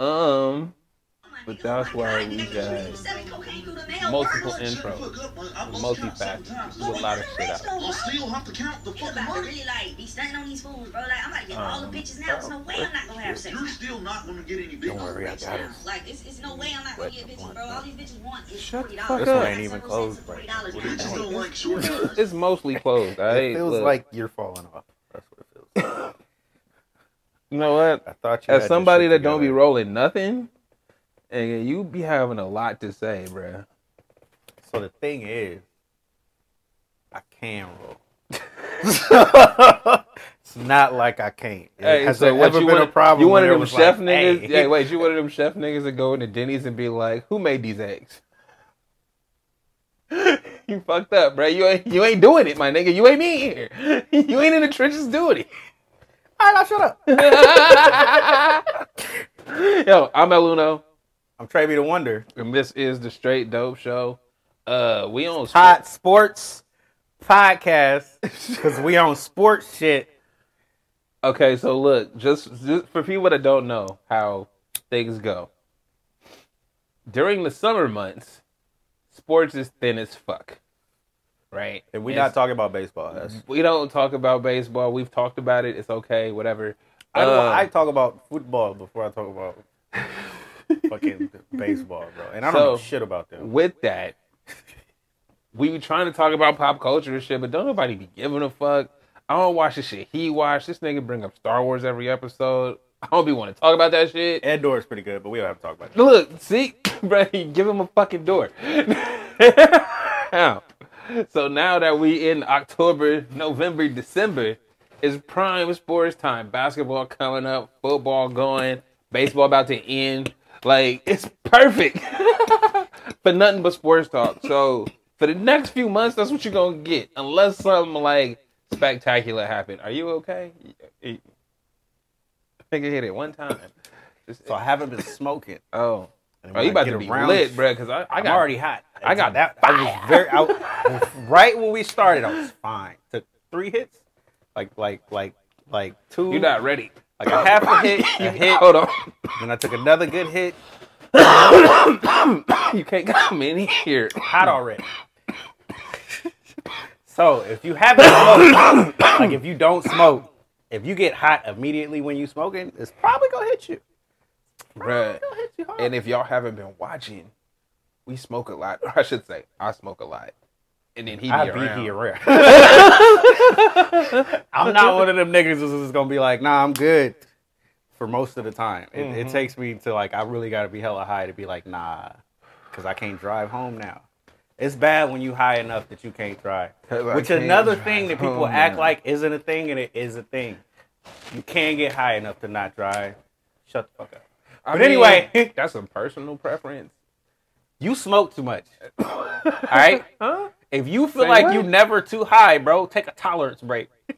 Um, but that's why we got multiple intros, multifaceted, do a lot of shit out. I still have to count the You fucking about to money. really like be stunting on these fools, bro. Like I'm about to get all the Um, bitches now. There's no way I'm not gonna have sex. You're still not gonna get any big Don't worry, I got it. Like it's, it's no way I'm not gonna get bitches, bro. All these bitches want is Shut forty the dollars. fuck up. This one ain't even closed, bro. Well, they just don't like short It's mostly closed. I It feels like you're falling off. That's what it feels. Like. You know what? I thought you. As somebody that don't be rolling nothing, and you be having a lot to say, bruh. So the thing is, I can roll. it's not like I can't. Hey, Has so what you been wanted, a problem? You one of them chef like, niggas? hey, Yeah, wait. You one of them chef niggas that go into Denny's and be like, "Who made these eggs?" you fucked up, bro. You ain't you ain't doing it, my nigga. You ain't in here. You ain't in the trenches doing it. All right, now shut up. Yo, I'm El Uno, I'm Trevi the Wonder. and this is the Straight Dope Show. Uh, we on Hot Sports Podcast because we on sports shit. Okay, so look, just, just for people that don't know how things go. During the summer months, sports is thin as fuck. Right? And we It's- not talking about baseball. That's, we don't talk about baseball. We've talked about it. It's okay, whatever. I, don't, Uh, I talk about football before I talk about fucking baseball, bro. And I don't So- know shit about them. with that, we were trying to talk about pop culture and shit, but don't nobody be giving a fuck. I don't watch the shit he watched. This nigga bring up Star Wars every episode. I don't be want to talk about that shit. Andor is pretty good, but we don't have to talk about it. Look, see, bro, give him a fucking door. so now that we in October, November, December, is prime sports time. Basketball coming up, football going, baseball about to end. Like it's perfect for nothing but sports talk. So for the next few months, that's what you're gonna get, unless something like spectacular happen. Are you okay? I think I hit it one time. So I haven't been smoking. oh. Oh, you about to be lit, bro? Because I, I I'm got already hot. I got that. I was very out. right when we started, I was fine. Took three hits, like like like like two. You're not ready. like a half a hit, a hit. Hold on. Then I took another good hit. You can't come in here. Hot already. so if you haven't smoked, like if you don't smoke, if you get hot immediately when you smoking, it's probably gonna hit you. Bruh. It'll hit you hard. And if y'all haven't been watching, we smoke a lot. Or I should say, I smoke a lot. And then he be I around. be here rare. I'm not one of them niggas who's just gonna be like, nah, I'm good for most of the time. It, it Mhm. takes me to like, I really gotta be hella high to be like, nah, because I can't drive home now. It's bad when you high enough that you can't drive. Which can't another drive thing that people home act now. like isn't a thing, and it is a thing. You can't get high enough to not drive. Shut the fuck up. I But mean, anyway. that's a personal preference. You smoke too much. All right. Huh? If you feel Say like what? you never too high, bro, take a tolerance break.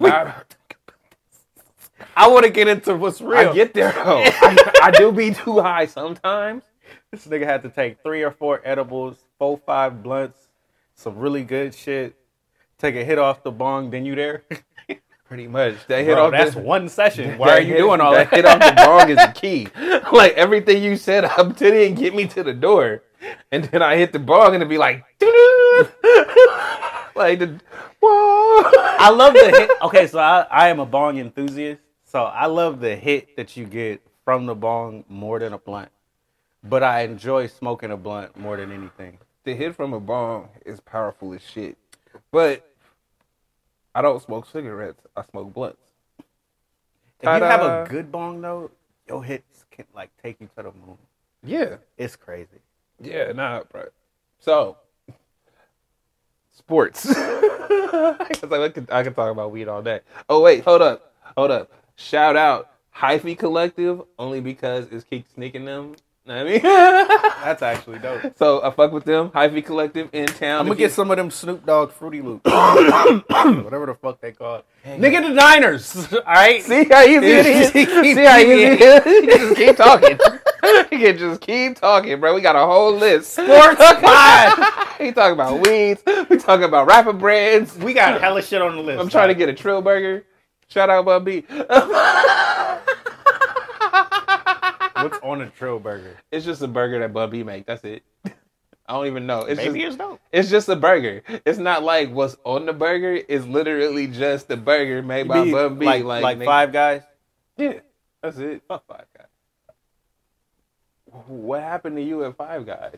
I, I want to get into what's real. I get there though. I, I do be too high sometimes. this nigga had to take three or four edibles, four, five blunts, some really good shit. Take a hit off the bong, then you there. Pretty much. They hit Bro, off that's the, one session. Why are you hit- doing all that? Hit off the bong is the key. Like everything you said up to didn't get me to the door, and then I hit the bong and it'd be like, like the whoa. I love the hit. Okay, so I, I am a bong enthusiast. So I love the hit that you get from the bong more than a blunt. But I enjoy smoking a blunt more than anything. the hit from a bong is powerful as shit. But I don't smoke cigarettes. I smoke blunts. If you have a good bong though, your hits can like take you to the moon. Yeah. It's crazy. Yeah, nah, bro. So, sports. Because I could, I could talk about weed all day. Oh, wait, hold up. Hold up. Shout out Hyphy Collective, only because it's keep sneaking them. I mean? That's actually dope. so, I fuck with them. Hyphy Collective in town. I'm gonna If you- get some of them Snoop Dogg Fruity Loops, whatever the fuck they call it. Nigga, the Niners. All right. See how easy it is? See how easy it is? You just keep talking. You can just keep talking, bro. We got a whole list. Sports pod. we talking about weeds. We talking about rapper brands. We got hella shit on the list. I'm trying to get a Trill burger. Shout out Bun B. What's on a Trill burger? It's just a burger that Bun B make. That's it. I don't even know. It's Maybe just it's dope. it's just a burger. It's not like what's on the burger. It's literally just a burger made by Be Bun B. like Like, like Five Guys. Yeah, that's it. Fuck Five Guys. What happened to you at Five Guys?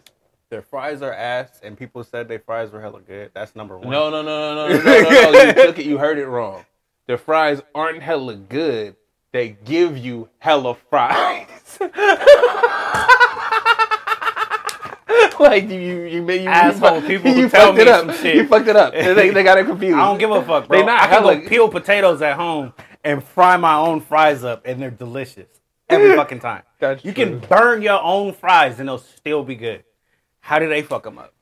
Their fries are ass, and people said their fries were hella good. That's number one. No, no, no, no, no, no, no, no. You took it. You heard it wrong. The fries aren't hella good. They give you hella fries. like you, you, you, you Asshole you, people you tell fucked it up. some shit. You fucked it up. They, they got it confused. I don't give a fuck, bro. They not I can hella- go peel potatoes at home and fry my own fries up, and they're delicious every fucking time. That's you true. can burn your own fries, and they'll still be good. How do they fuck them up?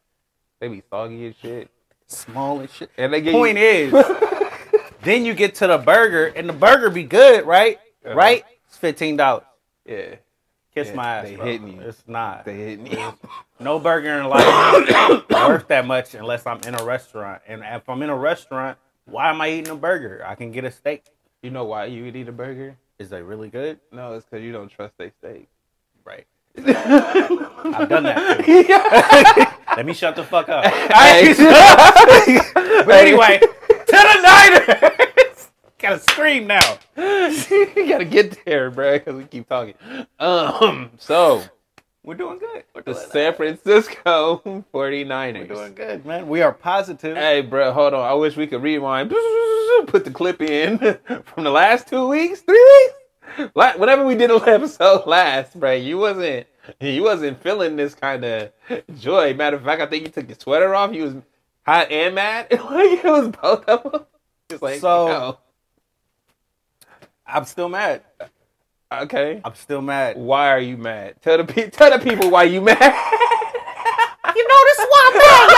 They be soggy as shit. Small and shit. And they get Point you, is, then you get to the burger, and the burger be good, right? Uh-huh. Right? It's fifteen dollars. yeah, Kiss Yeah, my ass. they bro. hitting you. It's not. they hitting you. No burger in life worth that much unless I'm in a restaurant. And if I'm in a restaurant, why am I eating a burger? I can get a steak. You know why you would eat a burger? Is they really good? No, it's because you don't trust they steak. Right. I've done that. Let me shut the fuck up. But anyway, the Niners. Gotta scream now. you gotta get there, bro, because we keep talking. Um, so We're doing good. We're the doing, San Francisco 49ers. we're doing good, man. We are positive. Hey, bro, hold on. I wish we could rewind. Put the clip in from the last two weeks, three weeks. La- Whenever we did an episode last, bro, you wasn't you wasn't feeling this kind of joy. Matter of fact, I think you took your sweater off. You was hot and mad. like it was both of them. It's like So- yo, I'm still mad. okay. I'm still mad. Why are you mad? Tell the pe- tell the people why you mad. You know this is why I'm mad,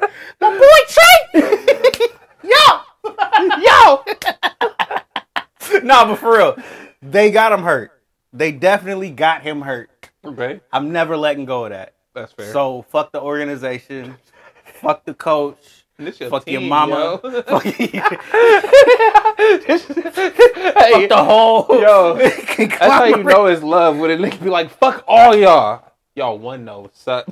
yo. My boy Trey. yo, yo. no, but for real, they got him hurt. They definitely got him hurt. okay, I'm never letting go of that. That's fair. So fuck the organization, fuck the coach, This your fuck your mama, yo. fuck, hey, fuck the whole. Yo, That's how you know it's love when a nigga be like, fuck all y'all. Y'all one no suck.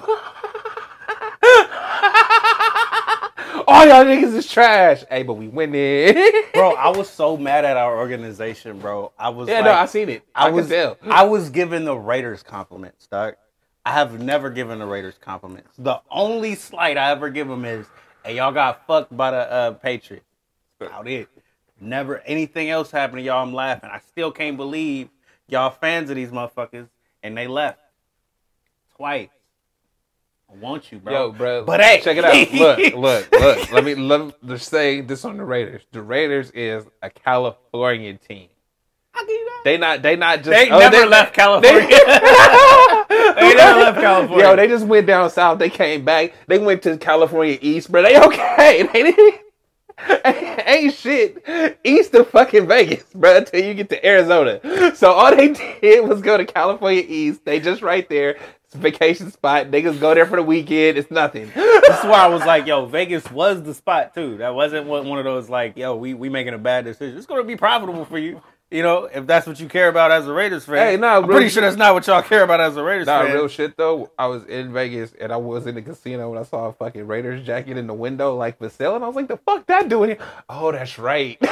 all y'all niggas is trash. Hey, but we win winning. bro. I was so mad at our organization, bro. I was yeah, like, no, I seen it. I, I was can tell. I was giving the Raiders compliments, dog. I have never given the Raiders compliments. The only slight I ever give them is, "Hey, y'all got fucked by the uh, Patriots." About it. Never anything else happened to y'all. I'm laughing. I still can't believe y'all fans of these motherfuckers, and they left twice. I want you, bro. Yo, bro. But hey, check it out. Look, look, look. Let me let me say this on the Raiders. The Raiders is a California team. They not. They not just. They oh, never left California. They never left California. Yo, they just went down south. They came back. They went to California East, bro. They okay. They didn't. Ain't shit east of fucking Vegas, bro, until you get to Arizona. So all they did was go to California East. They just right there. It's a vacation spot. Niggas go there for the weekend. It's nothing. That's why I was like, yo, Vegas was the spot too. That wasn't one one of those like, yo, we we making a bad decision. It's gonna be profitable for you. You know, if that's what you care about as a Raiders fan. Hey, nah, I'm real pretty sure that's not what y'all care about as a Raiders fan. Nah, fan. real shit though. I was in Vegas and I was in the casino when I saw a fucking Raiders jacket in the window, like for sale, and I was like, "The fuck that doing here?" Oh, that's right.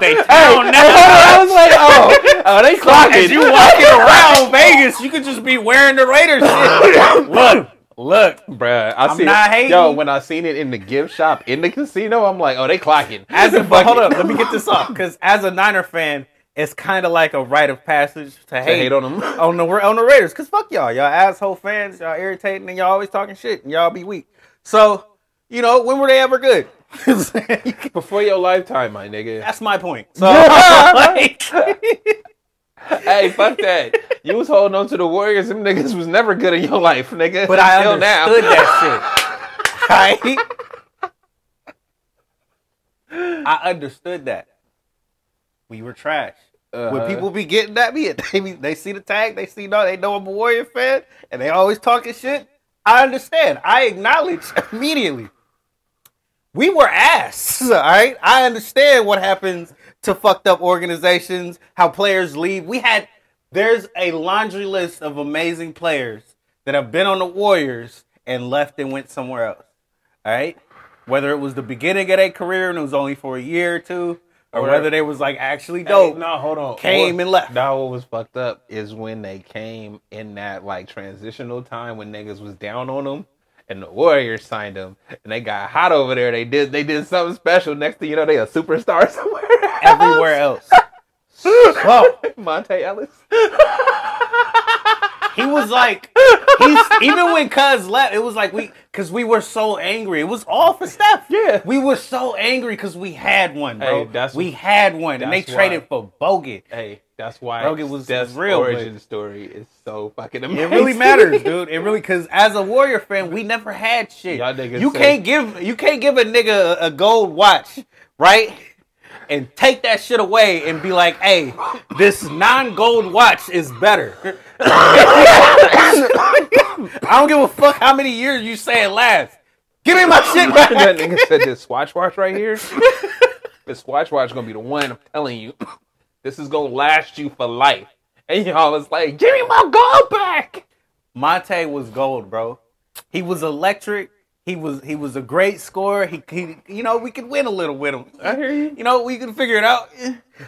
they Hey, town hey, now. I was like, "Oh, oh, they clocking." As you walking around Vegas, you could just be wearing the Raiders shit. look, look. Bruh, I I'm see not it. hating. Yo, when I seen it in the gift shop in the casino, I'm like, "Oh, they clocking." As a hold up, let me get this off because as a Niner fan, it's kind of like a rite of passage to hate, hate on 'em. on the on the Raiders. Cause fuck y'all, y'all asshole fans, y'all irritating and y'all always talking shit and y'all be weak. So you know when were they ever good? Before your lifetime, my nigga. That's my point. So like, hey, fuck that. You was holding on to the Warriors. Them niggas was never good in your life, nigga. but I understood that shit. Right? I understood that. We were trash. Uh, when people be getting at me they be, they see the tag, they see no, they know I'm a Warrior fan, and they always talking shit. I understand. I acknowledge immediately. We were ass. All right. I understand what happens to fucked up organizations, how players leave. We had there's a laundry list of amazing players that have been on the Warriors and left and went somewhere else. All right? Whether it was the beginning of their career and it was only for a year or two, or whether they was like actually Hey, dope. no, hold on. Came and left. Now what was fucked up is when they came in that like transitional time when niggas was down on them. And the Warriors signed them, and they got hot over there. They did, they did something special. Next thing you know, they a superstar. everywhere else. So Monta Ellis. he was like, he's even when Cuz left, it was like we, cause we were so angry. It was all for Steph. Yeah. we were so angry because we had one, bro. Hey, that's- we had one, and they that's traded why- for Bogut. Hey, that's why Rogan was Steph's real, origin but- story is so fucking amazing. It really matters, dude. It really because as a Warrior fan, we never had shit. Y'all you say- can't give you can't give a nigga a, a gold watch, right? And take that shit away and be like, "Hey, this non-gold watch is better." I don't give a fuck how many years you say it lasts. Give me my shit back. that nigga said this Swatch watch right here. this Swatch watch is gonna be the one. I'm telling you, this is gonna last you for life. And y'all was like, "Give me my gold back." Monta was gold, bro. He was electric. He was he was a great scorer. He, he you know we could win a little with him. I hear you. You know we can figure it out.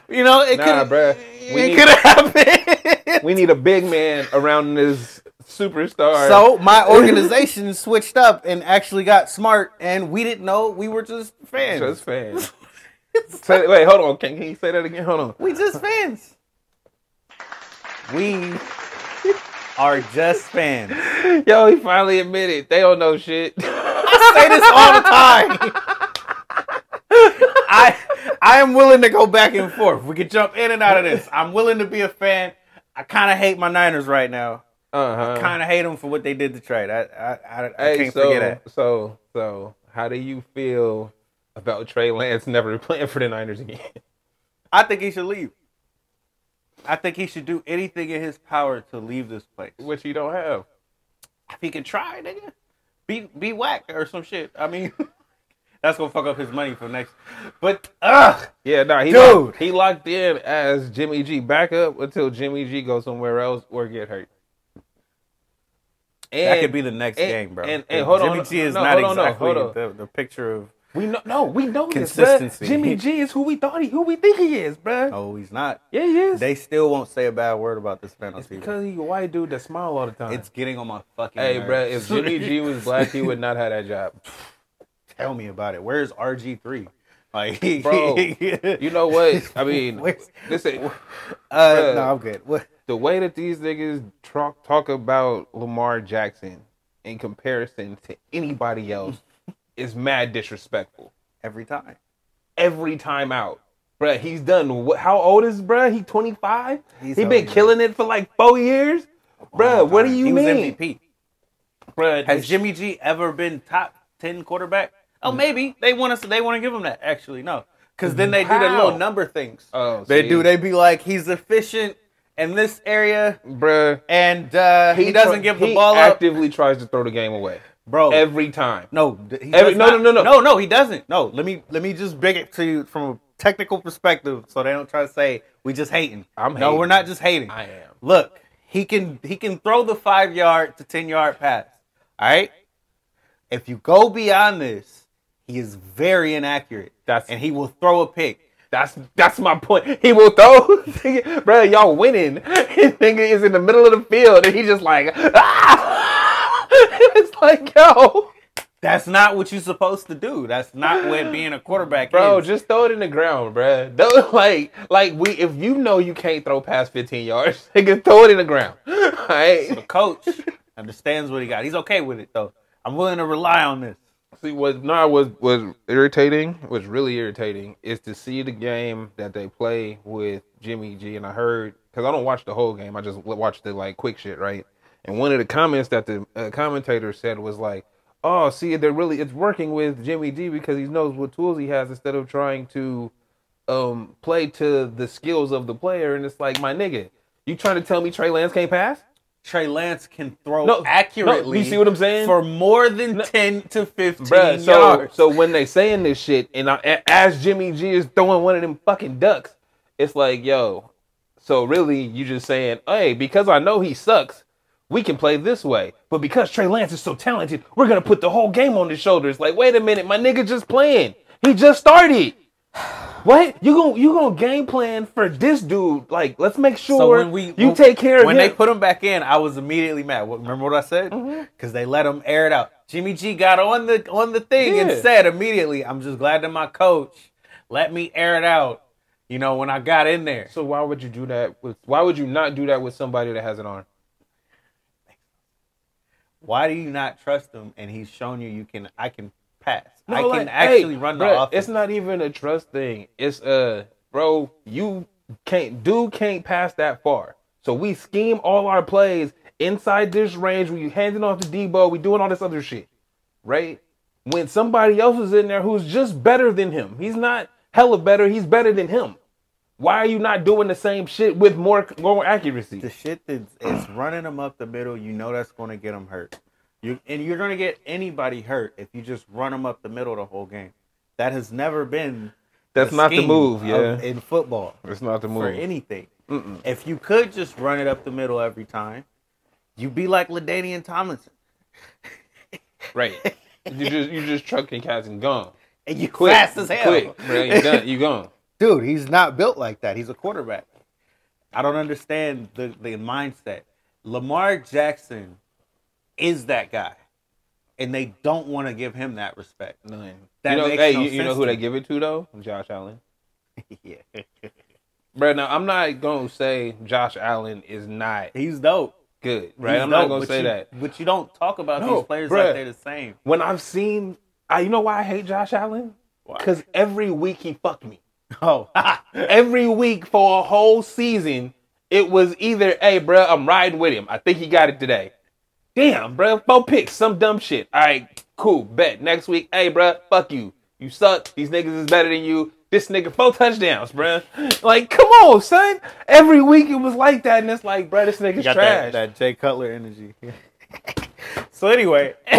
You know it Nah, could bruh. We it need- could have happened. We need a big man around this superstar. So my organization switched up and actually got smart, and we didn't know we were just fans. just fans. say, wait, hold on. Can, can you say that again? Hold on. we just fans. We are just fans. Yo, he finally admitted they don't know shit. I say this all the time. I I am willing to go back and forth. We could jump in and out of this. I'm willing to be a fan. I kind of hate my Niners right now. Uh huh. I kind of hate them for what they did to Trey. I I, I, I Hey, can't so, forget that. So, so, how do you feel about Trey Lance never playing for the Niners again? I think he should leave. I think he should do anything in his power to leave this place. Which he don't have. If he can try, nigga, be be whack or some shit. I mean, that's gonna fuck up his money for next. But ugh, Yeah, no, he Dude. locked, he locked in as Jimmy G backup until Jimmy G goes somewhere else or get hurt. And, that could be the next and- game, bro. And, and hold Jimmy on, G is no, not on, exactly on. The, the picture of. We know, no, we know this, Consistency. bruh. Jimmy G is who we thought he, who we think he is, bruh. Oh, he's not. Yeah, he is. They still won't say a bad word about this man on it's because he's a white dude that smile all the time. it's getting on my fucking. hey, nerves. bruh, if Jimmy G was black, he would not have that job. tell me about it. Where's RG three? Like, Bro, You know what? I mean, Where's- listen, uh, bruh. no, I'm good. What? the way that these niggas talk talk about Lamar Jackson in comparison to anybody else is mad disrespectful. Every time. Every time out. Bruh, he's done what how old is bruh? He 25? He's he old, been yeah. killing it for like four years? Bruh, what do you he mean? Was MVP. Bruh, Has Jimmy G ever been top ten quarterback? Oh, maybe they want us. They want to give him that. Actually, no, because then they do their How? little number things. Oh, they see. do. They be like, he's efficient in this area, bruh, and uh, he, doesn't try- give the he ball up, actively tries to throw the game away. Bro. Every time. no, he Every- no, not- no, no, no. no, no. He doesn't. No, let me let me just bring it to you from a technical perspective, so they don't try to say we just hating. I'm no, hating. we're not just hating. I am. Look, he can he can throw the five yard to ten yard pass. All right. If you go beyond this, he is very inaccurate. That's- and he will throw a pick. That's that's my point. He will throw, bro. Y'all winning. His nigga is in the middle of the field, and he's just like, ah! it's like, yo, That's not what you're supposed to do. That's not what being a quarterback bro, is. just throw it in the ground, bro. Don't, like, like we, if you know you can't throw past 15 yards, nigga, throw it in the ground. the Right? coach understands what he got. He's okay with it though. I'm willing to rely on this. See, what no, was was irritating, was really irritating, is to see the game that they play with Jimmy G. And I heard because I don't watch the whole game, I just watch the like quick shit, right? And one of the comments that the uh, commentator said was like, "Oh, see, they're really it's working with Jimmy G because he knows what tools he has instead of trying to um play to the skills of the player." And it's like, my nigga, you trying to tell me Trey Lance can't pass? Trey Lance can throw No, no, accurately. you see what I'm saying? For more than ten to fifteen Bruh, so yards. so when they saying this shit, and I, as Jimmy G is throwing one of them fucking ducks, it's like, yo, so really you just saying, hey, because I know he sucks, we can play this way, but because Trey Lance is so talented, we're gonna put the whole game on his shoulders. Like, wait a minute, my nigga just playing, he just started. What you gonna you gonna game plan for this dude? Like, let's make sure So when we you when- take care of when him. Mm-hmm. they put him back in, I was immediately mad. What, remember what I said? Because they let him air it out. Jimmy G got on the on the thing and said immediately, "I'm just glad that my coach let me air it out." You know, when I got in there, so why would you do that with? Why would you not do that with somebody that has an arm? Why do you not trust him? And he's shown you you can. I can pass. I No, can actually hey, run the bruh, offense. It's not even a trust thing. It's uh, bro, you can't dude can't pass that far. So we scheme all our plays inside this range. We handing off to Debo. We doing all this other shit, right? When somebody else is in there who's just better than him, he's not hella better. He's better than him. Why are you not doing the same shit with more more accuracy? the shit that's it's running them up the middle, you know that's going to get them hurt. You and you're going to get anybody hurt if you just run them up the middle the whole game. That has never been. That's not the move, of- yeah. in football It's not the move for anything. If you could just run it up the middle every time, you'd be like LaDainian Tomlinson, Right. you just you just trucking cats and gone. and you Quick, fast as hell. Quick, bro. You done. You gone. Dude, he's not built like that. He's a quarterback. I don't understand the, the mindset. Lamar Jackson is that guy. And they don't want to give him that respect. None. That you know, hey, no you, you know who they give it to though? Josh Allen. yeah. Bro, now I'm not gonna say Josh Allen is not He's dope. good, right? He's I'm not gonna say you- that. But you don't talk about No, these players bruh. like they're the same. When I've seen, I, you know why I hate Josh Allen? Because every week he fucked me. Oh, Every week for a whole season, it was either, hey, bro, I'm riding with him. I think he got it today. Damn, bro, four picks, some dumb shit. All right, cool, bet. Next week, hey, bro, fuck you. You suck. These niggas is better than you. This nigga four touchdowns, bro. Like, come on, son. Every week it was like that, and it's like, bro, this nigga's trash. that, that Jay Cutler energy. So anyway,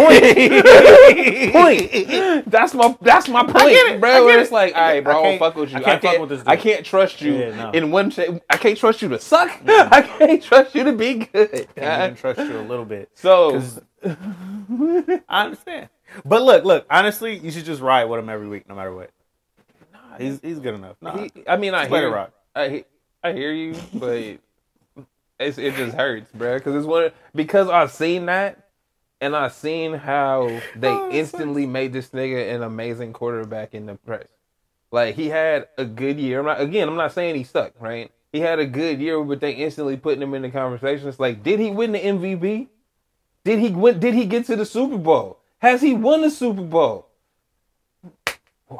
point. That's my that's my point, get it, bro. I it. it's like, all right, bro, I, I won't fuck with you. I can't fuck with this dude. I can't trust you Yeah, no. in one shape. I can't trust you to suck. I can't trust you to be good. I even trust you a little bit. So I understand. But look, look. Honestly, you should just ride with him every week, no matter what. Nah, He's he's good enough. Nah. he, I mean, I Just hear, rock. I I hear you, but it's, it just hurts, bro. Because it's one because I've seen that. And I seen how they Oh, it instantly made this nigga an amazing quarterback in the press. Like he had a good year. I'm not again. I'm not saying he sucked, right? He had a good year, but they instantly putting him in the conversation. It's like, did he win the MVP? Did he win? Did he get to the Super Bowl? Has he won the Super Bowl?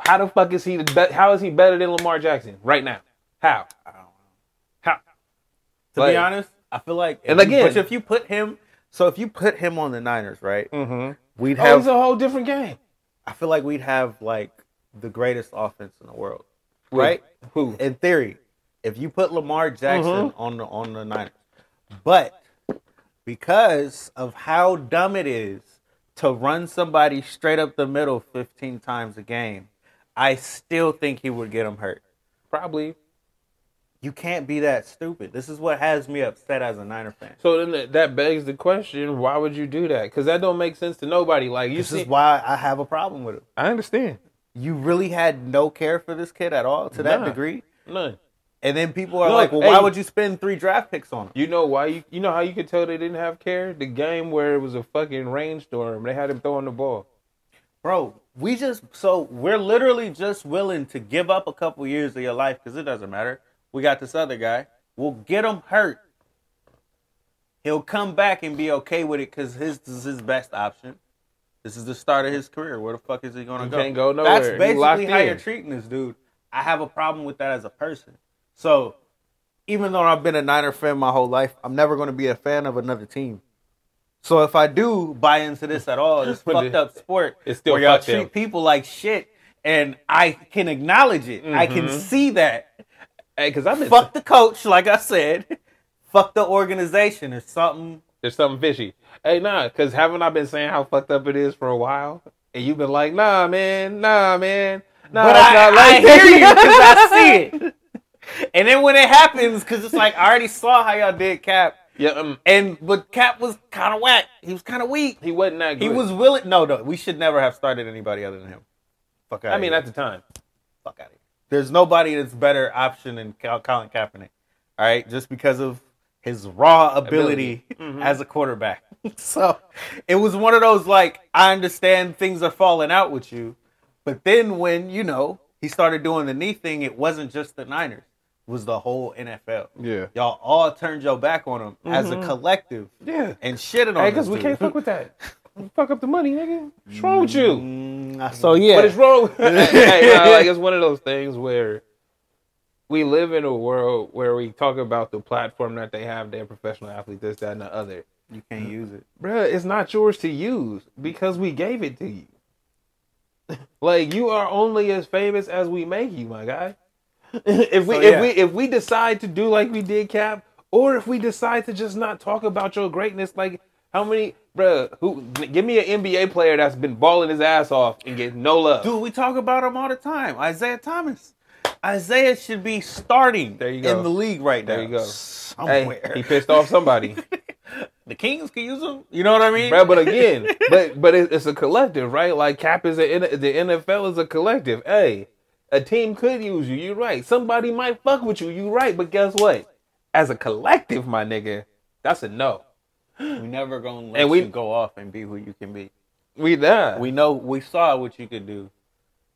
How the fuck is he? The be- how is he better than Lamar Jackson right now? How? How? to Like- be honest, I feel like, And if you- again- but if you put him, so if you put him on the Niners, right, Mm-hmm. we'd Oh, have. it's a whole different game, I feel like we'd have like the greatest offense in the world, With right? Who? In theory, if you put Lamar Jackson Mm-hmm. on the on the Niners, but because of how dumb it is to run somebody straight up the middle 15 times a game, I still think he would get him hurt. Probably. You can't be that stupid. This is what has me upset as a Niner fan. So then that- begs the question: Why would you do that? Because that don't make sense to nobody. Like you This see, is why I have a problem with it. I understand. You really had no care for this kid at all to that degree? None. And then people are Look, like, well, hey- why would you spend three draft picks on him? You know why? You you know how you could tell they didn't have care? The game where it was a fucking rainstorm, they had him throwing the ball. Bro, we just, so we're literally just willing to give up a couple years of your life because it doesn't matter. We got this other guy. We'll get him hurt. He'll come back and be okay with it because his this is his best option. This is the start of his career. Where the fuck is he gonna He go? can't go nowhere. That's basically how in. you're treating this dude. I have a problem with that as a person. So even though I've been a Niner fan my whole life, I'm never going to be a fan of another team. So if I do buy into this at all, this fucked up sport, it's still where y'all treat people like shit, and I can acknowledge it. I can Mhm. see that. Hey, because I've been Fuck the coach, like I said. Fuck the organization. There's something There's something fishy. Hey, nah, because haven't I been saying how fucked up it is for a while? And you've been like, nah, man, nah, man, nah, But I, not like I hear you because I see it. And then when it happens, because it's like I already saw how y'all did Cap, Yeah, um, and but Cap was kind of whack. He was kind of weak. he wasn't that good. He was willing. No, no, we should never have started anybody other than him. Fuck out. I mean, at the time. fuck out of here. There's nobody that's better option than Cal- Colin Kaepernick. All right, just because of his raw ability, Ability. Mhm. as a quarterback. so it was one of those like I understand things are falling out with you, but then when you know he started doing the knee thing, it wasn't just the Niners, was the whole NFL. Yeah. Y'all all turned your back on him as a Mhm. collective Yeah. and shitted on Hey, him. because we can't fuck with that. Fuck up the money, nigga. What's wrong with you? Mm, so yeah, But it's wrong. hey, nah, like it's one of those things where we live in a world where we talk about the platform that they have, their professional athletes, this, that, and the other. you can't use it. Bruh, it's not yours to use because we gave it to you. like you are only as famous as we make you, my guy. if we So, if we if we decide to do like we did, Cap, or if we decide to just not talk about your greatness, like how many, bruh, who give me an NBA player that's been balling his ass off and get no love. Dude, we talk about him all the time. Isaiah Thomas. Isaiah should be starting There you go. in the league right now. There you go. Hey, he pissed off somebody. the Kings can use him. You know what I mean? Bruh, but again, but but it's a collective, right? Like Cap is a the NFL is a collective. Hey, a team could use you. You're right. Somebody might fuck with you. You're right. But guess what? As a collective, my nigga, that's a no. We never gonna let And we- you go off and be who you can be. We done. We know we saw what you could do.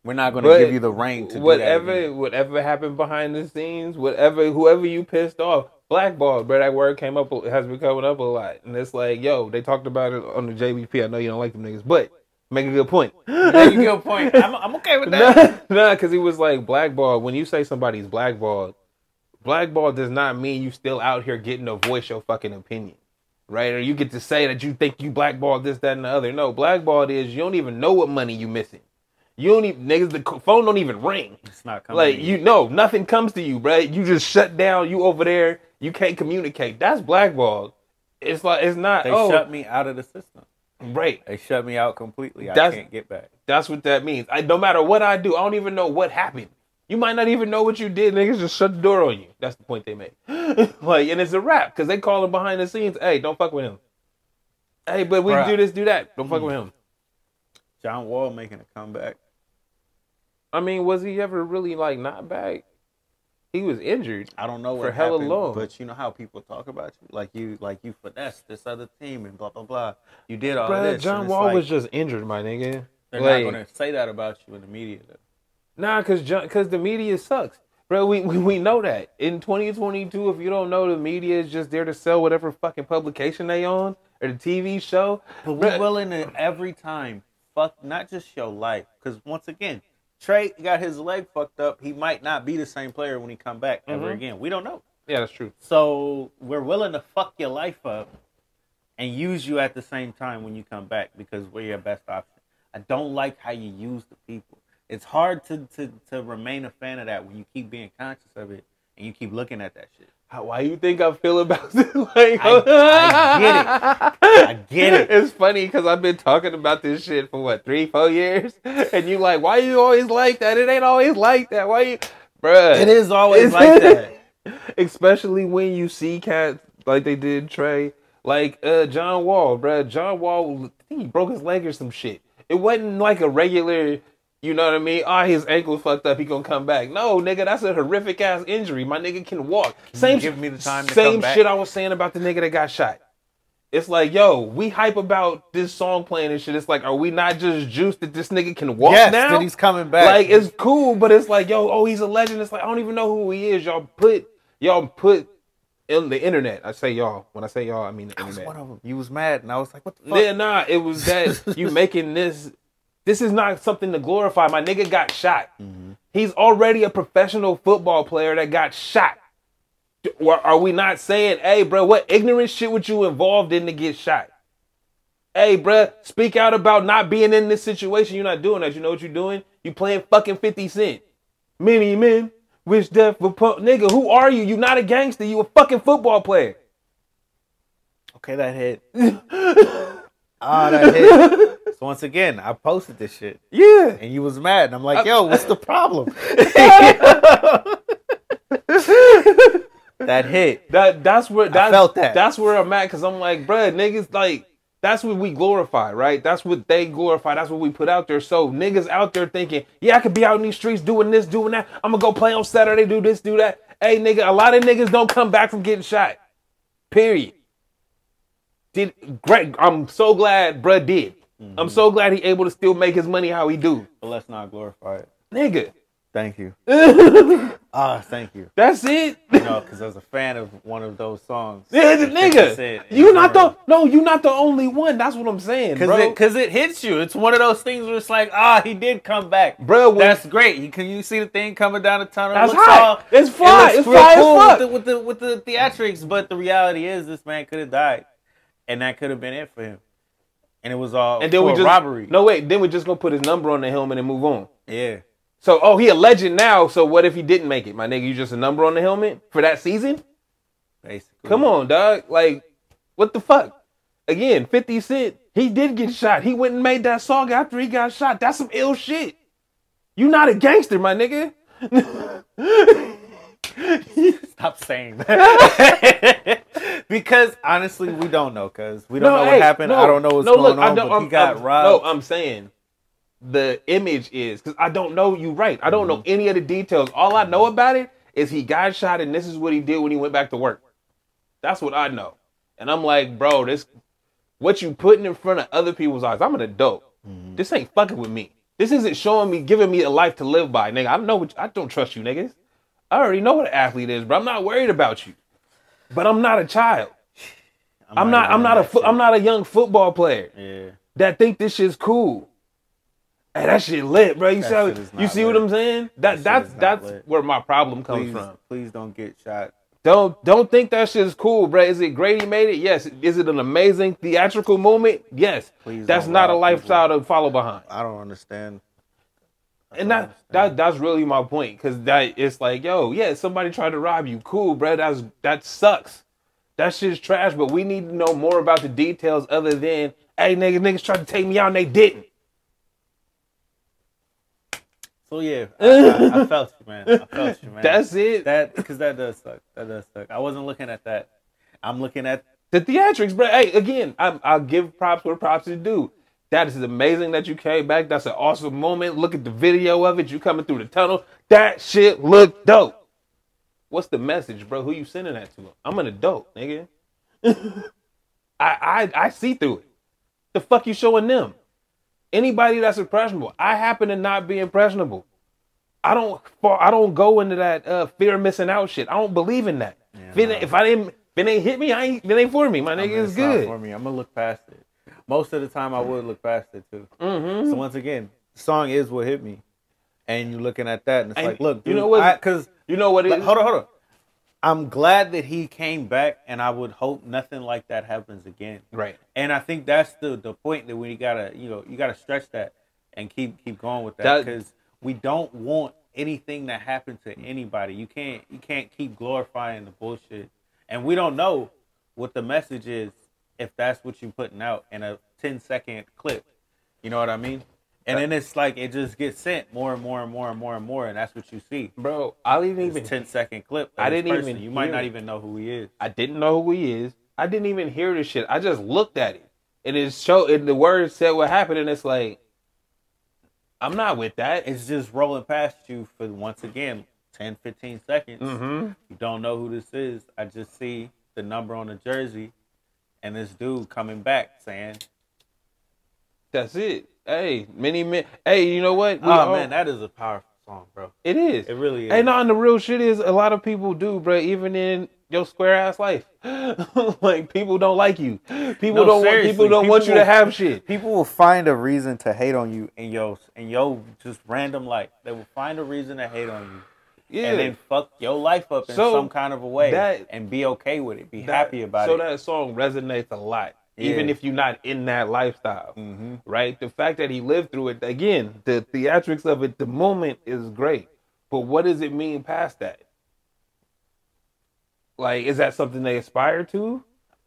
We're not gonna But give you the reign to whatever do that. again. whatever happened behind the scenes, whatever whoever you pissed off, blackball, bro. That word came up has been coming up a lot, and it's like, yo, they talked about it on the JBP. I know you don't like them niggas, but make a good point. There you go. Point. I'm, I'm okay with that. nah, nah, because he was like blackballed. When you say somebody's blackballed, blackball does not mean you still out here getting to voice your fucking opinion, right? Or you get to say that you think you blackballed this, that, and the other. No, blackballed is you don't even know what money you missing. You don't even niggas. The phone don't even ring. It's not coming. Like you know, nothing comes to you, right? You just shut down. You over there. You can't communicate. That's blackballed. It's like it's not. They oh, shut me out of the system. right. They shut me out completely. I That's- can't get back. That's what that means. I no matter what I do, I don't even know what happened. You might not even know what you did. Niggas just shut the door on you. That's the point they make. like, and it's a wrap because they call him behind the scenes. Hey, don't fuck with him. Hey, but we Bruh. do this, do that. Don't fuck with him. John Wall making a comeback. I mean, was he ever really like not back? He was injured. I don't know what For hella happened, long. but you know how people talk about you, like you, like you finessed this other team and blah blah blah. You did all Bruh, this. John Wall like, was just injured, my nigga. They're Like- not to say that about you in the media. Though. Nah, cause cause the media sucks, bro. We, we we know that in 2022, if you don't know, the media is just there to sell whatever fucking publication they on or the TV show. But we're willing to every time fuck not just your life, because once again, Trey got his leg fucked up. He might not be the same player when he come back ever Mhm. again. We don't know. yeah, that's true. So we're willing to fuck your life up and use you at the same time when you come back because we're your best option. I don't like how you use the people. It's hard to, to, to remain a fan of that when you keep being conscious of it and you keep looking at that shit. How, why you think I feel about this? like, I- I get it. I get it. It's funny because I've been talking about this shit for what three, four years, and you like, why you always like that? It ain't always like that. Why you, bruh? It is always like that. especially when you see cats like they did Trey, like uh John Wall, bruh. John Wall, I think he broke his leg or some shit. It wasn't like a regular, you know what I mean? Ah, his ankle fucked up. He gonna come back. No, nigga, that's a horrific ass injury. My nigga can walk. Same give me the time Same shit I was saying about the nigga that got shot. It's like, yo, we hype about this song playing and shit. It's like, are we not just juiced that this nigga can walk yes, now? that he's coming back. Like it's cool, but it's like, yo, oh, he's a legend. It's like I don't even know who he is. Y'all put y'all put in the internet. I say y'all. When I say y'all, I mean the I was internet. one of them. You was mad, and I was like, "What the fuck?" Yeah, nah, it was that you making this. This is not something to glorify. My nigga got shot. Mm-hmm. He's already a professional football player that got shot. Are we not saying, hey, bro, what ignorant shit would you involved in to get shot? Hey, bruh, speak out about not being in this situation. You're not doing that. You know what you're doing? You playing fucking 50 Cent. Many men wish death for punk. Nigga, who are you? You're not a gangster. You a fucking football player. Okay, that hit. Ah, that hit. So once again, I posted this shit, Yeah. and you was mad, and I'm like, "Yo, what's the problem?" that hit. That that's where that's, felt that. That's where I'm at because I'm like, bruh, niggas like that's what we glorify, right? That's what they glorify. That's what we put out there. So niggas out there thinking, yeah, I could be out in these streets doing this, doing that. I'm gonna go play on Saturday, do this, do that. Hey, nigga, a lot of niggas don't come back from getting shot. Period. Did great. I'm so glad, bruh, did. I'm so glad he able to still make his money how he do, But let's not glorify it. nigga. Thank you. Ah, thank you. That's it. You know, because I was a fan of one of those songs. Yeah, nigga, you not the no, you not the only one. That's what I'm saying, Cause bro. it, cause it hits you. It's one of those things where it's like, ah, he did come back, Bro, when- That's great. You can you see the thing coming down the tunnel? That's it hot. all- It's it fly. looks It's fly as cool fuck. with the, with the with the theatrics. But the reality is, this man could have died, and that could have been it for him. And it was all and then we just robbery. No, wait. Then we're just gonna put his number on the helmet and move on. yeah, So, oh, he a legend now. So what if he didn't make it, my nigga? You just a number on the helmet for that season? basically. Come on, dog. Like, what the fuck? Again, Fifty Cent. He did get shot. He went and made that song after he got shot. That's some ill shit. You not a gangster, my nigga. Stop saying that. because honestly, we don't know. Cause we don't know what happened. no, I don't know what's no, going look, I on. don't- But I'm- he got I'm- robbed. No, I'm saying the image is because I don't know you right. I don't know mm-hmm. any of the details. All I know about it is he got shot and this is what he did when he went back to work. That's what I know. And I'm like, bro, this what you putting in front of other people's eyes. I'm an adult. Mm-hmm. This ain't fucking with me. This isn't showing me, giving me a life to live by, nigga. I don't know what I don't trust you, niggas. I already know what an athlete is, bro. I'm not worried about you. But I'm not a child. I'm not. I'm not a. Fo- I'm not a young football player Yeah. that think this shit's cool. Hey, that shit lit, bro. You That see, you not see what. I'm saying? That shit that's that's lit. where my problem comes Please, from. please don't get shot. Don't don't think that shit's cool, bro. Is it great he made it? Yes. Is it an amazing theatrical moment? Yes. Please that's don't a lifestyle to follow behind. I don't understand. And that, that that's really my point because that it's like, yo, yeah, somebody tried to rob you, cool, bro. That's that sucks. That shit's trash. But we need to know more about the details other than, hey, niggas, niggas tried to take me out and they didn't. So yeah, I, I, I felt you, man. I felt you, man. That's it. that because that does suck. That does suck. I wasn't looking at that. I'm looking at the theatrics, bro. Hey, again, I, I'll give props where props is due. That is amazing that you came back. That's an awesome moment. Look at the video of it. You coming through the tunnel. That shit look dope. What's the message, bro? Who you sending that to? I'm an adult, nigga. I, I I see through it. The fuck you showing them? Anybody that's impressionable. I happen to not be impressionable. I don't I don't go into that uh, fear of missing out shit. I don't believe in that. if, it, if I didn't if it ain't hit me, I ain't if it ain't for me. My nigga, not good. for me. I'm gonna look past it. Most of the time, I would look past it too. Mm-hmm. So once again, the song is what hit me, and you're looking at that, and it's And like, look, you know what- Because You know what it like, is? hold on, hold on. I'm glad that he came back, and I would hope nothing like that happens again. Right. And I think that's the the point that we gotta, you know, you gotta stretch that and keep keep going with that That- because we don't want anything that happened to anybody. You can't you can't keep glorifying the bullshit, and we don't know what the message is if that's what you're putting out in a 10 second clip. You know what I mean? And then it's like it just gets sent more and more and more and more and more, and that's what you see. Bro, I didn't It's even 10 second clip. I didn't person. even You might not it. even know who he is. I didn't know who he is. I didn't even hear this shit. I just looked at it. And it showed and the words said what happened, and it's like I'm not with that. It's just rolling past you for once again 10, 15 seconds. mm-hmm. You don't know who this is. I just see the number on the jersey and this dude coming back saying, That's it. Hey, many men. Hey, you know what? We Oh all- man, that is a powerful song, bro. it is. It really is. Hey, no, and the real shit is a lot of people do, bro. Even in your square ass life, like people don't like you. People No, don't want. People don't want you people to have shit. People will find a reason to hate on you in your in your just random life. They will find a reason to hate on you. Yeah. And then fuck your life up in So, some kind of a way that- and be okay with it. Be That- happy about so it. So that song resonates a lot, even if you're not in that lifestyle, mm-hmm. right? The fact that he lived through it, again, the theatrics of it, the moment is great, but what does it mean past that? Like, is that something they aspire to?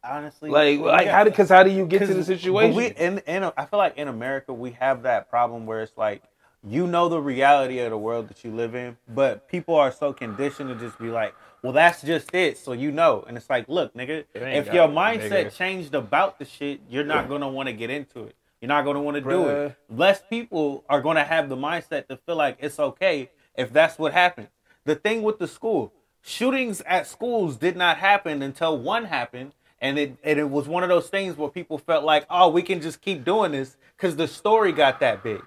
honestly, Like, like how? Because how do you get to the situation? We in in I feel like in America we have that problem where it's like you know the reality of the world that you live in, but people are so conditioned to just be like, well, that's just it, so you know. And it's like, look, nigga, if your it, mindset nigga. changed about the shit, you're not gonna want to get into it. You're not gonna want to do it. Less people are gonna have the mindset to feel like it's okay if that's what happens. The thing with the school shootings at schools did not happen until one happened, and it and it was one of those things where people felt like, oh, we can just keep doing this because the story got that big.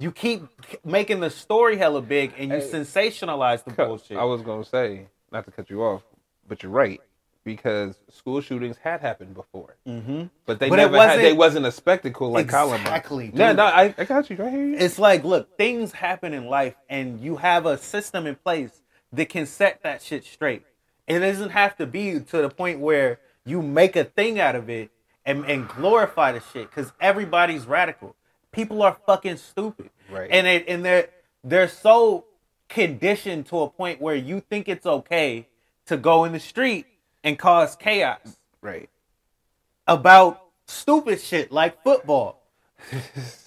You keep making the story hella big, and you Hey. sensationalize the bullshit. I was gonna say, not to cut you off, but you're right because school shootings had happened before, mm-hmm. but they But it never had. wasn't- They wasn't a spectacle like Exactly, Columbine. No, no, I, I got you right here. It's like, look, things happen in life, and you have a system in place that can set that shit straight. It doesn't have to be to the point where you make a thing out of it and, and glorify the shit because everybody's radical. People are fucking stupid, Right. And it, and they're they're so conditioned to a point where you think it's okay to go in the street and cause chaos right. about stupid shit like football.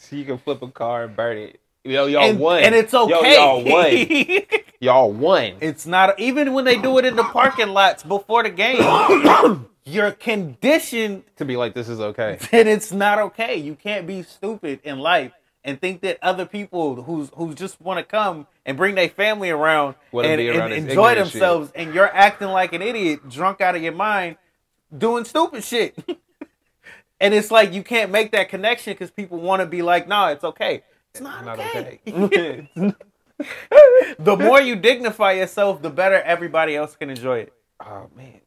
So you can flip a car and burn it. Yo, y'all and, won, and it's Yo, okay. y'all won. y'all won. It's not even when they do it in the parking lots before the game. you're conditioned to be like, this is okay. that it's not okay. You can't be stupid in life and think that other people who's who just want to come and bring their family around and, around and enjoy ignorant shit. themselves, and you're acting like an idiot, drunk out of your mind, doing stupid shit. and it's like you can't make that connection because people want to be like, "No, it's okay." It's not, Not okay. okay. the more you dignify yourself, the better everybody else can enjoy it. oh man.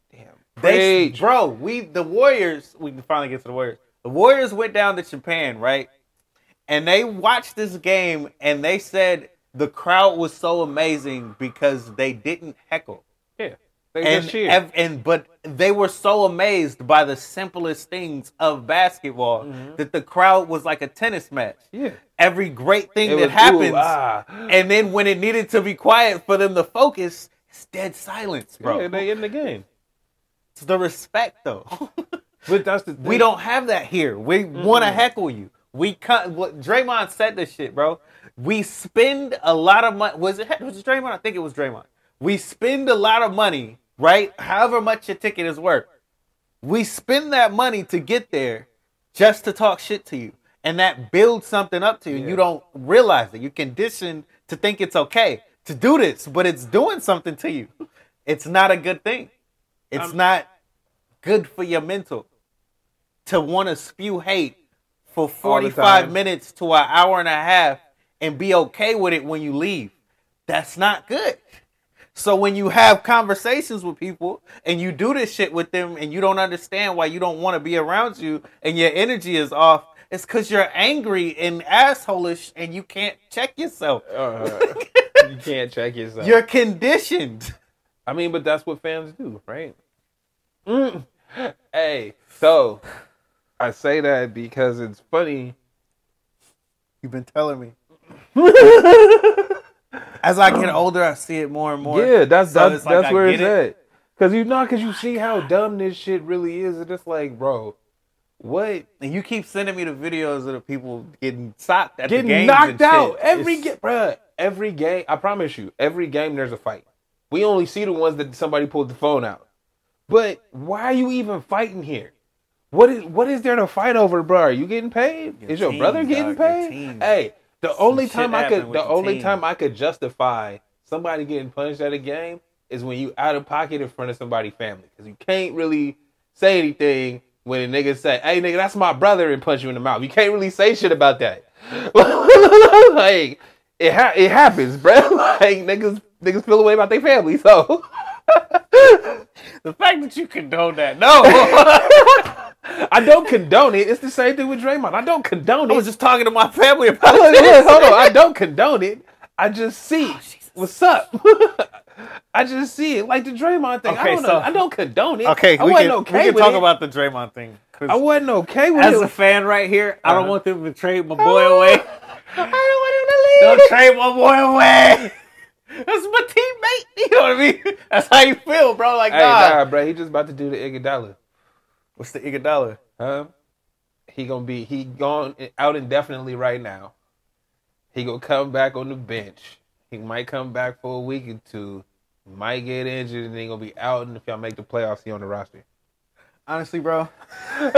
They, Preach. bro, we the Warriors. We can finally get to the Warriors. The Warriors went down to Japan, right? And they watched this game, and they said the crowd was so amazing because they didn't heckle. Yeah. They And, just ev- and but they were so amazed by the simplest things of basketball that the crowd was like a tennis match. Mm-hmm. yeah. Every great thing It that was, happens, ooh, ah. and then when it needed to be quiet for them to focus, it's dead silence, bro. Yeah, they in the game. It's the respect though. But that's the thing. we don't have that here. We want to heckle you. We cut. What Draymond said this shit, bro. We spend a lot of money. Was it was it Draymond? I think it was Draymond. We spend a lot of money, right? However much your ticket is worth. We spend that money to get there just to talk shit to you. And that builds something up to you. Yeah. You don't realize it. You're conditioned to think it's okay to do this, but it's doing something to you. It's not a good thing. It's I'm- not good for your mental to want to spew hate for 45 minutes to an hour and a half and be okay with it when you leave. That's not good. So when you have conversations with people and you do this shit with them and you don't understand why you don't want to be around you and your energy is off, it's because you're angry and assholish and you can't check yourself. Uh, you can't check yourself. You're conditioned. I mean, but that's what fans do, right? Mm. Hey, so I say that because it's funny. You've been telling me. As I get older, I see it more and more. Yeah, that's So that's, like that's where it's it. at. Cause you know, cause you see how dumb this shit really is. It's just like, bro, what And you keep sending me the videos of the people getting socked at the getting games knocked and out every It's- game, bruh. Every game, I promise you, every game there's a fight. We only see the ones that somebody pulled the phone out. But why are you even fighting here? What is what is there to fight over, bro? Are you getting paid? Your is your team, brother getting dog, paid? Hey, the Some only time I could the only team. time I could justify somebody getting punished at a game is when you out of pocket in front of somebody's family because you can't really say anything when a nigga say, "Hey, nigga, that's my brother," and punch you in the mouth. You can't really say shit about that. like it ha- it happens, bro. like niggas niggas feel away about their family, so. The fact that you condone that, no. I don't condone it. It's the same thing with Draymond. I don't condone it. I was just talking to my family about Look, it. look, hold on. I don't condone it. I just see Oh, what's up. I just see it like the Draymond thing. I Okay, don't know. so- I don't condone it. Okay, I we wasn't can, okay we can with talk it. about the Draymond thing. I wasn't okay with as it. a fan right here, I don't Uh-huh. want them to trade my boy away. I don't want him to leave. Don't trade my boy away. That's my teammate. You know what I mean? That's how you feel, bro. Like, Hey, nah. nah, bro. He just about to do the Iguodala. What's the Iguodala? Huh? He gonna be he gone out indefinitely right now. He gonna come back on the bench. He might come back for a week or two. Might get injured and then he gonna be out. And if y'all make the playoffs, he on the roster. Honestly, bro. hey,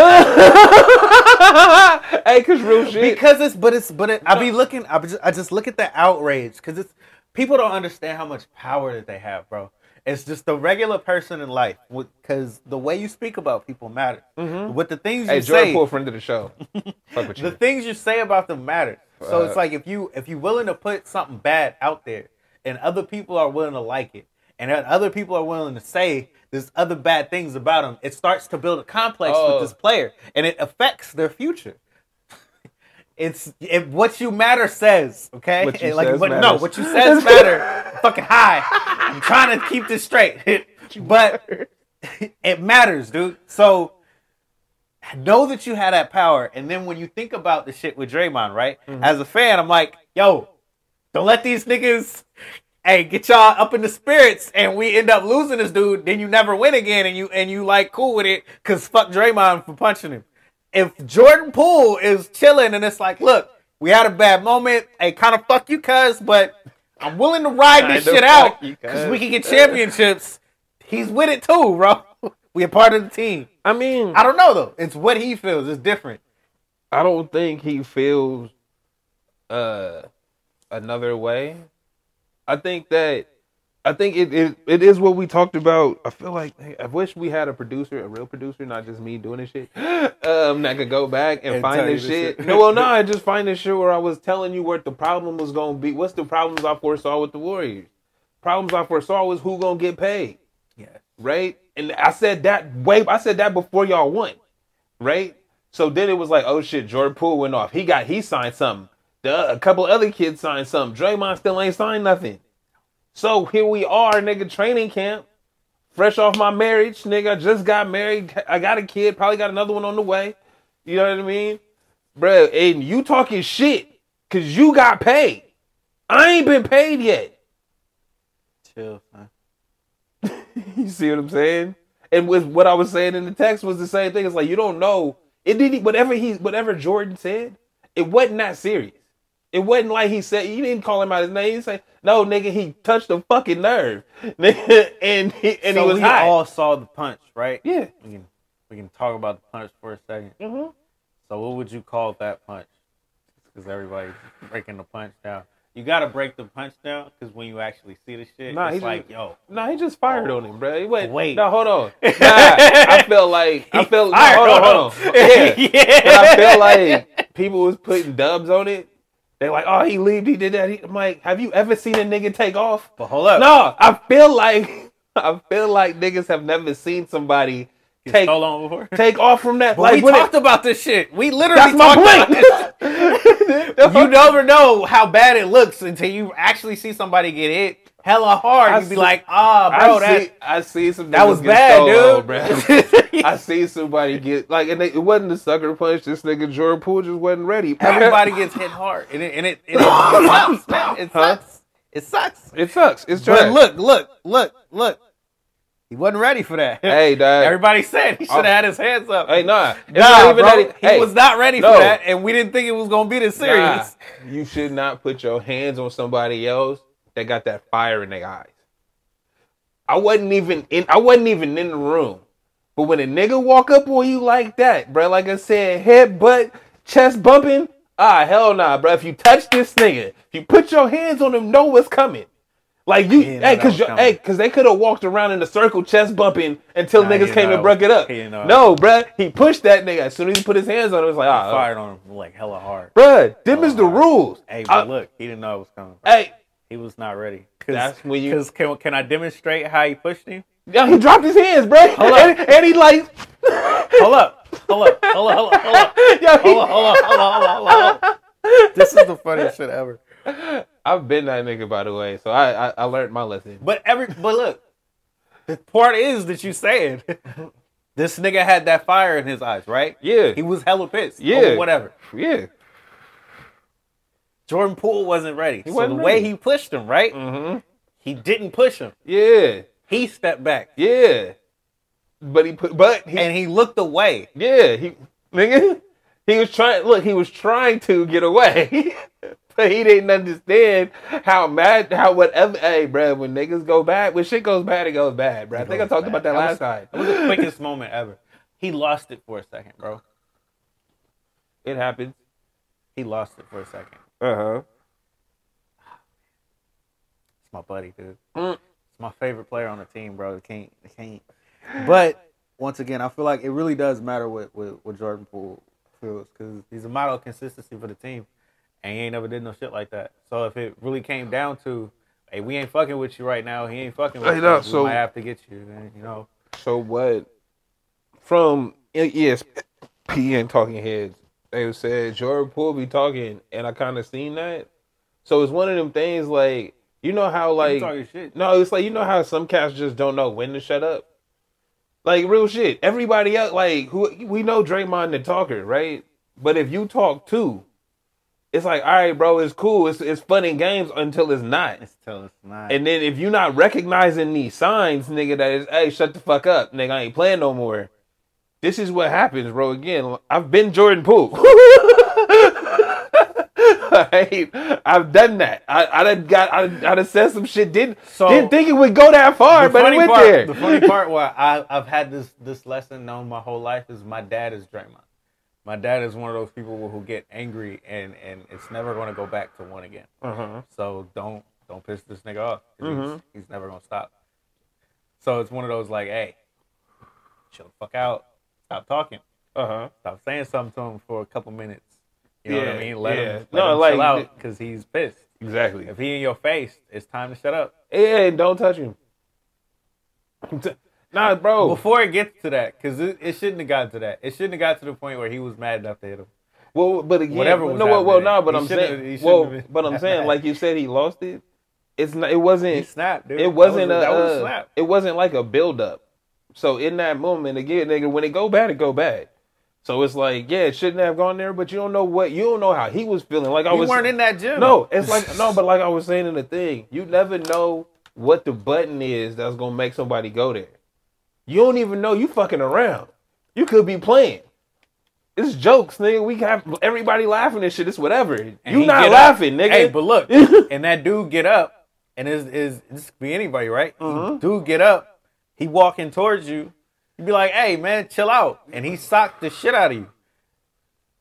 cause real shit. Because it's, but it's, but it, I be looking, I, be just, I just look at the outrage because it's people don't understand how much power that they have, bro. It's just the regular person in life because the way you speak about people matters. Mm-hmm. With the things you hey, Jordan say, Poole, friend of the show. Fuck with the things you say about them matter. So it's like if you if you're willing to put something bad out there, and other people are willing to like it, and other people are willing to say there's other bad things about them, it starts to build a complex Oh. with this player, and it affects their future. It's it, what you matter says, okay? What you like, says what, no, what you says matter. fucking high. I'm trying to keep this straight, but it matters, dude. So know that you had that power, and then when you think about the shit with Draymond, right? Mm-hmm. As a fan, I'm like, yo, don't let these niggas, hey, get y'all up in the spirits, and we end up losing this dude. Then you never win again, and you and you like cool with it because fuck Draymond for punching him. If Jordan Poole is chilling and it's like, look, we had a bad moment, hey, kind of fuck you, cuz, but I'm willing to ride this shit out because we can get championships. He's with it too, bro. We a part of the team. I mean, I don't know though. It's what he feels. It's different. I don't think he feels uh another way. I think that I think it, it it is what we talked about. I feel like hey, I wish we had a producer, a real producer, not just me doing this shit. Um, that could go back and, And find this this shit. shit. no, well, no, I just find this shit where I was telling you what the problem was gonna be. What's the problems I foresaw with the Warriors? Problems I foresaw was who gonna get paid Yeah. right? And I said that way. I said that before y'all won, right? So then it was like, oh shit, Jordan Poole went off. He got he signed something. The, a couple other kids signed something. Draymond still ain't signed nothing. So here we are, nigga, training camp. Fresh off my marriage, nigga. I just got married. I got a kid. Probably got another one on the way. You know what I mean, Bruh, And you talking shit because you got paid. I ain't been paid yet. Chill, man. You see what I'm saying? And with what I was saying in the text was the same thing. It's like you don't know. It didn't whatever he whatever Jordan said, it wasn't that serious. It wasn't like he said he didn't call him out his name. He said, No, nigga, he touched the fucking nerve. And he and so he was we high. all saw the punch, right? yeah. We can we can talk about the punch for a 2nd Mhm. So what would you call that punch? Because everybody's breaking the punch down. You gotta break the punch down because when you actually see the shit, Nah, it's like, yo, No, he just fired on him, bro. He went, Wait. No, hold on. Nah, I felt like I felt. fired hold on, on hold on. Yeah. Yeah. But I felt like people was putting dubs on it. They're like, oh, he leaved, he did that. He, I'm like, have you ever seen a nigga take off? but hold up, No, I feel like I feel like niggas have never seen somebody take stolen before. take off from that. But like we when it- talked about this shit. We literally that's my talked about this. you never know how bad it looks until you actually see somebody get hit hella hard. I You'd be see- like, ah, bro, I that see, I see some that was bad, dude. I see somebody get like, and they, it wasn't the sucker punch. This nigga Jordan Poole just wasn't ready. Everybody gets hit hard, and it, and it, and it, sucks, man. It Huh? sucks. It sucks. It sucks. It's But look, look, look, look. He wasn't ready for that. hey, dog. Everybody said he should have had his hands up. Hey, nah. Nah, bro, he hey, was not ready no. for that, and we didn't think it was gonna be this serious. Nah, you should not put your hands on somebody else that got that fire in their eyes. I wasn't even in. I wasn't even in the room. But when a nigga walk up on you like that, bro, like I said, head, butt, chest bumping, ah, hell nah, bro. If you touch this nigga, if you put your hands on him, know what's coming. Like you, He hey, cause you, hey, cause they could have walked around in a circle, chest bumping until Nah, niggas came know and broke it up. He didn't know that No, bruh, he pushed that nigga. As soon as he put his hands on him. it was like, ah, Fired on him like hella hard. Bruh, them is the hard. rules. Hey, I- look, he didn't know it was coming. hey, He was not ready. Cause, That's when you- Because can, can I demonstrate how he pushed him? yo, he dropped his hands, bruh. Hold up. And, and he like, Hold up, hold up, hold up, hold up, hold up, yo, he, hold up, hold up, hold up, hold up, hold up. This is the funniest shit ever. I've been that nigga, by the way, so I, I, I learned my lesson. But every but look, the part is that you saying this nigga had that fire in his eyes, right? Yeah. He was hella pissed. Yeah. whatever. Yeah. Jordan Poole wasn't ready. so wasn't the way he pushed him, right? Mm-hmm. He didn't push him. Yeah. He stepped back. Yeah. but he put, but he, and he looked away. yeah, he nigga, he was trying. Look, he was trying to get away, but he didn't understand how mad, how whatever. Hey, bro, when niggas go bad, when shit goes bad, it goes bad, bro. I think I talked about that was- last time. It was the quickest moment ever. He lost it for a second, bro. It happens. He lost it for a second. Uh huh. It's my buddy, dude. Mm. It's my favorite player on the team, bro. It can't, it can't. But once again, I feel like it really does matter what what, what Jordan Poole feels because he's a model of consistency for the team, and he ain't never did no shit like that. So if it really came down to, hey, we ain't fucking with you right now, he ain't fucking with Hey, you, no, we so- might have to get you, and, you know. So what? From ESPN and Talking Heads, they said Jordan Poole be talking, and I kind of seen that. So it's one of them things like you know how like talking shit. no, it's like you know how some cats just don't know when to shut up. Like real shit. Everybody else, like who we know Draymond the talker, right? But if you talk too, it's like all right, bro, it's cool, it's it's fun and games until it's not. Until It's tell not. And then if you're not recognizing these signs, nigga, that is, hey, shut the fuck up, nigga, I ain't playing no more. This is what happens, bro. Again, I've been Jordan Poole. Right? I've done that. I I done got I I done said some shit. Didn't So- didn't think it would go that far, but it went part, there. The funny part where I, I've had this this lesson known my whole life is my dad is Draymond. My dad is one of those people who get angry and and it's never going to go back to one again. uh-huh. So don't don't piss this nigga off. Mhm. He's, he's never gonna stop. So it's one of those like, hey, chill the fuck out. Stop talking. Uh-huh. Stop saying something to him for a couple minutes. You know what I mean? Let yeah. him, let No, him like, chill out because he's pissed. Exactly. If he in your face, it's time to shut up. Yeah, and don't touch him. nah, bro. Before it gets to that, because it, it shouldn't have got to that. It shouldn't have got to the point where he was mad enough to hit him. Well, but again, Whatever was no, well, well, no, but he I'm saying, have- he shouldn't well, but I'm saying, like you said, he lost it. It's not. It wasn't. He snapped, dude. It wasn't that was a. that was a uh, snap. it wasn't like a build up. So in that moment, again, nigga, when it go bad, it go bad. So it's like, yeah, it shouldn't have gone there, but you don't know what you don't know how he was feeling. Like I You was weren't in that gym. No, it's like no, but like I was saying in the thing, you never know what the button is that's gonna make somebody go there. You don't even know you fucking around. You could be playing. It's jokes, nigga. We have everybody laughing and shit. It's whatever. And you not laughing, up. nigga. Hey, but look, and that dude get up, and is is this could be anybody, right? Mhm. Dude get up, he walking towards you. You be like, "Hey, man, chill out," and he socked the shit out of you.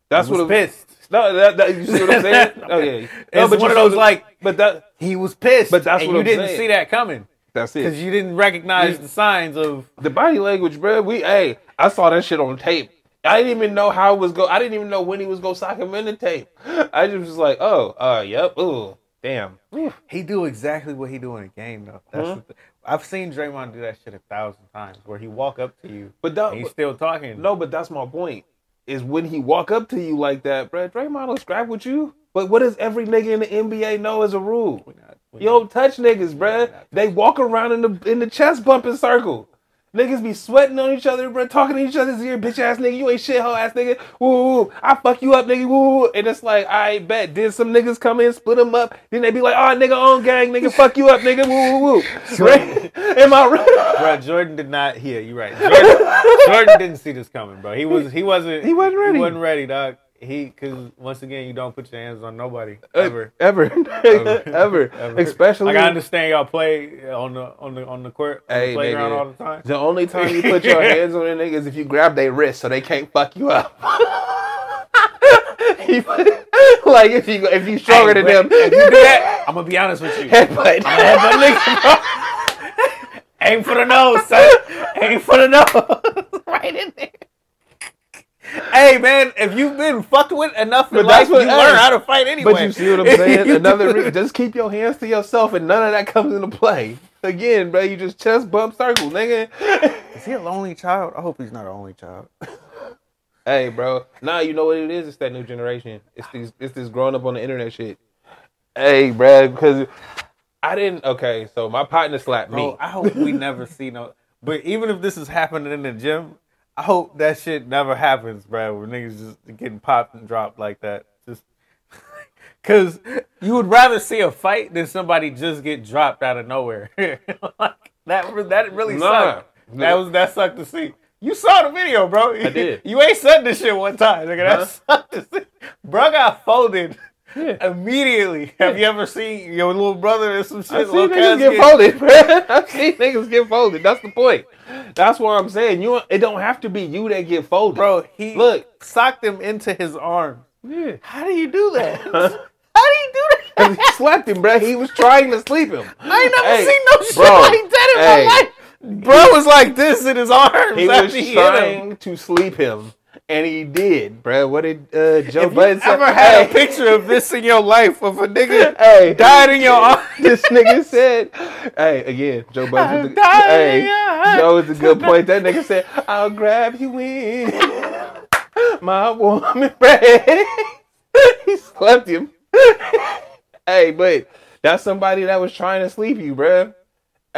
that's He was what it, pissed. No, that, that you see what I'm saying? Okay, It's no, one of those like but that he was pissed, But that's and what you I'm didn't saying. see that coming that's it. because you didn't recognize the signs of. the body language, bro. We hey, I saw that shit on tape. I didn't even know how it was go. I didn't even know when he was gonna sock him in the tape. I just was like, oh, uh, yep, ooh, damn. He do exactly what he do in a game though. That's Mhm. the th- I've seen Draymond do that shit a thousand times, where he walk up to you But that, and he's still talking. no, but that's my point. Is when he walk up to you like that, bro. Draymond will scrap with you. But what does every nigga in the NBA know as a rule? We not- we You don't touch niggas, bruh. They walk around in the in the chest bumping circle. Niggas be sweating on each other, bro, talking to each other's ear, bitch ass nigga. You ain't shit hoe ass nigga. Woo, woo. I fuck you up, nigga. Woo, woo. And it's like, I bet. Then some niggas come in, split them up. Then they be like, oh, nigga, on gang, nigga, fuck you up, nigga. Woo, woo, woo. Right? Am I right? Bro, Jordan did not. Yeah, you're right. Jordan, Jordan didn't see this coming, bro. He was. He wasn't. He wasn't ready. He wasn't ready, dog. He because once again, you don't put your hands on nobody Uh, ever. Ever. Ever. Ever. Especially. Like I understand y'all play on the on the on the court, on Hey, the playground nigga. all the time. The only time you put your hands on a nigga is if you grab their wrist so they can't fuck you up. Like if you if you stronger Hey, than them, If you do that, I'm gonna be honest with you. headbutt. Headbutt nigga, bro. Aim for the nose, son. Aim for the nose. right in there. Hey man, if you've been fucked with enough in But life, what- you learn how to fight anyway. But you see what I'm saying? Another re- just keep your hands to yourself and none of that comes into play. Again, bro, you just chest bump circle, nigga. Is he a lonely child? I hope he's not an only child. hey, bro. Nah, you know what it is? It's that new generation. It's these it's this growing up on the internet shit. Hey, bro, because I didn't okay, so my partner slapped me. Bro, I hope we never see no. But even if this is happening in the gym, I hope that shit never happens, bro. Where niggas just getting popped and dropped like that. Just because you would rather see a fight than somebody just get dropped out of nowhere. like that, that really Nah, sucks. That was that sucked to see. You saw the video, bro. I did. You ain't said this shit one time, nigga. That Huh? sucked to see. Bro got folded Yeah. immediately. Have you ever seen your little brother or some shit? I see niggas get folded, bro. I see niggas get folded. That's the point. That's what I'm saying. You, it don't have to be you that get folded, Bro, he Look. socked him into his arm. Yeah. How do you do that? How do you do that? Cause he slept him, bro. He was trying to sleep him. I ain't never Hey, seen no shit bro, like that in hey. my life. Bro was like this in his arms. He was he trying to sleep him, and he did, bro. What did uh, Joe If Budden you say? ever had a picture of this in your life of a nigga Hey, died in your arms? this nigga said, "Hey, again, Joe Budden. I'm the- dying, Hey. Joe is a good point. That nigga said, "I'll grab you in my woman bed." he slept him. hey, but that's somebody that was trying to sleep you, bruh.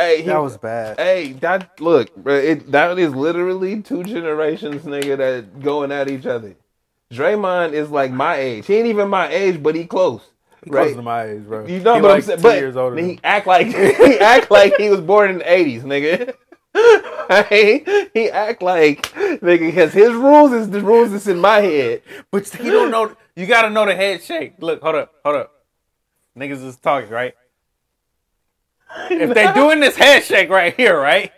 Hey, he, was bad. Hey, that look, it that is literally two generations, nigga, that going at each other. Draymond is like my age. He ain't even my age, but he close. right? Close to my age, bro. You know He what like I'm saying? But years older. he act like he act like he was born in the '80s, nigga. he, he act like nigga because his rules is the rules that's in my head. But he don't know. You got to know the head shake. Look, hold up, hold up. Niggas is talking, right? If they doing this head shake right here, right?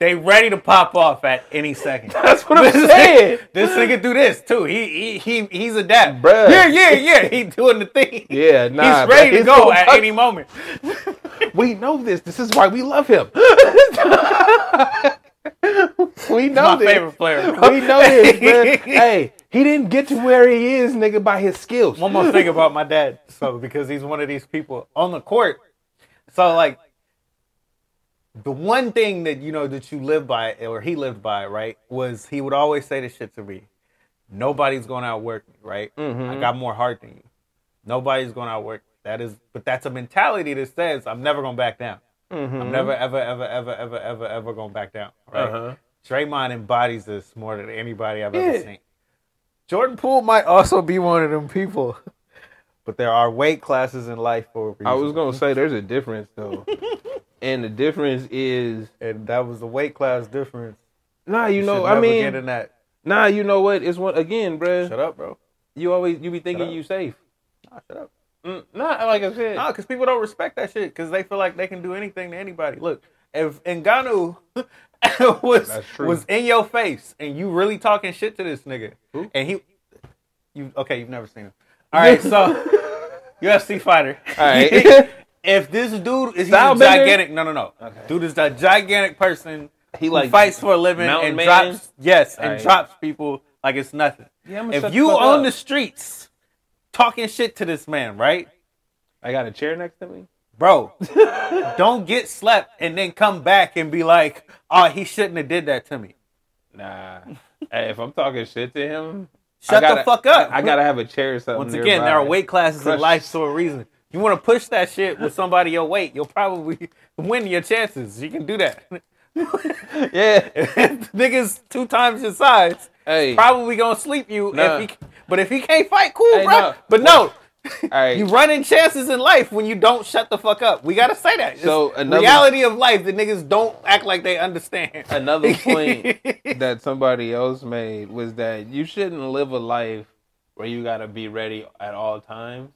They ready to pop off at any second. That's what I'm This saying. nigga- This nigga do this too. He he he he's adapt. Bruh. Yeah, yeah, yeah. He doing the thing. Yeah, nah, He's ready to he's go gonna at any moment. We know this. This is why we love him. we know My this. favorite player. bro. We know this, man. hey, he didn't get to where he is, nigga, by his skills. one more thing about my dad. So because he's one of these people on the court. So like the one thing that you know that you live by or he lived by, right, was he would always say this shit to me. Nobody's going to outwork me, right? I got more heart than you. Nobody's going to outwork. me. That is, but that's a mentality that says I'm never going to back down. I'm never, ever, ever, ever, ever, ever, ever going back down. Right? Uh-huh. Draymond embodies this more than anybody I've Yeah. ever seen. Jordan Poole might also be one of them people. But there are weight classes in life for a reason. I was gonna say there's a difference though, and the difference is and that was the weight class difference. nah. You You know, should I mean, get in that. nah. You know what? It's one again, bruh. Shut up, bro. You always you be thinking you safe. Nah, shut up. Mm, nah, like I said. Nah, because people don't respect that shit because they feel like they can do anything to anybody. Look, if Ngannou was was in your face and you really talking shit to this nigga, Who? and he, you okay? You've never seen him. All right, so UFC fighter. All right. If this dude is he's a Stylebender? gigantic, no, no, no. Okay. Dude is a gigantic person. He who like fights for a living and man? drops yes and Alright. drops people like it's nothing. Yeah, if you fuck on up. the streets talking shit to this man, right? I got a chair next to me. Bro, don't get slept and then come back and be like, "Oh, he shouldn't have did that to me." Nah. hey, if I'm talking shit to him, Shut the gotta- fuck up. I, I gotta have a chair or something. Once again, nearby. there are weight classes Crush. in life for a reason. You want to push that shit with somebody your weight, you'll probably win your chances. You can do that. Yeah. Niggas two times your size, Hey. probably gonna sleep you. Nah. If he, but if he can't fight, cool, Hey, bro. no. But no, right. you running chances in life when you don't shut the fuck up. We gotta say that. It's So, another- reality of life, the niggas don't act like they understand. Another point that somebody else made was that you shouldn't live a life where you gotta be ready at all times,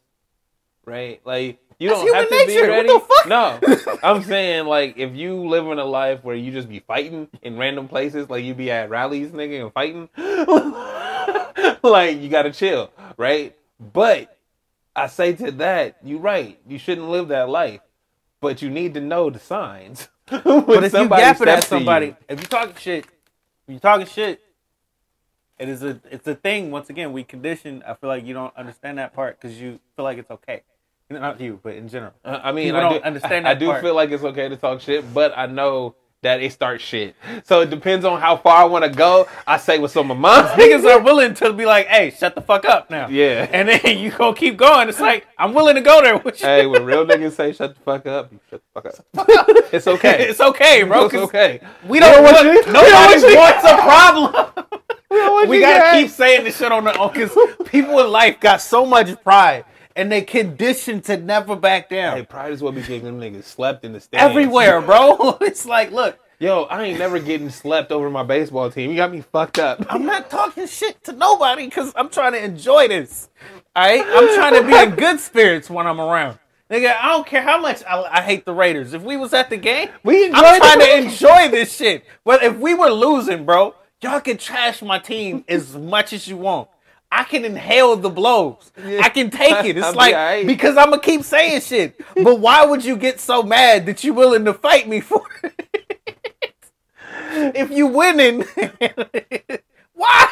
right? Like you That's don't have to nature. be What ready. the fuck? No, I'm saying like if you live in a life where you just be fighting in random places, like you be at rallies, nigga, and fighting, like you gotta chill, right? But I say to that, you right. You shouldn't live that life, but you need to know the signs. But if you at somebody, if you talking shit, if you talking shit, it is a it's a thing. Once again, we condition. I feel like you don't understand that part because you feel like it's okay. Not you, but in general. Uh, I mean, People I don't do, understand I, I do part. feel like it's okay to talk shit, but I know that it starts shit. So it depends on how far I want to go. I say what's on my mind. Niggas are willing to be like, "Hey, shut the fuck up now." Yeah. and then you gonna keep going. It's like I'm willing to go there with you. hey, when real niggas say shut the fuck up, you shut the fuck up. it's okay. it's okay, bro. It's okay. We don't, want want, you- don't nobody want you- wants a problem. want we gotta keep saying this shit on the because people in life got so much pride and they conditioned to never back down. They probably as well be getting them niggas slept in the stands. Everywhere, bro. It's like, look, Yo, I ain't never getting slept over my baseball team. You got me fucked up. I'm not talking shit to nobody because I'm trying to enjoy this. All right, I'm trying to be in good spirits when I'm around. Nigga, I don't care how much I, I hate the Raiders. If we was at the game, We I'm trying to enjoy this shit. But if we were losing, bro, y'all can trash my team as much as you want. I can inhale the blows. I can take it. It's like alright. because I'm gonna keep saying shit. But why would you get so mad that you willing to fight me for it? if you winning, why?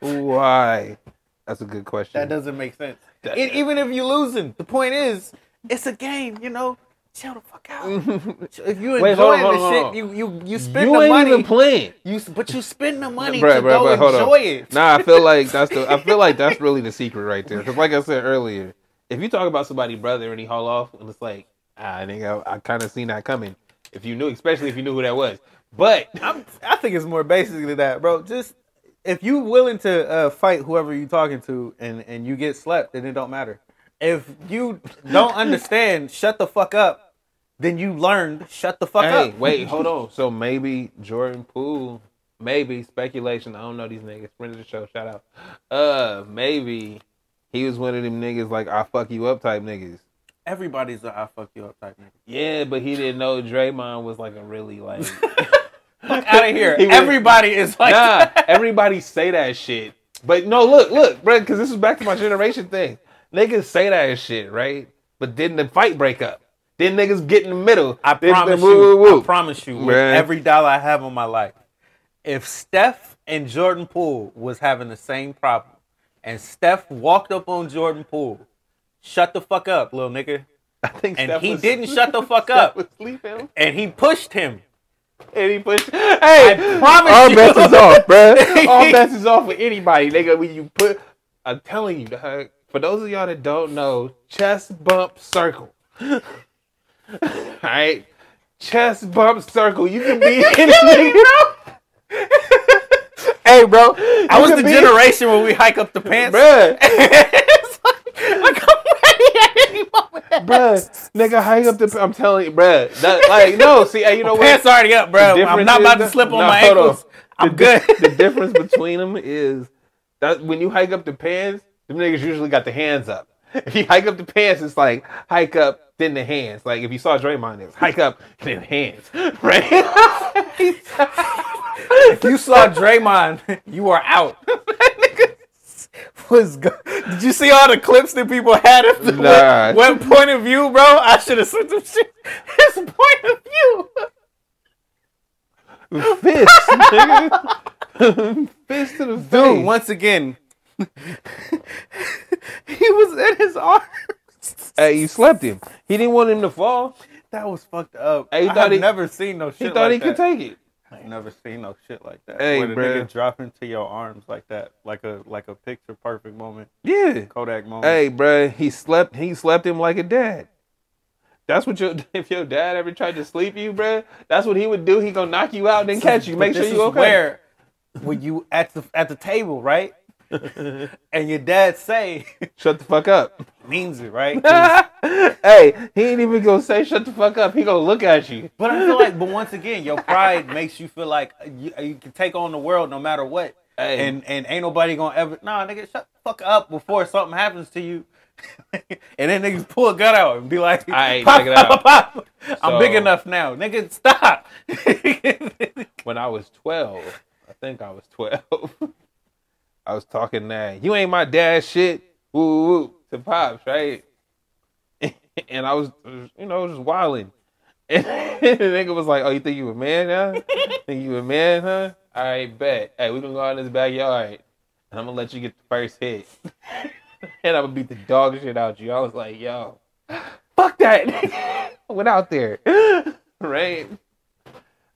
Why? That's a good question. That doesn't make sense. That- E- even if you're losing, the point is, it's a game. You know, chill the fuck out. if you Wait, hold on, enjoying hold the on, shit, you you you spend you the ain't money. even playing. you but you spend the money Bruh, to bruh, go bruh, hold on. enjoy it. Nah, I feel like that's the. I feel like that's really the secret right there. Because, like I said earlier, if you talk about somebody brother and he haul off, and it's like, ah, I think I, I kind of seen that coming. If you knew, especially if you knew who that was. But I'm, I think it's more basically that, bro. Just if you willing to uh, fight whoever you talking to, and and you get slept, then it don't matter. If you don't understand, shut the fuck up. Then you learned, shut the fuck hey, up. wait, hold on. So maybe Jordan Poole, maybe speculation. I don't know these niggas. Friend of the show, shout out. Uh, maybe he was one of them niggas like I fuck you up type niggas. Everybody's a I fuck you up type nigga. Yeah, but he didn't know Draymond was like a really like. Out of here. He was- Everybody is like nah, everybody say that shit. But no, look, look, bro, because this is back to my generation thing. Niggas say that shit, right? But then the fight break up. Then niggas get in the middle. I Then promise woo, you. woo, woo. I promise you. With every dollar I have in my life, if Steph and Jordan Poole was having the same problem, and Steph walked up on Jordan Poole, shut the fuck up, little nigga, I think and Steph he was- didn't shut the fuck Steph up, was sleeping. and he pushed him. And he pushed. Hey, I promise all you. bets is off, bro. All bets is off with anybody, nigga. When you put, I'm telling you, dog, for those of y'all that don't know, chest bump circle. all right, chest bump circle. You can be in Hey, bro, I was the be- generation when we hike up the pants. bruh, like, like, I'm ready at any moment. bruh, nigga, hang up the. I'm telling you, bruh. That, like, no, see, hey, you know what? Pants already up, bro. The I'm not about to slip on No, my on. ankles. I'm the, good. di- the difference between them is that when you hike up the pants, them niggas usually got the hands up. If you hike up the pants, it's like hike up, then the hands. Like if you saw Draymond, it's hike up, then hands. Right? If you saw Draymond, you are out. was go- Did you see all the clips that people had of the Nah. what, point of view, bro? I should have sent them shit. His point of view. Fist, nigga. Fist to the face. Dude, once again, he was in his arms. hey, you slept him. He didn't want him to fall. That was fucked up. Hey, he I thought he- never seen no shit He thought like he that. could take it. I ain't never seen no shit like that. Hey, Where the bruh. nigga drop into your arms like that, like a like a picture perfect moment, Yeah. Kodak moment. Hey, bruh, he slept. He slept him like a dad. That's what your if your dad ever tried to sleep you, bruh. That's what he would do. He gonna knock you out, and then catch you, make sure you okay. Where when you at the at the table, right? and your dad say Shut the fuck up. means it, right? hey, he ain't even gonna say shut the fuck up. He gonna look at you. But I feel like, but once again, your pride makes you feel like you, you can take on the world no matter what, Hey. and and ain't nobody gonna ever. Nah, nigga, shut the fuck up before something happens to you. and then niggas pull a gun out and be like, Aight, pop, check it pop, out. pop, pop. I'm big enough now, nigga. Stop. When I was twelve, I think I was twelve. I was talking that you ain't my dad shit. Woo woo to pops, right? and I was, you know, just wilding. And the nigga was like, "Oh, you think you a man, huh? think you a man, huh? All right, bet. Hey, we gonna go out in this backyard, and I'm gonna let you get the first hit, and I'm gonna beat the dog shit out you." I was like, "Yo, fuck that!" I went out there, right?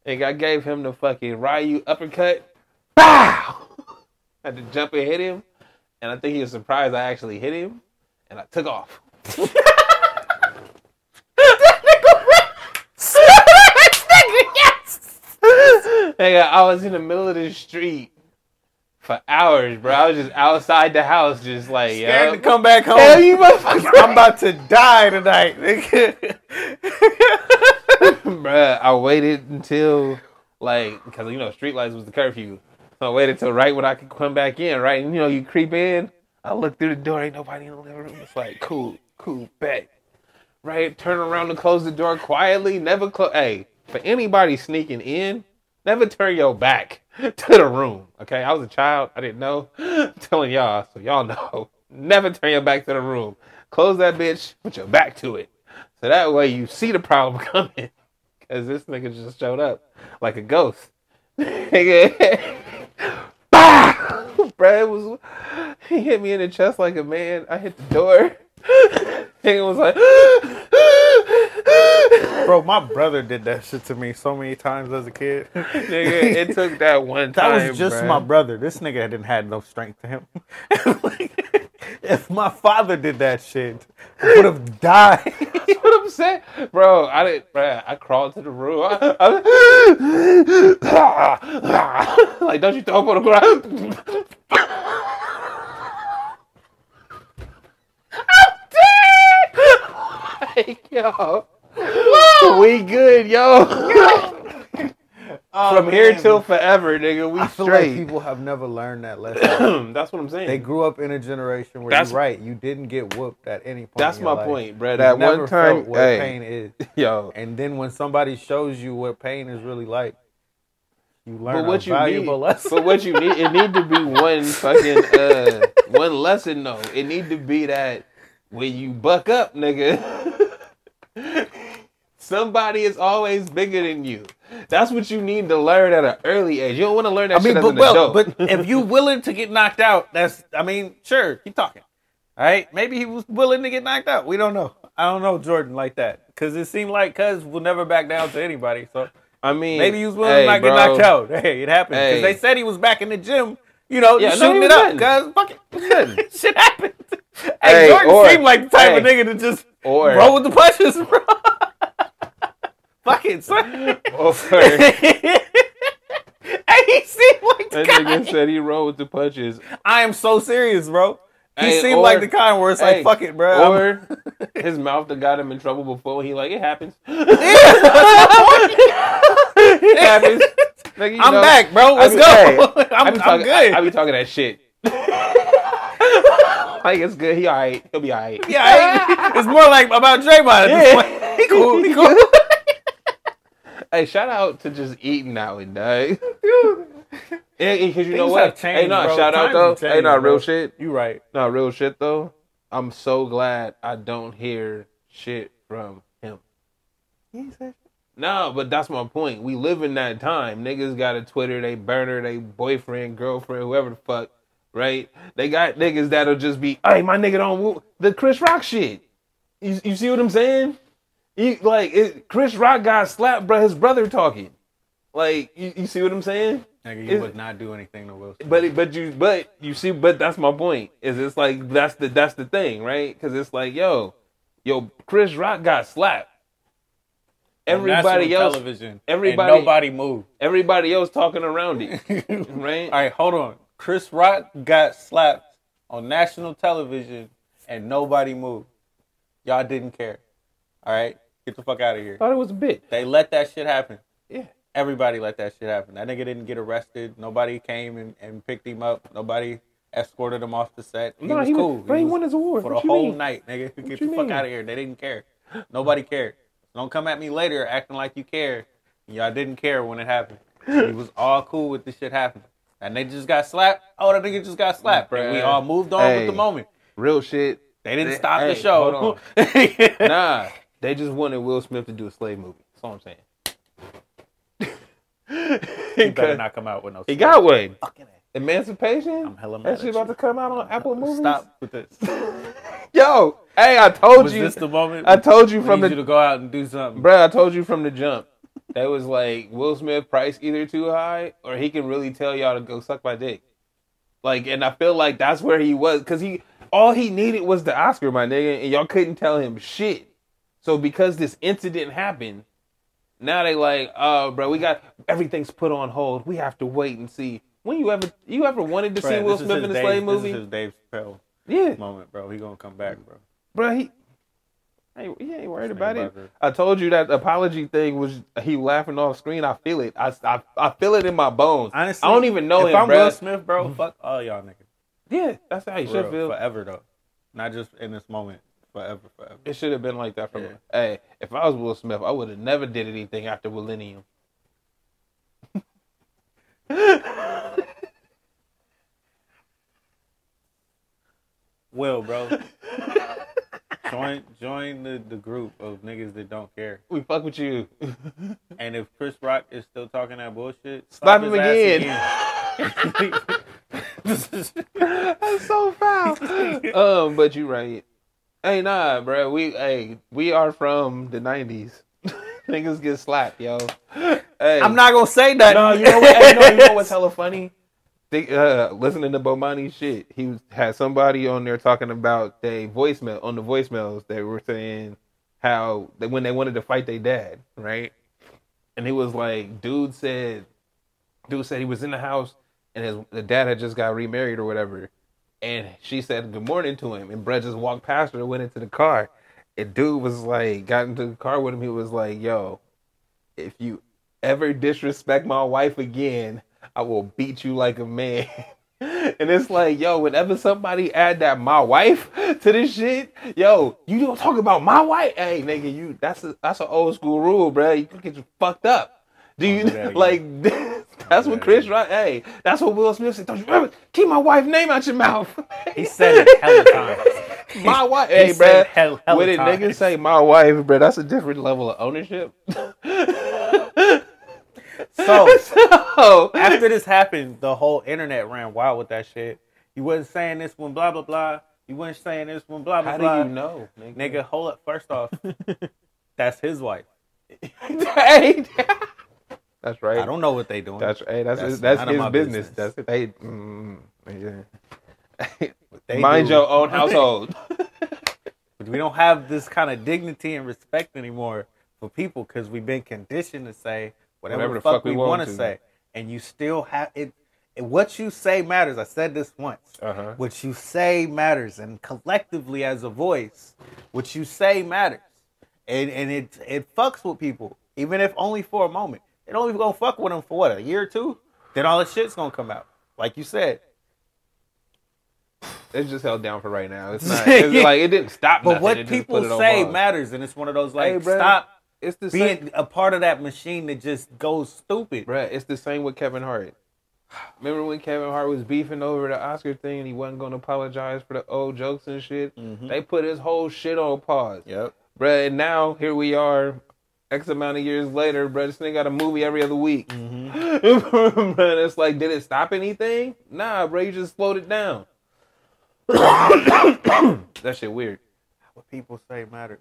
And I gave him the fucking Ryu uppercut. Bow! Had to jump and hit him, and I think he was surprised I actually hit him, and I took off. Nigga, I was in the middle of the street for hours, bro. I was just outside the house, just like, Scared yo. to come back home. Hell, you motherfucker. I'm about to die tonight, nigga. Bruh, I waited until like because you know street lights was the curfew. I waited till right when I could come back in. Right, and you know you creep in. I look through the door, ain't nobody in the living room. It's like cool, cool, bet. Right, turn around and close the door quietly. Never close. Hey, for anybody sneaking in, never turn your back to the room. Okay, I was a child. I didn't know. I'm telling y'all, so y'all know. Never turn your back to the room. Close that bitch. Put your back to it. So that way you see the problem coming. Cause this nigga just showed up like a ghost. Bah! It was he hit me in the chest like a man. I hit the door. Nigga was like Bro, my brother did that shit to me so many times as a kid. Nigga, it took that one time. That was just bruh. my brother. This nigga didn't have no strength to him. Like, if my father did that shit, I would have died. That's what I'm saying, bro. I didn't, bro. I crawled to the room. I, I- like, don't you throw up on the ground? I'm dead. Like, yo, we good, yo. From here till forever, nigga. We I feel straight. like people have never learned that lesson. That's what I'm saying. They grew up in a generation where That's- you're right. You didn't get whooped at any point. That's in your my life. point, bro. You've That never one time, felt what hey. pain is. yo, And then when somebody shows you what pain is really like, you learn But what a you need, valuable lesson. but what you need, it need to be one fucking uh, one lesson though. It need to be that when you buck up, nigga, somebody is always bigger than you. That's what you need to learn at an early age. You don't want to learn that I mean, shit but as an well, adult. but if you willing to get knocked out, that's I mean, sure, keep talking. All right, maybe he was willing to get knocked out. We don't know. I don't know Jordan like that because it seemed like Cuz will never back down to anybody. So I mean, maybe he was willing hey, to not bro, get knocked out. Hey, it happened because Hey. they said he was back in the gym. You know, Yeah, just no, shooting it up. Cuz fuck it, shit happened. Hey, Hey, Jordan or- seemed like the type of nigga to just Or- roll with the punches, bro. Fuck it, son. Or- hey, he seemed like the that guy. nigga said he rolled with the punches. I am so serious, bro. He Hey, seemed or- like the kind where it's hey, like, fuck it, bro. Or his mouth that got him in trouble before. He like it happens. it happens. You I'm know, back, bro. Let's be- go. hey, I'm, I be I'm talking, good. I, I be talking that shit. like it's good. He alright. He'll be alright. yeah, I- it's more like about Draymond at this point. He cool. He cool. Hey, shout out to just eating now and. Yeah, because you know what? changed, hey, no, bro. shout out though. have hey, changed, not real shit. You right. Not real shit though. I'm so glad I don't hear shit from him. No, but that's my point. We live in that time. Niggas got a Twitter, they burner, they boyfriend, girlfriend, whoever the fuck, right? They got niggas that'll just be, hey, my nigga don't woo-" the Chris Rock shit. You, you see what I'm saying? You, like it, Chris Rock got slapped, bro. His brother talking. Like you, you see what I'm saying? Nigga, you would not do anything to Will Smith. But but you but you see but that's my point is it's like that's the that's the thing right because it's like yo yo Chris Rock got slapped. Everybody else television. everybody- nobody moved. everybody else talking around it right. All right, hold on. Chris Rock got slapped on national television and nobody moved. Y'all didn't care. All right, get the fuck out of here. Thought it was a bit. They let that shit happen. Yeah. Everybody let that shit happen. That nigga didn't get arrested. Nobody came and, and picked him up. Nobody escorted him off the set. He No, was he was- cool. bro, he won his award. for What the whole mean? night, nigga. Get you the fuck out of here. They didn't care. Nobody cared. Don't come at me later acting like you care. Y'all didn't care when it happened. He was all cool with this shit happening. And they just got slapped. Oh, that nigga just got slapped. And we all moved on Hey. with the moment. Real shit. They didn't They- stop hey, the show. hold Nah, they just wanted Will Smith to do a slave movie. That's all I'm saying. he better not come out with no. He got one. Fucking Emancipation. I'm hella mad That at shit about you. to come out on Apple Movies. Stop with this. Yo, hey, I told Was you. this the moment? I told you from need the you to go out and do something. Bruh, I told you from the jump. That was like Will Smith price either too high or he can really tell y'all to go suck my dick. Like, and I feel like that's where he was because he all he needed was the Oscar, my nigga, and y'all couldn't tell him shit. So because this incident happened, now they like, oh, bro, we got everything's put on hold. We have to wait and see. When you ever you ever wanted to see Will Smith in a slave movie? This is his Dave Chappelle yeah, moment, bro. He gonna come back, bro. bro. He Hey, he ain't worried This about it. about I told you that apology thing was he laughing off screen. I feel it. I, I, I feel it in my bones. Honestly, I don't even know if him, I'm bro. Will Smith, bro, fuck all y'all niggas. Yeah, that's how you should feel. forever though, not just in this moment. Forever, forever. It should have been like that from. Yeah. Hey, if I was Will Smith, I would have never did anything after Millennium. Will, bro, join join the, the group of niggas that don't care. We fuck with you. And if Chris Rock is still talking that bullshit, Slap him ass again. That's so foul. um, but you right. Hey, nah, bro. We hey, we are from the '90s. Niggas get slapped, yo. Hey, I'm not gonna say that. No, you know what? hey, you, know, you know what's hella funny? Think, uh, listening to Bomani shit, he was, had somebody on there talking about they voicemail on the voicemails. They were saying how they, when they wanted to fight their dad, right? And he was like, dude said, dude said he was in the house and his the dad had just got remarried or whatever, and she said good morning to him, and Brett just walked past her and went into the car. And dude was like, got into the car with him. He was like, yo, if you ever disrespect my wife again, I will beat you like a man. and it's like, yo, whenever somebody add that my wife to this shit, yo, you don't talk about my wife. Hey, nigga, you that's a that's an old school rule, bro. You can get you fucked up. Do you oh, that like that's what Chris Rock hey, that's what Will Smith said. Don't you remember? keep my wife's name out your mouth. He said it hella times. my wife. He Hey, bro. hell- hella When a nigga times. say my wife, bro, that's a different level of ownership. So so after this happened, the whole internet ran wild with that shit. You wasn't saying this one, blah blah blah. You weren't saying this one, blah blah How blah. do you know, nigga? Nigga, hold up. First off, that's his wife. Hey, that's right. I don't know what they doing. That's hey, that's That's his, that's his business. business. That's they. Mm, yeah. They Mind do. your own household. We don't have this kind of dignity and respect anymore for people because we've been conditioned to say whatever, the fuck, we, want to say, and you still have it. it- What you say matters. I said this once. Uh-huh. What you say matters, and collectively as a voice, what you say matters, and and it it fucks with people, even if only for a moment. They don't even gonna fuck with them for what a year or two. Then all the shit's gonna come out, like you said. it's just held down for right now. It's not. It's like it didn't stop. But nothing. what people put it on say matters, and it's one of those like Hey, bruh, stop It's the same. being a part of that machine that just goes stupid. Bruh, it's the same with Kevin Hart. Remember when Kevin Hart was beefing over the Oscar thing and he wasn't going to apologize for the old jokes and shit? Mm-hmm. They put his whole shit on pause. Yep. Bruh, and now here we are, X amount of years later, bruh, this thing got a movie every other week. Mm-hmm. and it's like, did it stop anything? Nah, bruh, you just slowed it down. that shit weird. What people say matters.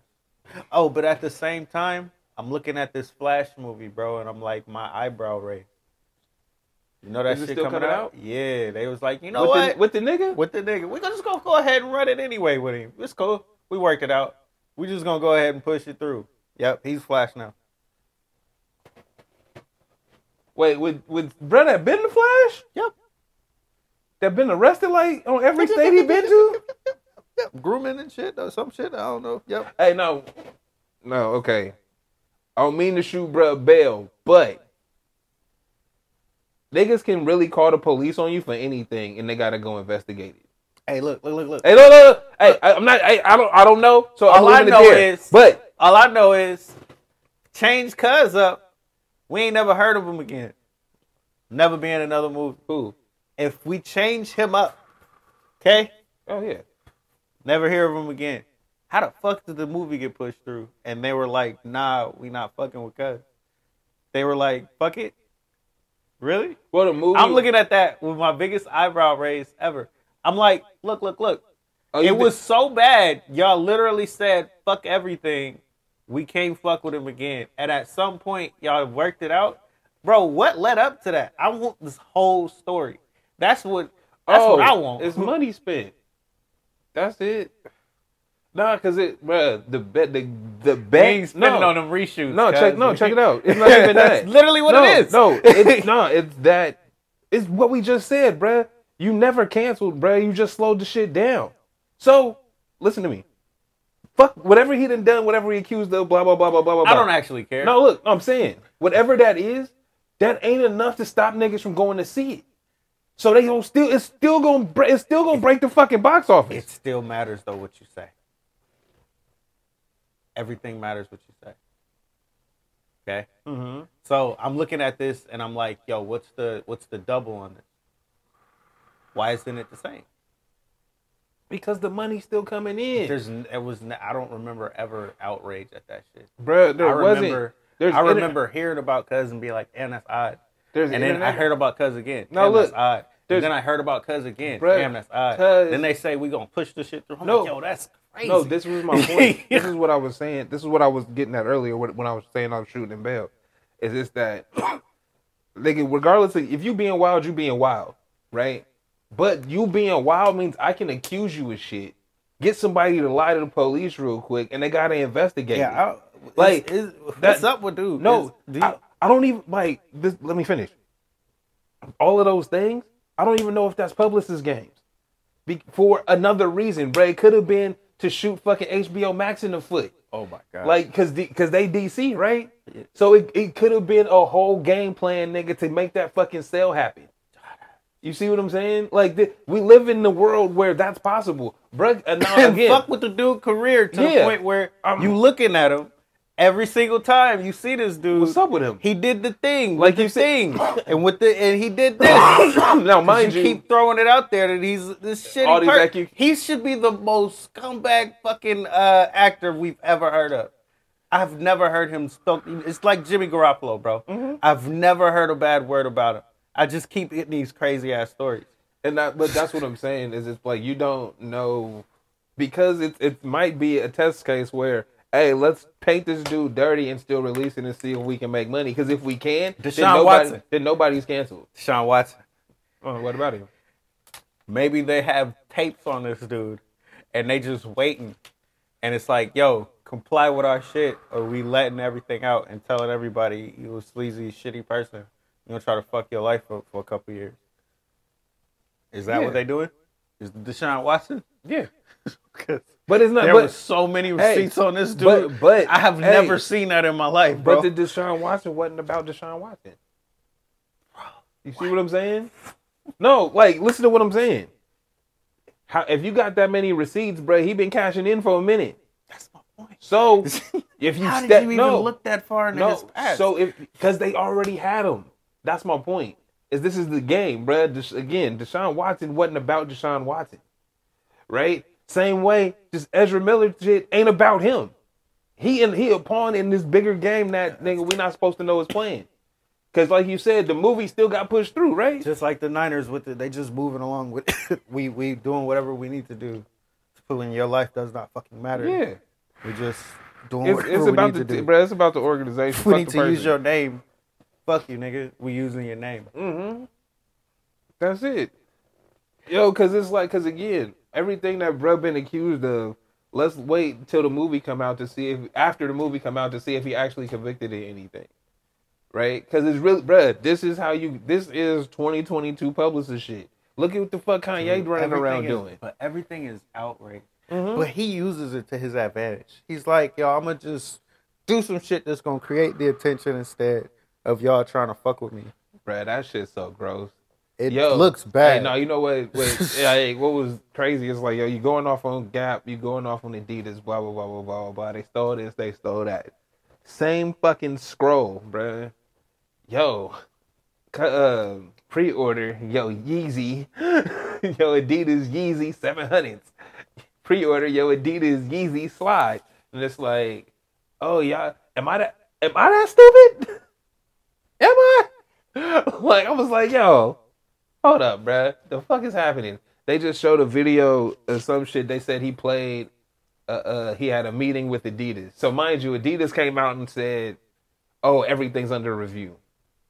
Oh, but at the same time, I'm looking at this Flash movie, bro, and I'm like, my eyebrow raised. You know that Is shit still coming out? out? Yeah, they was like, you know with, what? The, with the nigga? with the nigga, we just gonna go ahead and run it anyway with him. It's cool. We work it out. We just gonna go ahead and push it through. Yep, he's Flash now. Wait, with, with bruh that been the Flash? Yep. That been arrested like on every state he been to? Yep, grooming and shit or some shit. I don't know. Yep. Hey, no, no, okay. I don't mean to shoot bruh Bell, but niggas can really call the police on you for anything, and they gotta go investigate it. Hey, look, look, look, look. Hey, look, look, look. Hey, I, I'm not. Hey, I don't. I don't know. So I'm All I leaving it know is- but All I know is change cuz up. We ain't never heard of him again. Never be in another movie. who? If we change him up, okay, Oh yeah. never hear of him again. How the fuck did the movie get pushed through? And they were like, nah, we not fucking with cuz. They were like, fuck it. Really? What the movie. I'm looking at that with my biggest eyebrow raise ever. I'm like, look, look, look. Oh, you it did- was so bad. Y'all literally said, fuck everything. We can't fuck with him again. And at some point, y'all worked it out. Bro, what led up to that? I want this whole story. That's what that's oh, what I want. It's money spent. That's it. Nah, cause it, bruh, the bet, the the They bet. ain't spending no, on them reshoots. No, check. cuz. No, check it out. It's not even That's that. literally what no, it is. No, it's no, it's that. It's what we just said, bruh. You never canceled, bruh. You just slowed the shit down. So listen to me. fuck whatever he done done, whatever he accused of, blah blah blah blah blah blah. I don't actually care. No, look, I'm saying whatever that is, that ain't enough to stop niggas from going to see it. So they don't still, it's still gonna, it's still gonna break the fucking box office. It still matters though what you say. Everything matters what you say. Okay. hmm So I'm looking at this and I'm like, yo, what's the what's the double on this? Why isn't it the same? Because the money's still coming in, There's it was I don't remember ever outrage at that shit. bro. There I wasn't. remember I inter- remember hearing about Cuz and be like, damn, that's odd. There's and then I internet- heard about Cuz again. No, look, that's odd. And then I heard about Cuz again. Bruh, damn, that's odd. Then they say we gonna push the shit through. I'm No. like, yo, that's crazy. No, this was my point. this is what I was saying. This is what I was getting at earlier when when I was saying I was shooting in bail. Is this that, nigga, regardless of if you being wild, you being wild, right? But you being wild means I can accuse you of shit, get somebody to lie to the police real quick, and they gotta investigate. yeah. I, Like, is, is, that- up with dude? No, Is- do you- I, I don't even like this. Let me finish. All of those things, I don't even know if that's publicist games. Be, for another reason, Bray could have been to shoot fucking HBO Max in the foot, oh my god, like cause the, cause they DC right. So it, it could have been a whole game plan, nigga, to make that fucking sale happen. You see what I'm saying? Like th- we live in the world where that's possible, bro. And now again, fuck with the dude career to the point where I'm- you looking at him every single time you see this dude. what's up with him? He did the thing, Like you thing, and with the and he did this. now, mind you, you, keep throwing it out there that he's this shitty All these acu- He should be the most scumbag fucking uh, actor we've ever heard of. I've never heard him spoke. It's like Jimmy Garoppolo, bro. Mm-hmm. I've never heard a bad word about him. I just keep getting these crazy ass stories. And that, but that's what I'm saying is it's like you don't know because it it might be a test case where hey let's paint this dude dirty and still release it and see if we can make money because if we can then Deshaun nobody Watson. then nobody's canceled. Sean Watson. Oh, what about him? Maybe they have tapes on this dude, and they just waiting, and it's like, yo, comply with our shit, or we letting everything out and telling everybody you a sleazy, shitty person. You gonna try to fuck your life up for a couple years. Is that Yeah. what they doing? Is Deshaun Watson? Yeah. but it's not. there but was so many Hey, receipts on this dude. but- but, I have hey, never seen that in my life, bro. but the Deshaun Watson wasn't about Deshaun Watson. You see what I'm saying? No, like listen to what I'm saying. How if you got that many receipts, bro? He been cashing in for a minute. That's my point. So if you How did step, you even no, look that far into no, his past? so if because they already had him. That's my point. Is this is the game, bro? Des, again, Deshaun Watson wasn't about Deshaun Watson, right? Same way, just Ezra Miller shit ain't about him. He and he a pawn in this bigger game that nigga we not supposed to know is playing. Cause like you said, the movie still got pushed through, right? Just like the Niners with it, they just moving along with we we doing whatever we need to do. Pulling your life does not fucking matter. Yeah, we just doing it's, it's we about need the to do. bro. It's about the organization. we Fuck need the to use your name. Fuck you, nigga. We using your name. Mm-hmm. That's it. Yo, cause it's like, cause again, everything that bro been accused of, let's wait till the movie come out to see if after the movie come out to see if he actually convicted of anything. Right? Cause it's really, bruh, this is how you. This is 2022 publicist shit. Look at what the fuck Kanye running around Everything is- doing. But everything is outrage. Mhm. But he uses it to his advantage. He's like, yo, I'm gonna just do some shit that's gonna create the attention instead of y'all trying to fuck with me. Bruh, that shit's so gross. It Yo, looks bad. Hey, no, you know what? Hey, what was crazy is like, yo, you going off on Gap, you going off on Adidas, blah blah blah blah blah blah. blah. They stole this, they stole that. Same fucking scroll, bruh. Yo, uh, pre-order, yo, Yeezy, yo, Adidas Yeezy seven hundreds. Pre-order, yo, Adidas Yeezy slide, and it's like, oh y'all, am I that? Am I that stupid? Am I? Like I was like, yo, hold up, bruh. The fuck is happening? They just showed a video of some shit. They said he played. Uh, uh, he had a meeting with Adidas. So mind you, Adidas came out and said, "Oh, everything's under review,"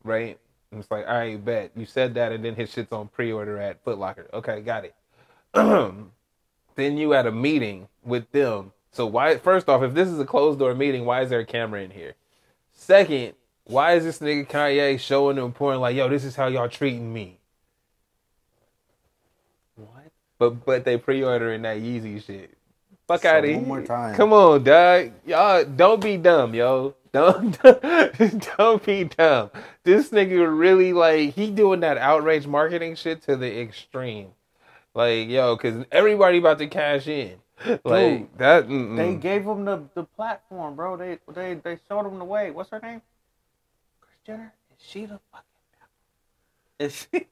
right? And it's like, all right, bet you said that, and then his shit's on pre-order at Foot Locker. Okay, got it. then you had a meeting with them. So why? First off, if this is a closed door meeting, why is there a camera in here? Second, why is this nigga Kanye showing them porn like, yo, this is how y'all treating me? what? But but they pre-ordering that Yeezy shit. Fuck So out of here. one more time. Come on, dog. Y'all don't be dumb, yo. Don't don't be dumb. This nigga really like he doing that outrage marketing shit to the extreme. Like, yo, cause everybody about to cash in. Like Dude, that. mm-mm. They gave him the, the platform, bro. They they they showed him the way. What's her name? Kris Jenner. Is she the fucking? Is she?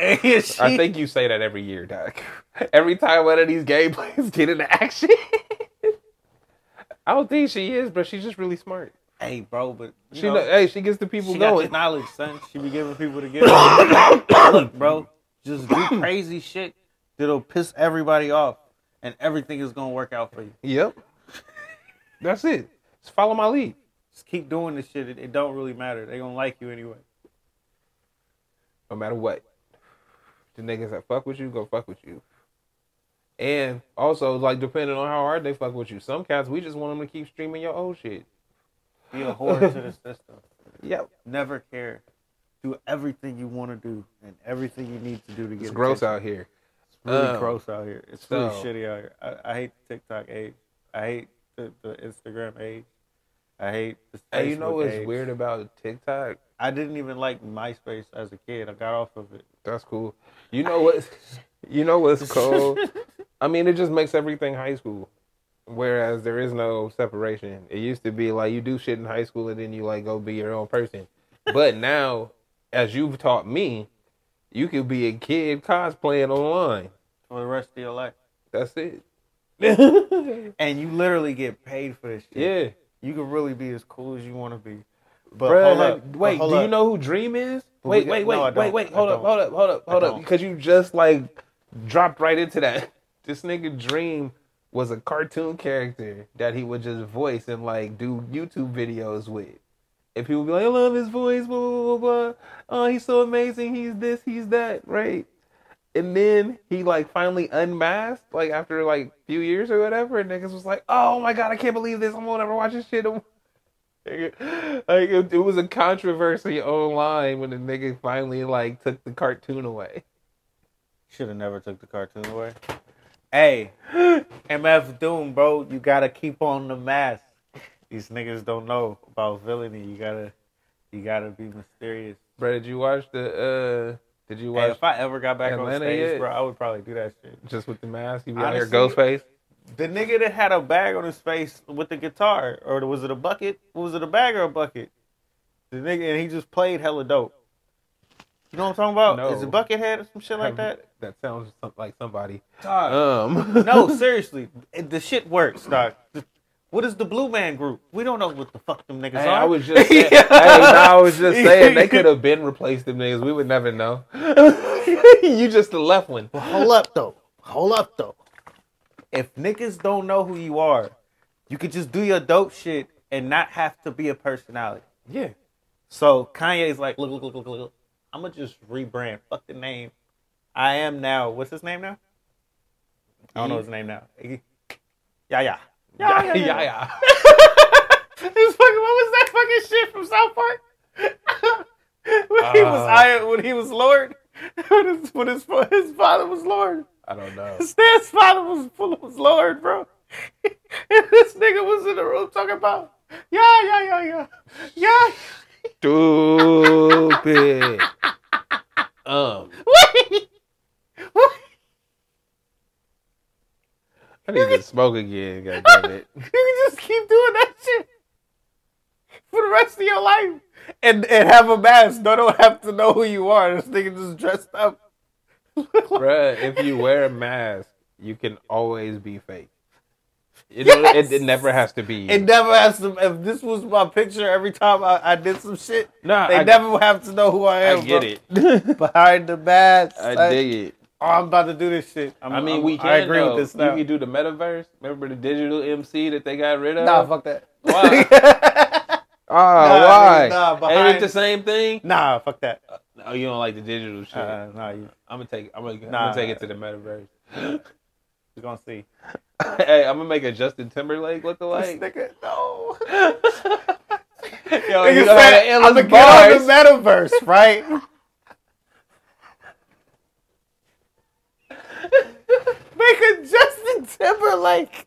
Is she? I think you say that every year, Doc. Every time one of these gay players get into action. I don't think she is, but she's just really smart. Hey, bro, but you She, know, know, hey, she gets the people she got going. the knowledge, son. She be giving people the gift. Look, bro, just do crazy shit that'll piss everybody off, and everything is gonna work out for you. Yep. That's it. Just follow my lead. Keep doing this shit. It, it don't really matter. They gonna like you anyway. No matter what. The niggas that fuck with you, go fuck with you. And also, like, depending on how hard they fuck with you, some cats, we just want them to keep streaming your old shit. Be a whore to the system. Yep. Never care. Do everything you want to do and everything you need to do to get. It's gross attention. out here. It's really Um, gross out here. It's really so- shitty out here. I, I hate TikTok age. I hate the, the Instagram age. I hate the Hey, you know what's age. weird about TikTok? I didn't even like MySpace as a kid. I got off of it. That's cool. You know what? You know what's cool? I mean, it just makes everything high school. Whereas there is no separation. It used to be like you do shit in high school and then you like go be your own person. But now, as you've taught me, you could be a kid cosplaying online. for the rest of your life. That's it. And you literally get paid for this shit. yeah. You can really be as cool as you want to be. But Bruh, hold like, up, but wait, hold do you know who Dream is? But Wait, wait, wait, no, wait, wait, hold up, hold up, hold up, hold up. Because you just like dropped right into that. This nigga Dream was a cartoon character that he would just voice and like do YouTube videos with. And people be like, I love his voice, blah, blah, blah, blah. Oh, he's so amazing. He's this, he's that, right? And then he like finally unmasked, like after like a few years or whatever, and niggas was like, "Oh my god, I can't believe this! I'm gonna never watch this shit." Like it, it was a controversy online when the nigga finally like took the cartoon away. Should have never took the cartoon away. Hey, MF Doom, bro, you gotta keep on the mask. These niggas don't know about villainy. You gotta, you gotta be mysterious. Bro, did you watch the? uh Did you Hey, if I ever got back Atlanta on stage, yet? bro, I would probably do that shit. just with the mask? You be out here Honestly, Ghostface. The nigga that had a bag on his face with the guitar, or was it a bucket? Was it a bag or a bucket? The nigga and he just played hella dope. You know what I'm talking about? No. Is it Buckethead or some shit like that? That sounds like somebody. Dog. Um, no, seriously, the shit works, dog. The- What is the Blue Man Group? We don't know what the fuck them niggas Hey, are. I was just saying, hey, no, I was just saying they could have been replaced them niggas. We would never know. you just the left one. But hold up though. Hold up though. If niggas don't know who you are, you could just do your dope shit and not have to be a personality. Yeah. So Kanye's like, look, look, look, look, look. I'm gonna just rebrand. Fuck the name. I am now. What's his name now? I don't know his name now. Yeah, yeah. Yeah, yeah, yeah. His fucking what was that fucking shit from South Park? when he was Uh. iron, when he was Lord, when his when his, his father was Lord. I don't know. Stan's father was full of was Lord, bro. and this nigga was in the room talking about yeah, yeah, yeah, yeah, yeah. Stupid. Um, Wait, I need to smoke again. God damn it. You can just keep doing that shit for the rest of your life and and have a mask. No, don't have to know who you are. This nigga just dressed up. Bruh, if you wear a mask, you can always be fake. You know, Yes! it, it never has to be. you. It never has to. If this was my picture every time I, I did some shit, Nah, they I- never have to know who I I am. get bro. it. Behind the mask. I dig it. Oh, I'm about to do this shit. I'm, I mean, I'm- we can. I agree though. with this now. You can do the metaverse. Remember the digital MC that they got rid of? Nah, fuck that. Why? Oh, Nah, why? nah, Ain't it behind- the same thing? Nah, fuck that. Oh, you don't like the digital shit. Uh, nah, you, I'm gonna take. I'm gonna, I'm gonna take it to the metaverse. you're gonna see. hey, I'm gonna make a Justin Timberlake look This alike. nigga, no. Yo, Nigga you said, got I'm endless gonna get on the metaverse, right? Make a Justin Timberlake.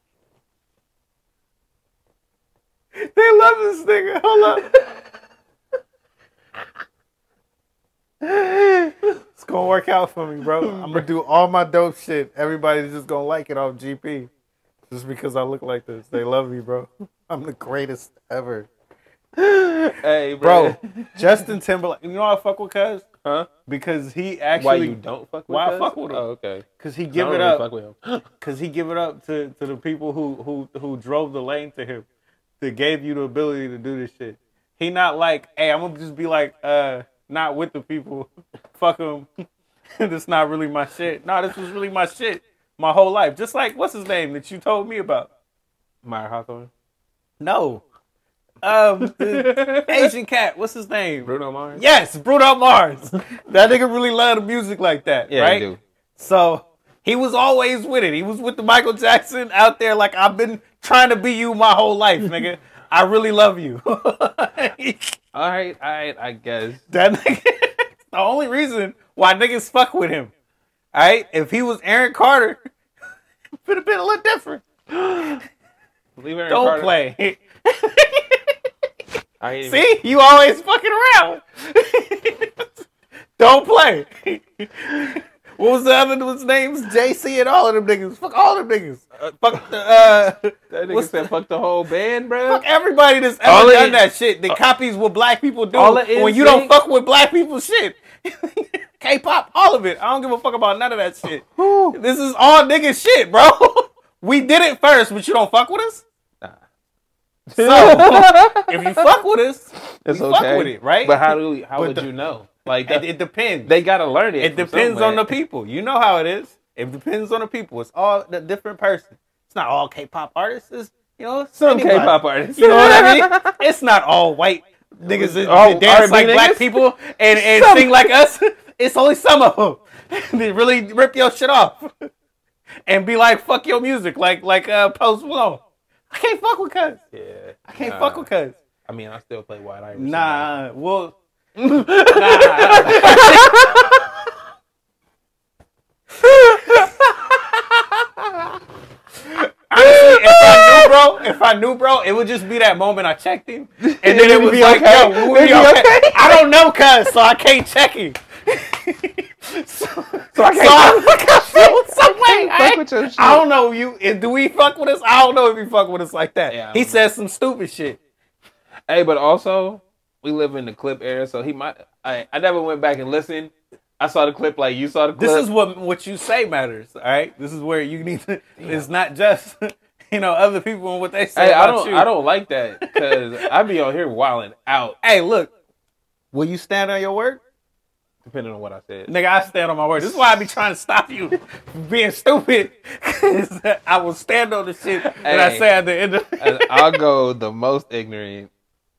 They love this nigga. Hold up. it's gonna work out for me, bro. I'm gonna do all my dope shit. Everybody's just gonna like it off GP. Just because I look like this. They love me, bro. I'm the greatest ever. Hey, bro. bro Justin Timberlake. You know I fuck with cuz? Huh? Because he actually Why you don't fuck with Why I fuck with him? Oh, okay. because he give it really up. Fuck with him. Cause he give it up to, to the people who, who who drove the lane to him, that gave you the ability to do this shit. He not like, hey, I'm gonna just be like, uh, not with the people. Fuck them. this not really my shit. No, this was really my shit. My whole life. Just like what's his name that you told me about? Mayer Hawthorne. No. Um, Asian cat. What's his name? Bruno Mars. Yes, Bruno Mars. that nigga really love the music like that, Yeah, right? you do. So he was always with it. He was with the Michael Jackson out there like I've been trying to be you my whole life, nigga. I really love you. All right, all right. I guess. nigga the only reason why niggas fuck with him. Alright? If he was Aaron Carter, it would have been a little different. Leave Aaron Don't Carter. play. Ain't even- See, you always fucking around. Don't play. What was the other one's names? JC and all of them niggas. Fuck all them niggas. Fuck the uh That nigga said fuck the whole band, bro. fuck everybody that's ever All done is- that shit that copies what black people do it you don't fuck with black people shit. K-pop, all of it. I don't give a fuck about none of that shit. This is all nigga shit, bro. we did it first, but you don't fuck with us. So if you fuck with us, It's okay. fuck with it, right? But how do we, how But would the- you know? Like it, that, it depends. they gotta learn it. It depends on the people. You know how it is. It depends on the people. It's all the different person. It's not all K-pop artists. It's, you know, Some anybody. K-pop artists. You know what I mean? It's not all white niggas that Oh, dance like black people and, and Some. sing like us. It's only some of them. they really rip your shit off and be like, "Fuck your music," like like uh, Post Malone. I can't fuck with cuz. Yeah, I can't Nah. fuck with cuz. I mean, I still play White Iverson. Nah, well, Honestly, if I knew, bro, if I knew, bro, it would just be that moment I checked him, and then it It'd was be like, okay. yo, we would It'd be be okay. okay. I don't know, cuz, so I can't check him. So, So I can't. feel some way. fuck I, with your shit. I don't know you. If, do we fuck with us? I don't know if he fuck with us like that. Yeah, he don't says some stupid shit. Hey, but also we live in the clip era, so he might. I I never went back and listened. I saw the clip like you saw the clip. This is what what you say matters. All right, this is where you need to. It's not just you know other people and what they say Hey, I don't. you. I don't like that because I be on here wilding out, Hey, look. Will you stand on your word? Depending on what I said. Nigga, I stand on my word. This is why I be trying to stop you from being stupid. 'Cause I will stand on the shit that I say at the end of I'll go the most ignorant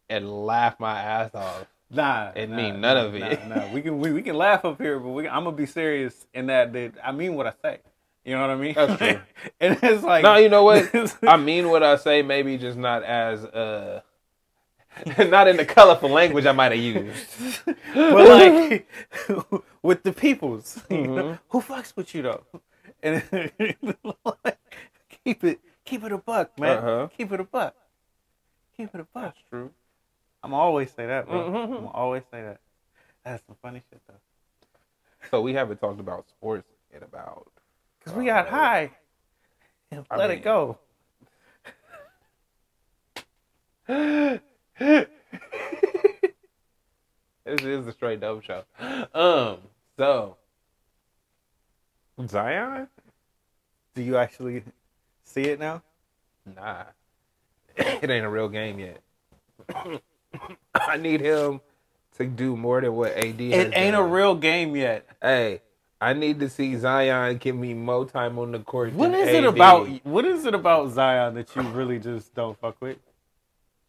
and laugh my ass off. Nah, It nah, mean none nah, of it. Nah, nah. We can we, we can laugh up here, but we, I'm gonna be serious in that, that I mean what I say. You know what I mean? That's true. and it's like No, you know what? I mean what I say, maybe just not as uh, not in the colorful language I might have used. but like with the peoples, Mm-hmm. know, who fucks with you though? And keep it, keep it a buck, man. Uh-huh. Keep it a buck. Keep it a buck. True. I'm always say that, bro. Mhm. I'm always say that. That's some funny shit though. So we haven't talked about sports in about. Cause we got Uh, high and I let mean- it go. This is the straight dope show. Um, so Zion? Do you actually see it now? Nah, it ain't a real game yet. I need him to do more than what AD. has It ain't a real game yet. Hey, I need to see Zion give me more time on the court. What is it about? What is it about Zion that you really just don't fuck with?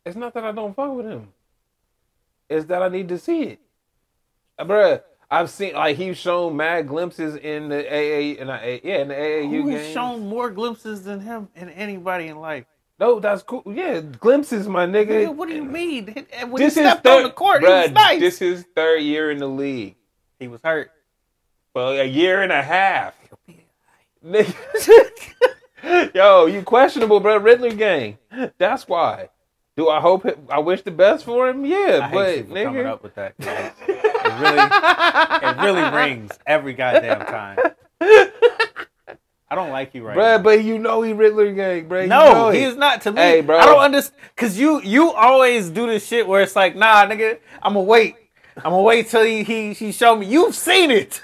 It's not that I don't fuck with him. It's that I need to see it, Uh, bruh. I've seen like he's shown mad glimpses in the AA and I yeah in the AAU Who has shown more glimpses than him in anybody in life? No, that's cool. Yeah, glimpses, my nigga. What do you mean? When This he is stepped third, on the court, bruh, he was nice. This is third year in the league. he was hurt. For a year and a half. Nigga. Yo, you questionable, bro. Riddler gang. That's why. Do I hope it, I wish the best for him? Yeah, I but for coming up with that. It really, it really rings every goddamn time. I don't like you right bruh, now. but you know he Riddler gang, bruh. You No, know he it. is not to me. Hey, bro. I don't understand because you you always do this shit where it's like, nah, nigga, I'm gonna wait. I'm gonna wait till he he, he show me. You've seen it.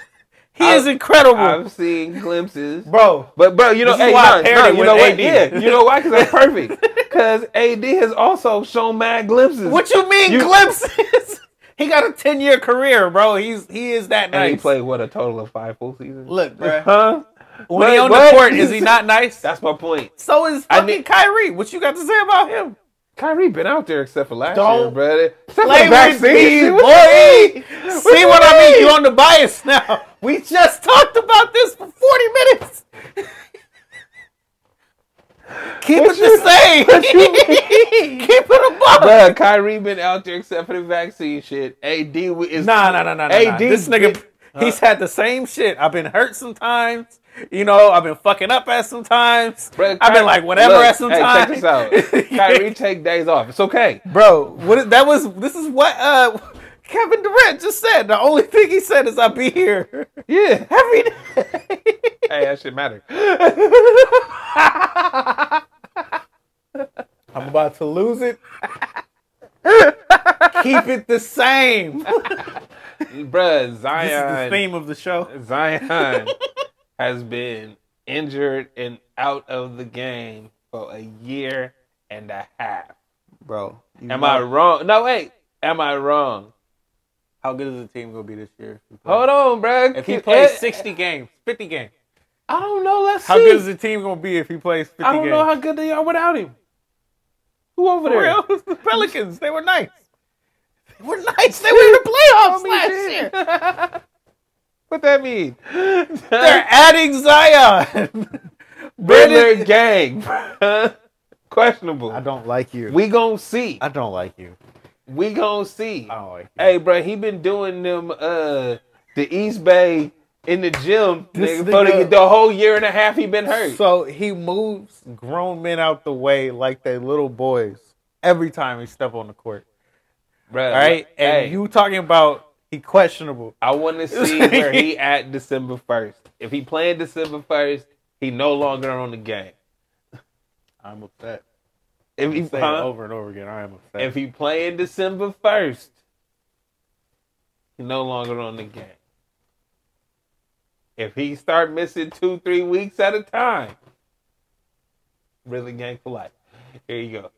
He I- is incredible, I've seen glimpses. bro. But bro, you know, This hey, why I no, paired no, you with know what? AD. Yeah, you know why? Because that's perfect. Because AD has also shown mad glimpses. What you mean You- glimpses? he got a ten year career, bro. He's he is that And he played what a total of five full seasons. Look, bro. huh? When he on but- the court, is he not nice? That's my point. so is I mean, need- Kyrie. What you got to say about him? Kyrie been out there except for last Don't year, brother. Except for Play the with vaccine me, shit. What boy. See what I mean? You on the bias now. We just talked about this for 40 minutes. Keep What it the same. Keep it above. Bruh, Kyrie been out there except for the vaccine shit. AD is Nah, nah, nah, nah. AD nah. This nigga, he's had the same shit. I've been hurt sometimes. You know, I've been fucking up at sometimes. Bruh, I've been like whatever Look, at some hey, time. Check this out. Kyrie take days off. It's okay. Bro, what that was this is what uh Kevin Durant just said. The only thing he said is I'll be here Yeah. every day. Hey, that shit matter. I'm about to lose it. Keep it the same. Bruh, This is the Zion. theme of the show. Zion has been injured and out of the game for a year and a half. Bro. Am I wrong? No, wait. Am I wrong? How good is the team gonna be this year? Hold on, bro. If he plays 60 games, 50 games. I don't know. Let's How see. How good is the team gonna be if he plays 50 games? I don't games? know how good they are without him. Who over For there? real? The Pelicans. They were nice. They were nice. They were in the playoffs I mean, last year. what that mean? They're adding Zion. Riddler gang. Questionable. I don't like you. We gonna see. I don't like you. We gonna see. I don't like you. Hey, bro, he been doing them uh the East Bay in the gym This nigga, for the, the whole year and a half he been hurt. So he moves grown men out the way like they little boys every time he step on the court. All right, and hey, you talking about he questionable. I want to see where he at December first. If he playing December first, he no longer on the game. I'm upset. If he Say it huh? over and over again. I am a upset. if he playing December first, he no longer on the game. If he start missing two, three weeks at a time, really gang for life. Here you go.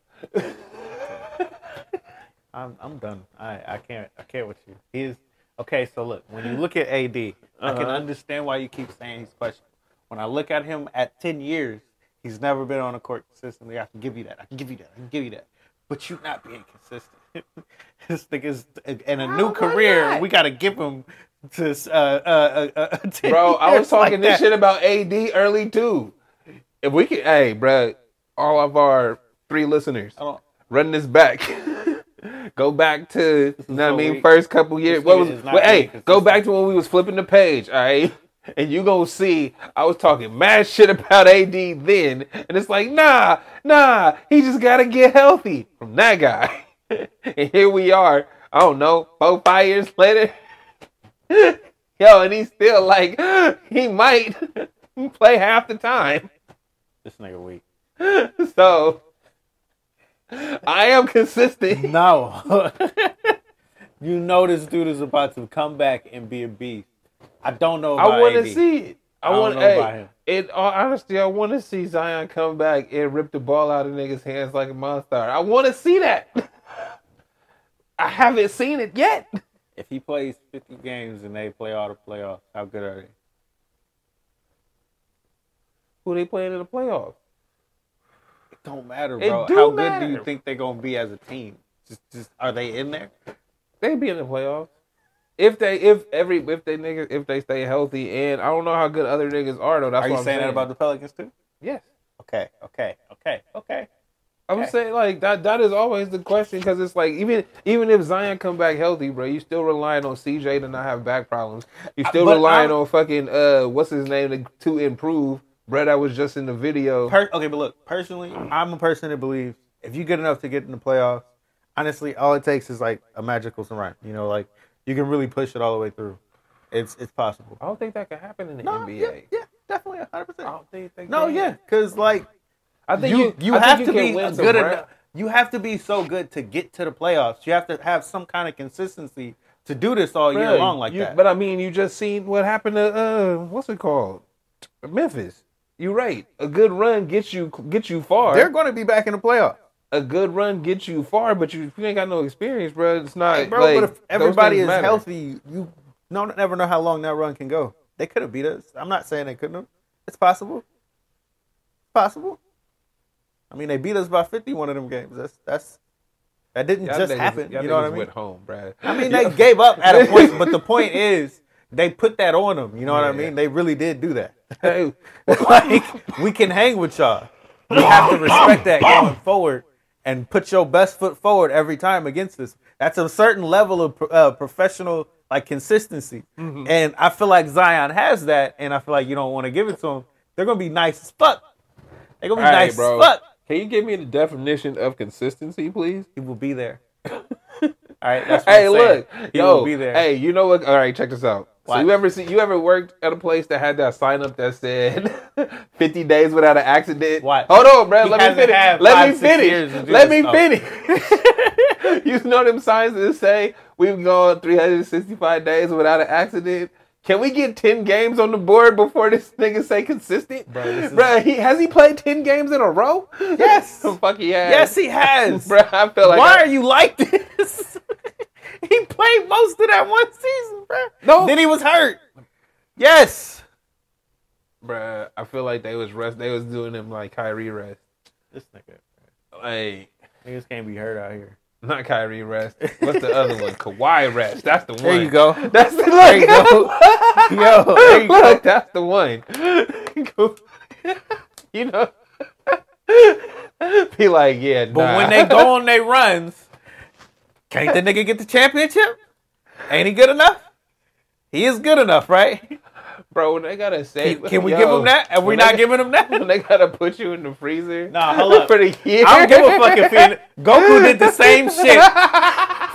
I'm I'm done. I I can't I can't with you. He is okay. So look, when you look at AD, I can Uh-huh. understand why you keep saying he's questionable. When I look at him at ten years, he's never been on a court consistently. I can give you that. I can give you that. I can give you that. But you not being consistent. this thing is in a new career. not? We got to give him to uh uh uh. uh 10 Bro, I was years like talking this that. shit about AD early too. If we could, hey, bro, all of our three listeners, I don't. run this back. go back to, you know what I mean, weak. first couple years. This What was? is Well, hey, being go back to when we was flipping the page, all right. And you gonna see, I was talking mad shit about AD then, and it's like, nah, nah, he just gotta get healthy from that guy. and here we are. I don't know, four, five years later. Yo, and he's still like, he might play half the time. This nigga weak. So I am consistent. No. you know this dude is about to come back and be a beast. I don't know about I want to see it. I, I want know hey. It uh, honestly, I want to see Zion come back and rip the ball out of niggas' hands like a monster. I want to see that. I haven't seen it yet. If he plays 50 games and they play all the playoffs, how good are they? Who they playing in the playoffs? It don't matter, bro. do how good do you think they're gonna be as a team? Just, just are they in there? They be in the playoffs. If they if every if they niggas if they stay healthy and I don't know how good other niggas are though. That's are what you I'm saying that about the Pelicans too? yes. Okay, okay, okay, okay. I'm Okay. saying like that. That is always the question because it's like even even if Zion come back healthy, bro, you still relying on CJ to not have back problems. You still But relying I'm- on fucking uh what's his name to, to improve. Bro, that was just in the video. Per- okay, but look, personally, I'm a person that believes if you're good enough to get in the playoffs, honestly, all it takes is like a magical run. You know, like you can really push it all the way through. It's it's possible. I don't think that could happen in the No, NBA. yeah, yeah, definitely, hundred percent. I don't think they No, yeah, because like I think you you, you think have you to be good enough. You have to be so good to get to the playoffs. You have to have some kind of consistency to do this all year long like you- that. But I mean, you just seen what happened to uh, what's it called, Memphis. You're right. A good run gets you get you far. They're going to be back in the playoffs. A good run gets you far, but you, you ain't got no experience, bro. It's not, Hey, bro, like, but if everybody is matter. healthy, you no never know how long that run can go. They could have beat us. I'm not saying they couldn't have. It's possible. Possible. I mean, they beat us by 50 one of them games. That's that's that didn't Y'all just niggas- happen. y'all know what I mean? Went home, bro. I mean, they gave up at a point, but the point is they put that on them. You know what I Yeah. mean? They really did do that. Hey, like we can hang with y'all. We have to respect that going forward and put your best foot forward every time against us. That's a certain level of uh, professional like consistency, Mm-hmm. and I feel like Zion has that, and I feel like you don't want to give it to him. They're gonna be nice as fuck. They're gonna be right, nice bro. as fuck. Can you give me the definition of consistency, please? He will be there. All right, that's what Hey, I'm saying. look, he yo, will be there. hey, you know what? All right, check this out. So Watch. you ever see? You ever worked at a place that had that sign up that said "50 days without an accident"? Watch. Hold on, bro. He Let me finish. had Let five, me six years to finish. do Let this me stuff. finish. you know them signs that say we've gone 365 days without an accident. Can we get 10 games on the board before this nigga say consistent? Bro, is- Bruh, he has he played 10 games in a row? Yes. Fuck he has. yes, he has. Bruh, I feel like Why I- are you like this? he played most of that one season, bro. No. Then he was hurt. Yes. Bruh, I feel like they was rest. They was doing him like Kyrie rest. This nigga. Like Niggas can't be hurt out here. Not Kyrie rest. What's the other one? Kawhi rest. That's the one. There you go. That's the There you look. go. Yo, there you go. That's the one. you know. Be like, yeah, But when they go on their runs, can't the nigga get the championship? Ain't he good enough? He is good enough, right? Bro, when they gotta say, Can, can we yo, give them that? And we're not they- giving them that? When they gotta put you in the freezer, Nah, hold up. for the year. I don't give a fucking feeling. Goku did the same shit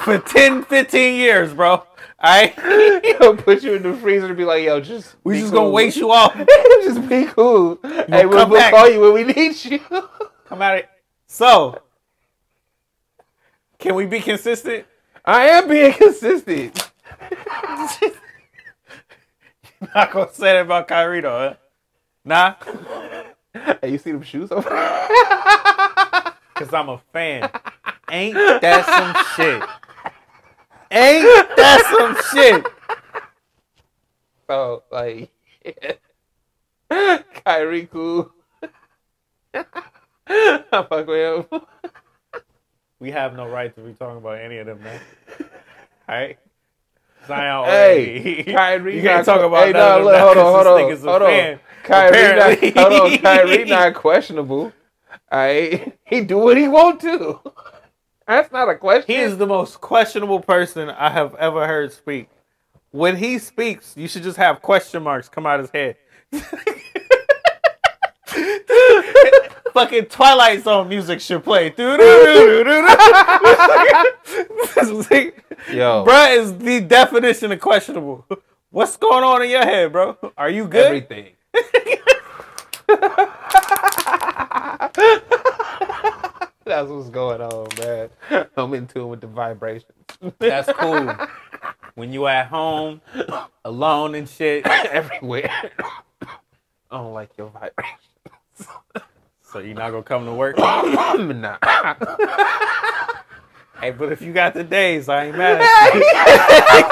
for 10, 15 years, bro. All right? He'll put you in the freezer and be like, yo, just We just cool. gonna waste you off. just be cool. Hey, we'll, come we'll call you when we need you. Come at it. So, can we be consistent? I am being consistent. Not gonna say that about Kyrie though, huh? Nah, Hey, you see them shoes over there? cause I'm a fan. Ain't that some shit? Ain't that some shit? So, like, Kyrie cool. I fuck with him. We have no right to be talking about any of them, man. All right. Zion, Hey, Kyrie. you can't not talk about Hey, of look, hold on, hold this on, hold fan, on. Kyrie, not, hold on. Kyrie not questionable. All right, he do what he want to. That's not a question. He is the most questionable person I have ever heard speak. When he speaks, you should just have question marks come out his head. Fucking Twilight Zone music should play. Yo, Bruh is the definition of questionable. What's going on in your head, bro? Are you good? everything. That's what's going on, man. I'm in tune with the vibrations. That's cool. when you at home, alone and shit. everywhere. I don't like your vibrations. So you're not gonna come to work. nah. Hey, but if you got the days, I ain't mad at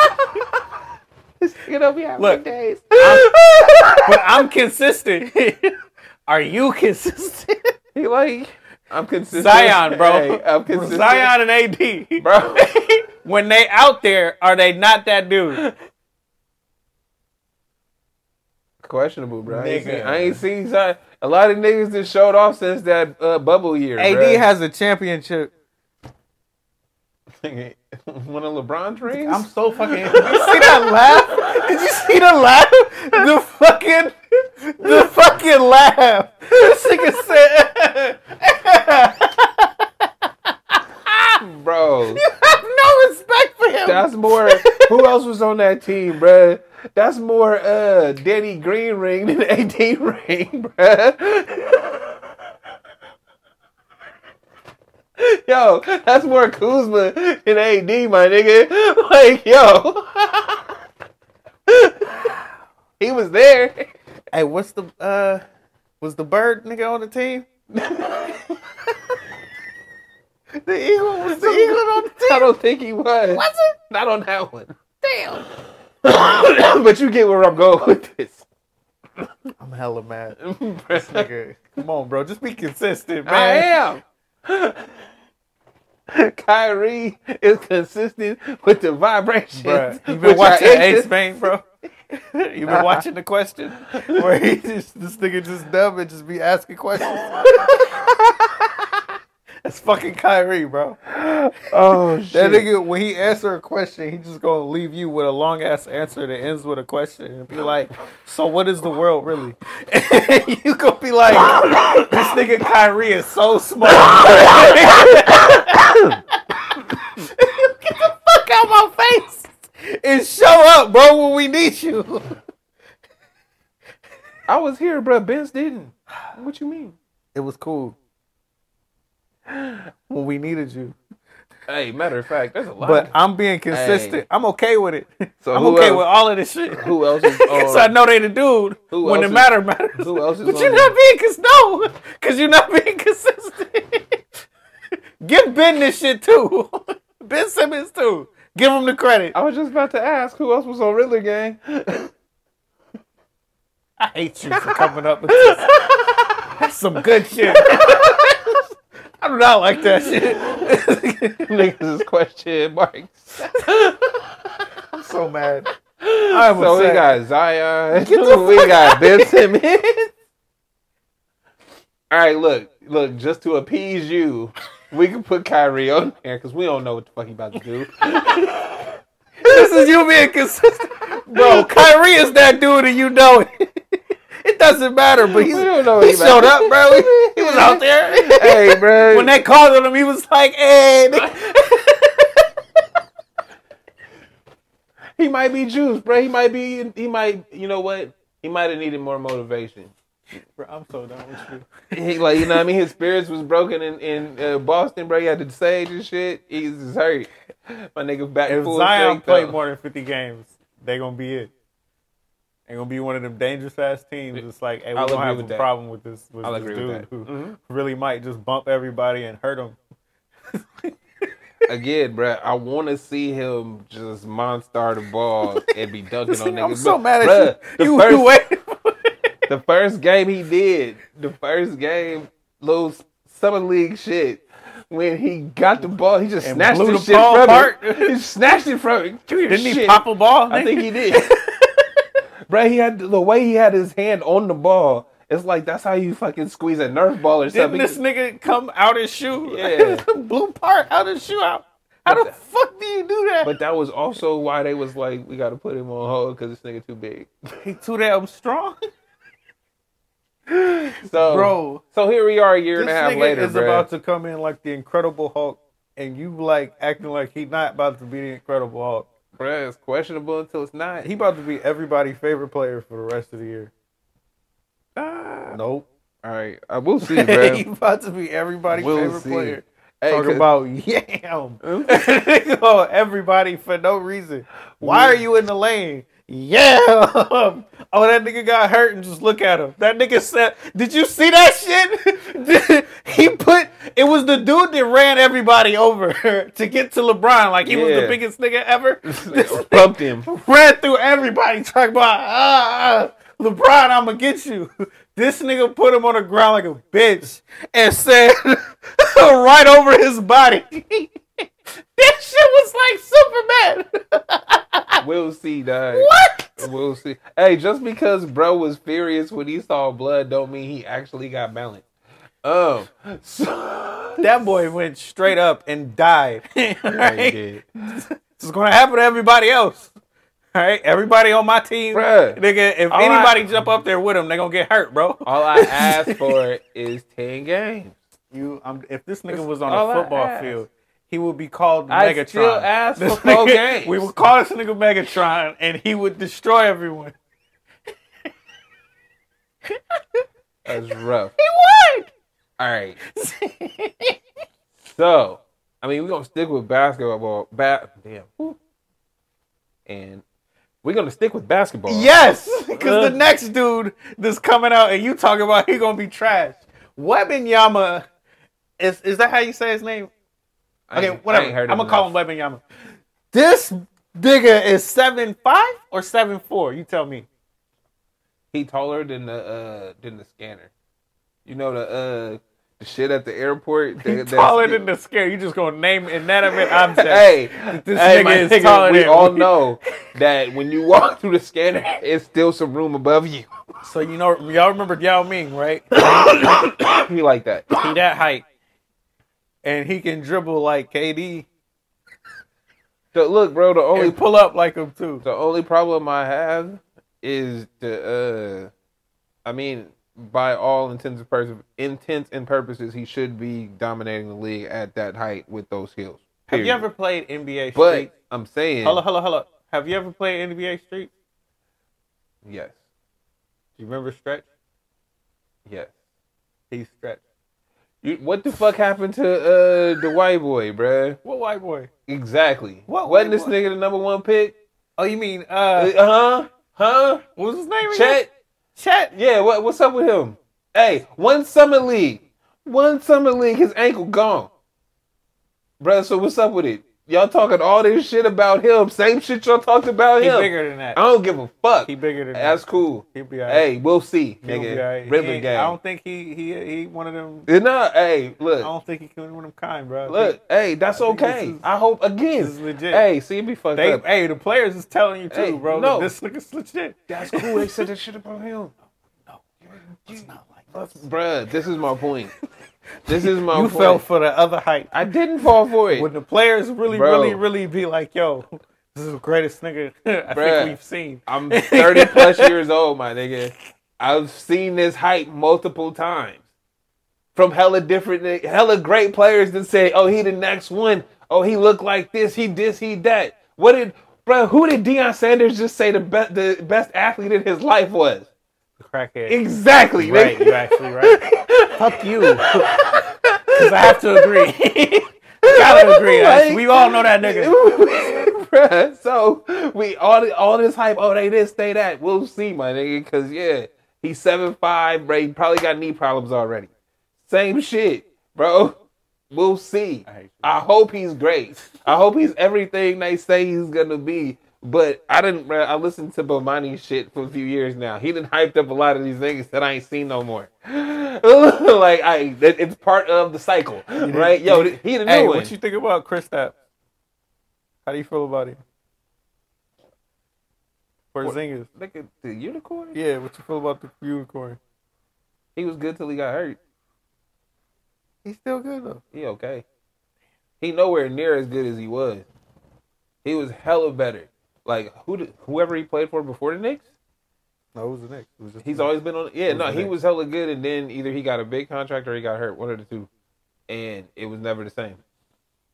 you. You know, we have Look, days. But I'm consistent. Are you consistent? Like, I'm consistent. Zion, bro. Hey, I'm consistent. Zion and AD. bro. When they out there, are they not that dude? Questionable, bro. I ain't, Nigga. seen, I ain't seen Zion. A lot of niggas just showed off since that uh, bubble year. AD has a championship. One of LeBron dreams. I'm so fucking. Did you see that laugh? Did you see the laugh? The fucking, the fucking laugh. This nigga said, "Bro, you have no respect for him." That's more. Who else was on that team, bruh? That's more uh Danny Green ring than AD ring, bruh. Yo, that's more Kuzma than AD, my nigga. Like, yo. he was there. Hey, what's the uh was the bird nigga on the team? the eagle was the eagle on the team. I don't think he was. Was it? Not on that one. Damn. but you get where I'm going with this. I'm hella mad. This nigga, come on, bro. Just be consistent, man. I am. Kyrie is consistent with the vibrations. Bruh, you been watching Ace inconsistent. Bro? you been watching the question where he just this nigga just dumb and just be asking questions. That's fucking Kyrie, bro. Oh shit. That nigga, when he answer a question, he just gonna leave you with a long ass answer that ends with a question and be like, "So what is the world really?" And you gonna be like, "This nigga Kyrie is so smart." Get the fuck out my face and show up, bro, when we need you. I was here, bro. Benz didn't. What you mean? It was cool when we needed you, Hey, matter of fact, there's a lot. but I'm being consistent. Hey. I'm okay with it. So I'm okay else- with all of this shit. who else is Because I know they the dude Who when the matter matters. who else is But on you're not being cons no, because you're not being consistent. Give Ben this shit too. Ben Simmons too. Give him the credit. I was just about to ask who else was on Riddler gang. I hate you for coming up with this. That's some good shit. I do not like that shit. Niggas is question marks. I'm so mad. I'm So we got Zion. the we got Ben Simmons. All right, look, look. Just to appease you, we can put Kyrie on there because we don't know what the fuck he about to do. This is you being consistent. Bro, Kyrie is that dude and you know it. It doesn't matter, but he he showed up, bro. He, he was out there. hey, bro. When they called on him, he was like, hey. he might be juiced, bro. He might be. He might. You know what? He might have needed more motivation. Bro, I'm so done with you. He like you know what I mean. His spirits was broken in in uh, Boston, bro. He had the sage and shit. He's just hurt. My nigga back If full Zion played though. more than 50 games, they going to be it. They going to be one of them dangerous ass teams. It's like, hey, we I'll don't have with a that. problem with this, with I'll this agree dude with that. Mm-hmm. who really might just bump everybody and hurt them. again, bro, I want to see him just monster the ball and be dunking on niggas. I'm so But, mad bruh, at The you. You, first, you waiting for it. the first game he did, the first game, little summer league shit. When he got the ball, he just And snatched the, the shit ball from apart. him. He snatched it from him. Give me your Didn't he pop a ball? I think he did. Bro, he had the way he had his hand on the ball. It's like that's how you fucking squeeze a Nerf ball or Didn't something. this nigga come out his shoe? Yeah. blue part out his shoe out. How the fuck do you do that? But that was also why they was like, we got to put him on hold because this nigga too big. he too damn strong. So, Bro. so here we are a year and a half nigga later, is bro. about to come in like the Incredible Hulk, and you like acting like he not about to be the Incredible Hulk. It's questionable until it's not. He about to be everybody's favorite player for the rest of the year. Ah. Nope. All right, uh, we'll see, he bro. about to be everybody's We'll favorite see. player. Hey, Talk about yam. oh, everybody for no reason. Why are you in the lane? Yeah. Oh, that nigga got hurt and just look at him. That nigga said, "Did you see that shit?" he put it was the dude that ran everybody over to get to LeBron. Like he was the biggest nigga ever. This bumped him. ran through everybody talking about ah, LeBron, I'ma get you. This nigga put him on the ground like a bitch and said right over his body. That shit was like Superman. We'll see, dog. what? We'll see. Hey, just because bro was furious when he saw blood, don't mean he actually got balanced. Um, so That boy went straight up and died. right? did. This is gonna happen to everybody else. All right, everybody on my team, Bruh. nigga. If anybody I- jump up there with him, they gonna get hurt, bro. All I ask for is ten games. You, um, if this nigga That's was on a football field, he would be called I Megatron. still ask This for four nigga- games. We would call this nigga Megatron, and he would destroy everyone. That's rough. He would. All right. So, I mean, we're gonna stick with basketball. Ba- damn. And we're gonna stick with basketball. Yes, because Uh. the next dude that's coming out, and you talking about he gonna be trash. Wembanyama, is is that how you say his name? I Okay, I whatever. ain't I'm gonna call him enough. Wembanyama. This nigga is seven five or seven four. You tell me. He taller than the uh than the scanner. You know the uh the shit at the airport. He that- taller than the scare. You just gonna name inanimate objects. Hey, This hey, nigga is nigga, taller we than- all know that when you walk through the scanner, it's still some room above you. So you know, y'all remember Yao Ming, right? He like that. he that height, and he can dribble like KD So look, bro, the only and pull up like him too. the only problem I have is the uh I mean, by all intents and purposes, intents and purposes, he should be dominating the league at that height with those skills. Have you ever played NBA But Street? I'm saying, Hello, hello, hello. Have you ever played NBA Street? yes, Do you remember Stretch? yes. He's Stretch. You, what the fuck happened to uh the white boy, bruh? What white boy? Exactly. What wasn't this boy? nigga the number one pick? Oh, you mean uh, Uh huh. Huh? what was his name? again? Chet. Chet. Yeah. What What's up with him? Hey, one summer league, one summer league, his ankle gone, bruh. So what's up with it? Y'all talking all this shit about him? Same shit y'all talked about He him. bigger than that. I don't give a fuck. He bigger than that. That's that. cool. He'll be alright. Hey, we'll see, He'll nigga. alright. River game. I don't think he he he one of them. You know, hey, look. I don't think he can one of them kind, bro. Look, think hey, that's I okay. is- I hope again. this is legit. Hey, see, it be fucked They, up. hey, the players is telling you too, Hey, bro. no. This nigga's legit. That's cool. They said that shit about him. No. It's not like bruh, this is my point. This is my you point. fell for the other hype. I didn't fall for it. When the players really, Bro. really, really be like, "Yo, this is the greatest nigga I Bruh. think we've seen." I'm 30 plus years old, my nigga. I've seen this hype multiple times from hella different, hella great players that say, "Oh, he the next one. Oh, he look like this. He this. He that." What did, bro? Who did Deion Sanders just say the best, the best athlete in his life was? Crackhead. Exactly, Right, nigga. you actually right. Fuck you. Because I have to agree. Gotta agree. Like- we all know that nigga. Bruh, so we all all this hype. Oh, they this, they that. We'll see, my nigga. Cause yeah, he's seven five, bro. Probably got knee problems already. Same shit, bro. We'll see. I. I hope he's great. I hope he's everything they say he's gonna be. But I didn't. I listened to Bomani shit for a few years now. He didn't hyped up a lot of these niggas that I ain't seen no more. like I, it- it's part of the cycle, right? Yo, he the new Hey, one. what you think about Kristaps? How do you feel about him? Porzingis, Look at the unicorn. Yeah, what you feel about the unicorn? He was good till he got hurt. He's still good though. He okay. He nowhere near as good as he was. He was hella better. Like who did, whoever he played for before the Knicks, No, it was the Knicks. Was he's always been on. Yeah, no, he Knicks? was hella good, and then either he got a big contract or he got hurt, one of the two, and it was never the same.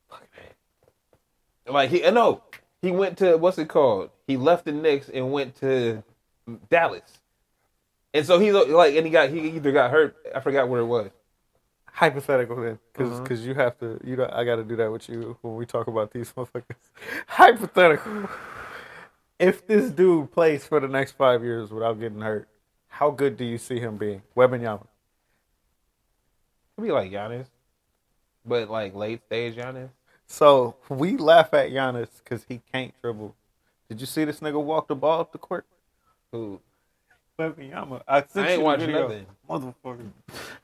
Fuck man. Like he, no, he went to what's it called? He left the Knicks and went to Dallas, and so he's like, and he got he either got hurt. I forgot where it was. hypothetical then, because Uh-huh. you have to. You know, I got to do that with you when we talk about these motherfuckers. hypothetical. If this dude plays for the next five years without getting hurt, how good do you see him being? Wembanyama. It'd be like Giannis, but like late stage Giannis. So we laugh at Giannis because he can't dribble. Did you see this nigga walk the ball up the court? Who Wembanyama. I, I ain't watching nothing. Motherfucker.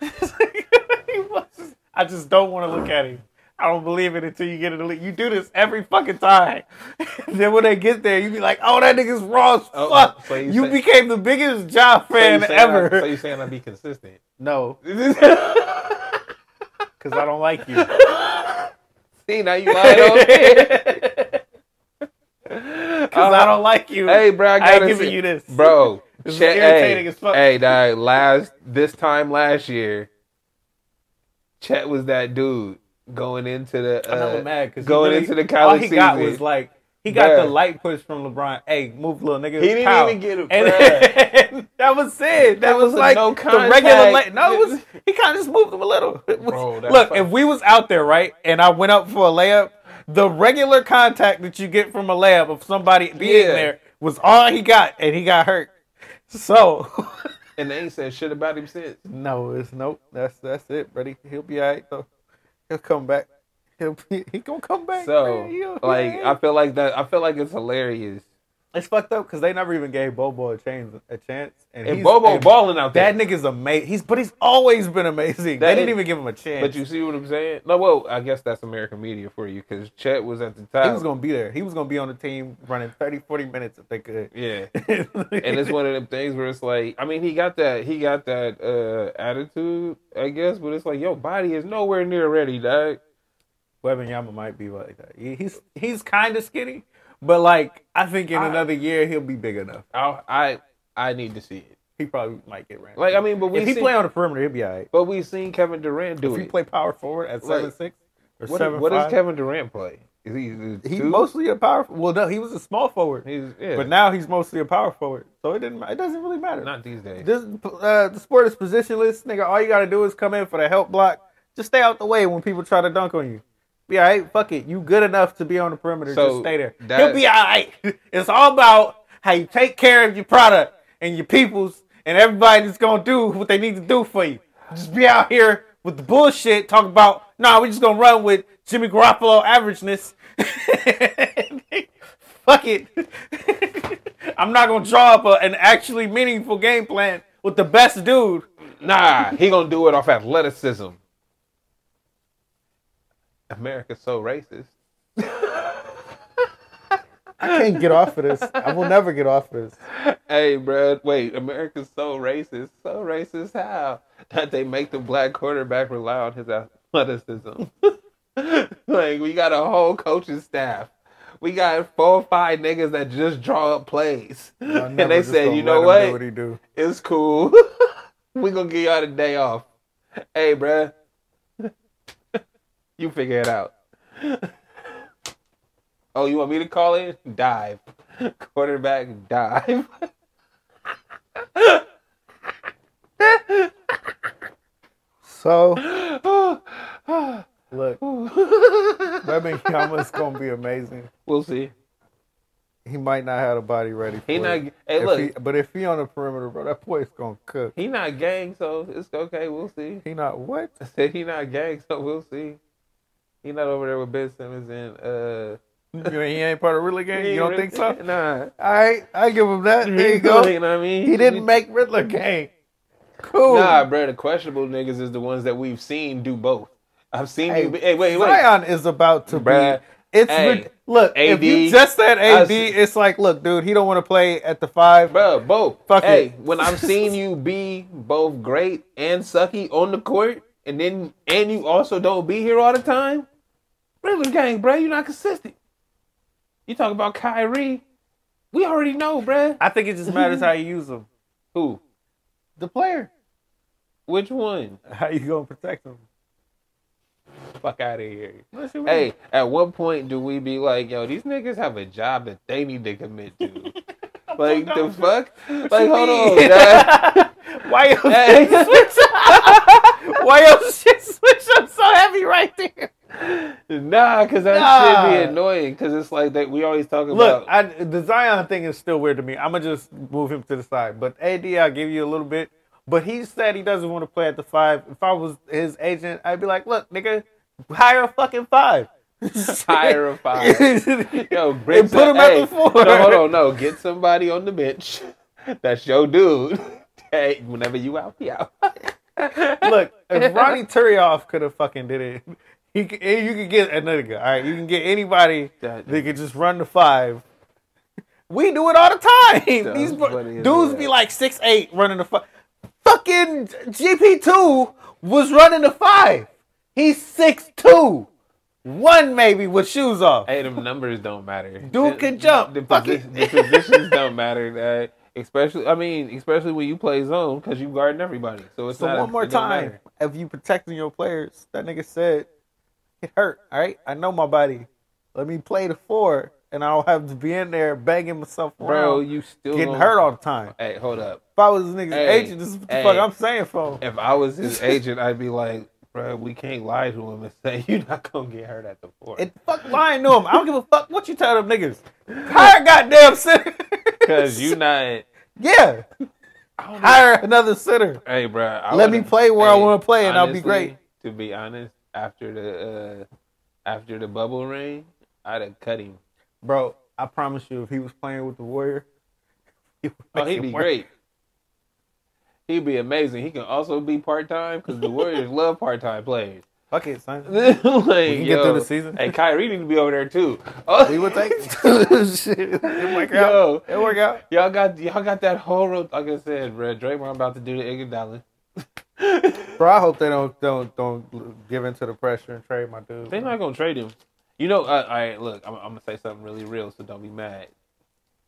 I just don't want to look at him. I don't believe it until you get in the league. You do this every fucking time. then when they get there, you be like, "Oh, that nigga's raw as Oh, fuck." so you you say- became the biggest job fan saying ever. I, so you saying I be consistent? no, because I don't like you. See, now you me. Because I don't like you. Hey, bro, I I gotta ain't giving you this, bro. This is irritating hey, as fuck. Hey, dog, last this time last year, Chet was that dude going into the I'm uh, mad because going into the college all college he got was like he got Bruh. the light push from LeBron. Hey, move, little nigga. He didn't Pow. even get it, And then- that was it. That It was was like no the regular. contact. Light. No, it was he kind of just moved him a little. Was- Bro, look, fuck- if we was out there right, and I went up for a layup, the regular contact that you get from a layup of somebody being Yeah. there was all he got, and he got hurt. So. and they ain't said shit about him since. No, it's nope. That's that's it, buddy. He'll be alright though. He'll come back. He'll be he gonna come back. So man. He'll like. I feel like that I feel like it's hilarious. It's fucked up because they never even gave Bobo a chance. A chance, and, And Bobo and balling out there. That nigga's amazing. He's but he's always been amazing. That they didn't is- even give him a chance. But you see what I'm saying? No, well, I guess that's American media for you because Chet was at the top. he was gonna be there. He was gonna be on the team running 30, 40 minutes if they could. yeah, and it's one of them things where it's like, I mean, he got that, he got that uh attitude, I guess, but it's like, your body is nowhere near ready, dog. Yama might be like that. He- He's he's kind of skinny, but like I think in I- another year he'll be big enough. I, I, I need to see it. He probably might get ran. Like, I mean, but we if he play on the perimeter, he'll be alright. But we've seen Kevin Durant do If he play power forward at Like, seven six or what seven what does Kevin Durant play? Is he, is he mostly a power. Well, no, he was a small forward, He's yeah, but now he's mostly a power forward. So it didn't. It doesn't really matter. not these days. This uh, the sport is positionless, nigga. All you gotta do is come in for the help block. Just stay out the way when people try to dunk on you. Be alright. Fuck it. You good enough to be on the perimeter. So, Just stay there. He'll be alright. It's all about how you take care of your product and your peoples and everybody that's gonna do what they need to do for you. Just be out here with the bullshit. Talk about nah. We just gonna run with Jimmy Garoppolo averageness. Fuck it. I'm not gonna draw up a, an actually meaningful game plan with the best dude. Nah, he gonna do it off athleticism. America's so racist. I can't get off of this. I will never get off of this. Hey, bro, wait, America's so racist. So racist how? That they make the black quarterback rely on his athleticism. like, we got a whole coaching staff. We got four or five niggas that just draw up plays. and they said, you know what? what he do? It's cool. we gonna give y'all the day off. Hey, bruh. You figure it out. oh, you want me to call it? Dive. Quarterback dive. So look, Wembanyama's gonna be amazing. we'll see. He might not have the body ready. For He not. it. Hey, If look. he- He, but if he on the perimeter, bro, that boy's gonna cook. He not gang, so it's okay. We'll see. He not what? I said he not gang, so we'll see. He not over there with Ben Simmons and uh. You he ain't part of Riddler gang? You don't think so? Nah. All right, I give him that. There you go. You know what I mean? He didn't make Riddler gang. Cool. Nah, bro, the questionable niggas is the ones that we've seen do both. I've seen Hey, you. Be, hey, wait, wait. Zion is about to Bruh. be. It's Hey, look. if you just said I AD, see- it's like, look, dude, he don't want to play at the five. Bro, both. Fuck hey, it. when I've seen you be both great and sucky on the court, and then and you also don't be here all the time, Riddler gang, bro, you're not consistent. You talk about Kyrie, we already know, bro. I think it just matters how you use them. Who? The player. Which one? How you gonna protect them? Fuck out of here. What you mean? Hey, at what point do we be like, yo, these niggas have a job that they need to commit to? like the fuck? Like, hold on, mean? dad. why your Hey. shit switch up? Why your shit switch up so heavy right there? Nah, cause that Nah. should be annoying. Cause it's like that we always talk Look, about. I, the Zion thing is still weird to me. I'm gonna just move him to the side. But AD, I'll give you a little bit. But he said he doesn't want to play at the five. If I was his agent, I'd be like, look, nigga, hire a fucking five. Hire a five. Yo, And bring put him at the four. No, hold on, no. Get somebody on the bench. That's your dude. Hey, whenever you out, out. Look, if Ronny Turiaf could have fucking did it, he eh, you can get another guy. All right, you can get anybody That- that could just run the five. We do it all the time. These bro- dudes be like six eight running the five. Fucking GP two was running the five. He's six two, one maybe with shoes off. Hey, them numbers don't matter. Dude can jump. The, Fuck posi- the positions don't matter. That especially, I mean, especially when you play zone because you guarding everybody. So it's So one more time, if you protecting your players, that nigga said get hurt. All right, I know my body. Let me play the four, and I don't have to be in there banging myself around, Bro, you still getting hurt all the time. Hey, hold up. If I was this nigga's Hey, agent, this is what the hey. fuck I'm saying for. If I was his agent, I'd be like, bro, we can't lie to him and say you're not gonna get hurt at the four. And fuck lying to him. I don't give a fuck what you tell them niggas. Hire goddamn center. Because you not. yeah. I don't know. Hire another center. Hey, bro. I Let me play where I wanna play and I'll be great. To be honest, after the uh, after the bubble ring, I'd have cut him. Bro, I promise you, if he was playing with the Warrior, he would Oh, he'd be work. great. He'd be amazing. He can also be part time because the Warriors love part time players. Fuck it, son. like, can get through the season. Hey, Kyrie need to be over there too. Oh, He would take shit. It work out. Yo, It work out. y'all got y'all got that whole ro- like I said, bro. Draymond about to do the Iguodala. Bro, I hope they don't don't don't give into the pressure and trade my dude. They're not gonna trade him. You know, I, right. Look, I'm, I'm gonna say something really real, so don't be mad.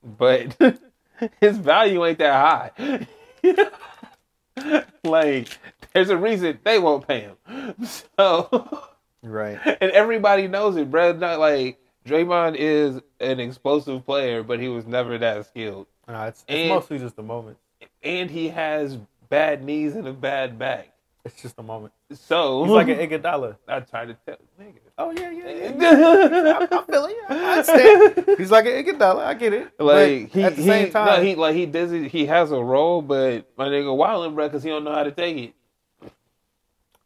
But his value ain't that high. like, there's a reason they won't pay him. So, right. and everybody knows it, bro. Not like Draymond is an explosive player, but he was never that skilled, Nah, it's, it's And- mostly just a moment. and he has bad knees and a bad back. It's just a moment. So He's like an Iguodala. I try to tell nigga. Oh yeah, yeah, yeah. I feel it. I understand. He's like an Iguodala. I get it. Like But he, at the he, same time, no, he like he does. He has a role, but my nigga wilding, bro, because he don't know how to take it,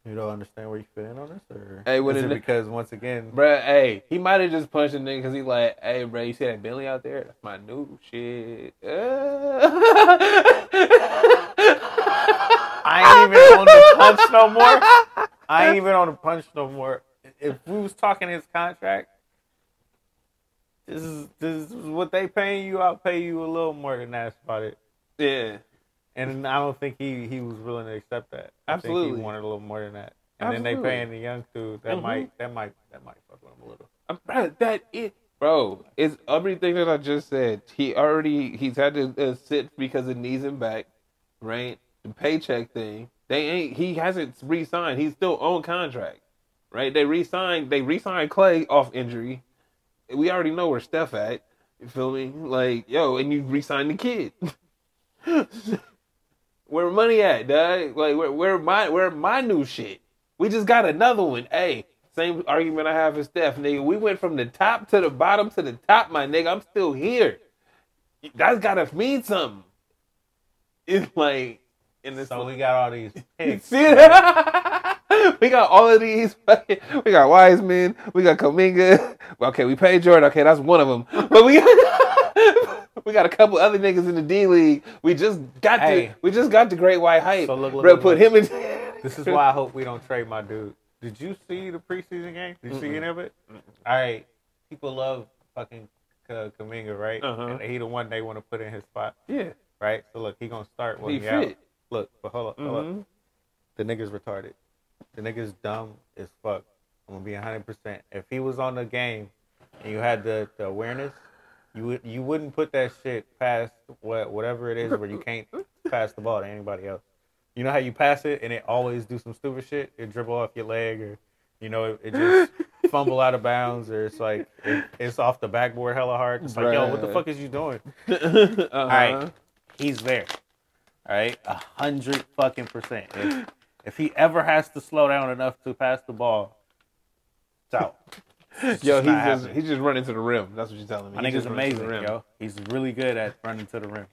you don't understand where you fit in on this, or Hey, what is it it- because once again, bro. Hey, he might have just punched a nigga because he like, hey, bro, you see that Billy out there? That's my new shit. I ain't even on the punch no more. I ain't even on the punch no more. If we was talking his contract, this is this is what they paying you. I'll pay you a little more than that about it. yeah, And I don't think he he was willing to accept that. I think Absolutely. he wanted a little more than that. And then Absolutely. they paying the young dude. That Mhm. might that might that might fuck with him a little. Bro, that it, bro. It's everything that I just said. He already he's had to uh, sit because it knees him back, right? The paycheck thing. They ain't. He hasn't re-signed. He's still on contract, right? They re-signed. They re-signed Clay off injury. We already know where Steph at. You feel me? Like yo, and you re-signed the kid. where money at, dog? Like where where my where my new shit? We just got another one. Hey, same argument I have with Steph, nigga. We went from the top to the bottom to the top, my nigga. I'm still here. That's gotta mean something. It's like, in this. So we got all these picks. see that? we got all of these. We got Wiseman. We got Kuminga. Okay, we paid Jordan. Okay, that's one of them. But we we got a couple other niggas in the D League. We just got Hey. to we just got the Great White Hype. So look, look, Bro, look, put look. him in. This is why I hope we don't trade my dude. Did you see the preseason game? Did you see any of it? All right. People love fucking K- Kuminga, right? Uh-huh. And he the one they want to put in his spot, Yeah, right? So look, he gonna start when he he, out. Look, but hold up, hold up. Mhm. The nigga's retarded. The nigga's dumb as fuck. I'm gonna be 100. percent If he was on the game and you had the, the awareness, you would you wouldn't put that shit past what whatever it is where you can't pass the ball to anybody else. You know how you pass it and it always do some stupid shit. It dribble off your leg or you know it, it just fumble out of bounds or it's like it, it's off the backboard hella hard. It's like yo, what the fuck is you doing? uh-huh. All right, he's there. All right, a hundred fucking percent. If, if he ever has to slow down enough to pass the ball, it's out. It's Yo, just he's just happening. he's just running to the rim. That's what you're telling me. I think it's just running to the amazing, yo. He's really good at running to the rim.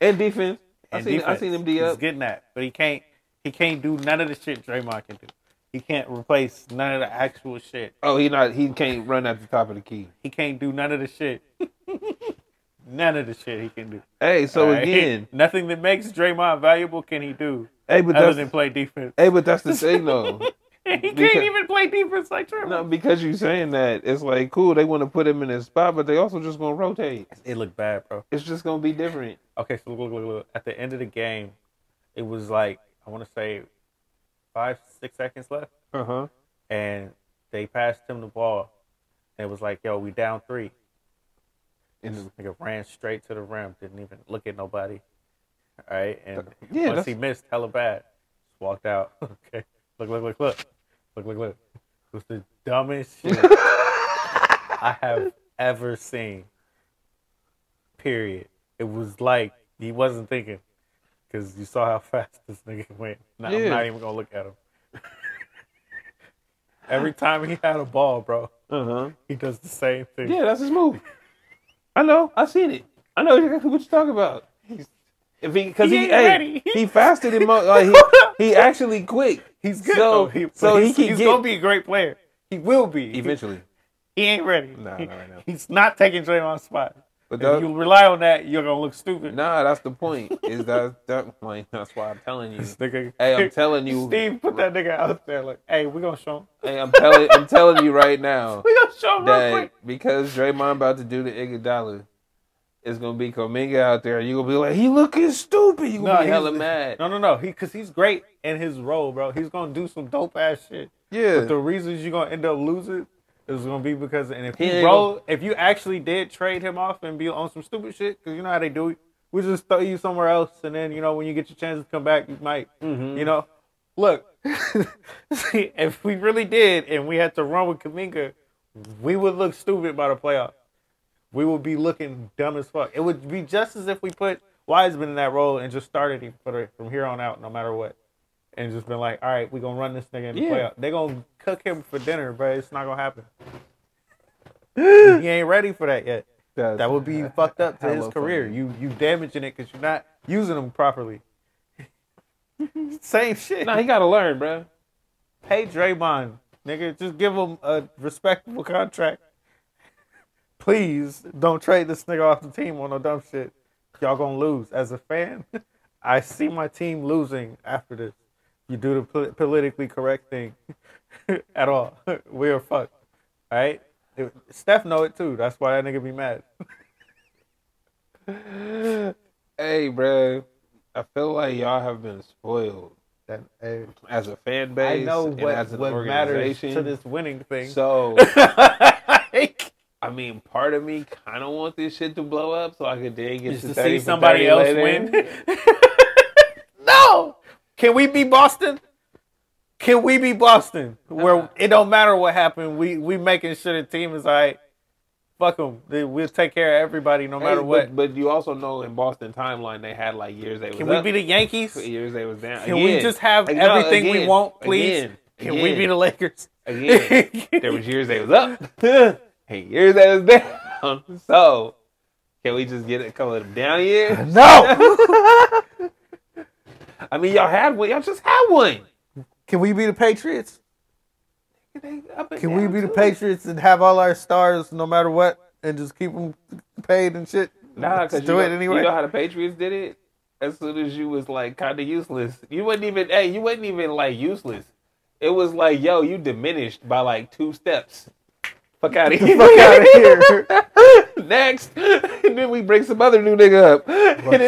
And defense. I And seen I seen him D He's getting that, but he can't. He can't do none of the shit Draymond can do. He can't replace none of the actual shit. Oh, he not he can't run at the top of the key. He can't do none of the shit. none of the shit he can do. Hey, so right? again, nothing that makes Draymond valuable can he do hey, but other than play defense. hey, but that's the thing though. He can't because- even play defense like Draymond. no, because you're saying that it's like cool. They want to put him in his spot, but they also just gonna rotate. It looked bad, bro. It's just gonna be different. Okay, so look, look, look, look. At the end of the game, it was like I want to say five, six seconds left, Uh huh. and they passed him the ball. And it was like, yo, we down three. And this nigga ran straight to the rim, didn't even look at nobody. All right, and Yeah, once that's- he missed, hella bad. Just walked out. okay, look, look, look, look, look, look, look. It was the dumbest shit I have ever seen. Period. It was like he wasn't thinking because you saw how fast this nigga went. Now, I'm not even gonna look at him. Every time he had a ball, bro, Uh huh. he does the same thing. Yeah, that's his move. I know. I seen it. I know exactly what you're talking about. He's, if he because He he hey, he fasted him. Like he, he actually quick. He's good So- though. He, so he's, can he's get- gonna be a great player. He will be. Eventually, He ain't ready. Nah, He- not right now. He's not taking Draymond's spot. but If you rely on that, you're gonna look stupid. nah, that's the point. Is that that like that's why I'm telling you. Nigga- Hey, I'm telling you. Steve, put that nigga out there. Like, hey, we gonna show him. Hey, I'm telling I'm telling you right now We gonna show him real that quick. because Draymond about to do the Iguodala, it's gonna be Kuminga out there. You gonna be like, he looking stupid. You gonna be he's- hella mad. No, no, no. He, cause he's great in his role, bro. He's gonna do some dope ass shit. Yeah. But the reasons you're gonna end up losing is gonna be because, and if He you ain't roll, if you actually did trade him off and be on some stupid shit, cause you know how they do it, we just throw you somewhere else, and then you know when you get your chance to come back, you might, Mm-hmm. you know. Look, see, if we really did, and we had to run with Kuminga, we would look stupid by the playoffs. We would be looking dumb as fuck. It would be just as if we put Wiseman in that role and just started him from here on out, no matter what, and just been like, all right, we gonna run this nigga in the Yeah. playoff. They gonna cook him for dinner, bro. It's not gonna happen. he ain't ready for that yet. That's That would be fucked up to his career. funny. You you damaging it because you're not using him properly. Same shit. Nah, he gotta learn, bro. Pay Draymond, nigga. Just give him a respectable contract. Please don't trade this nigga off the team on no dumb shit. Y'all gonna lose. As a fan, I see my team losing after this. You do the pol- politically correct thing at all. we are fucked. All right. Steph know it too. That's why that nigga be mad. Hey, bro. I feel like y'all have been spoiled That, hey, as a fan base, I know what, as an what matters to this winning thing. So, Like, I mean, part of me kind of want this shit to blow up so I could then get just to to see somebody else later. win. no. Can we be Boston? Can we be Boston? Where uh-uh. it don't matter what happened, we we making sure the team is all right. Fuck them. We'll take care of everybody no matter but, what. But you also know in Boston timeline they had like years they was Can we up, be the Yankees? years they was down. Can we just have Like, no, everything we want, please? again, Can we be the Lakers? again? there was years they was up, they was down. So can we just get a couple of them down years? No. I mean, y'all had one. Y'all just had one. Can we be the Patriots? Can we be the. Patriots and have all our stars no matter what, and just keep them paid and shit? Nah, because do you, it anyway. you know how the Patriots did it. As soon as you was like kind of useless, you wasn't even. Hey, you wasn't even like useless. It was like, yo, you diminished by like two steps. Fuck out of here. Fuck outta here. Next, and then we bring some other new nigga up.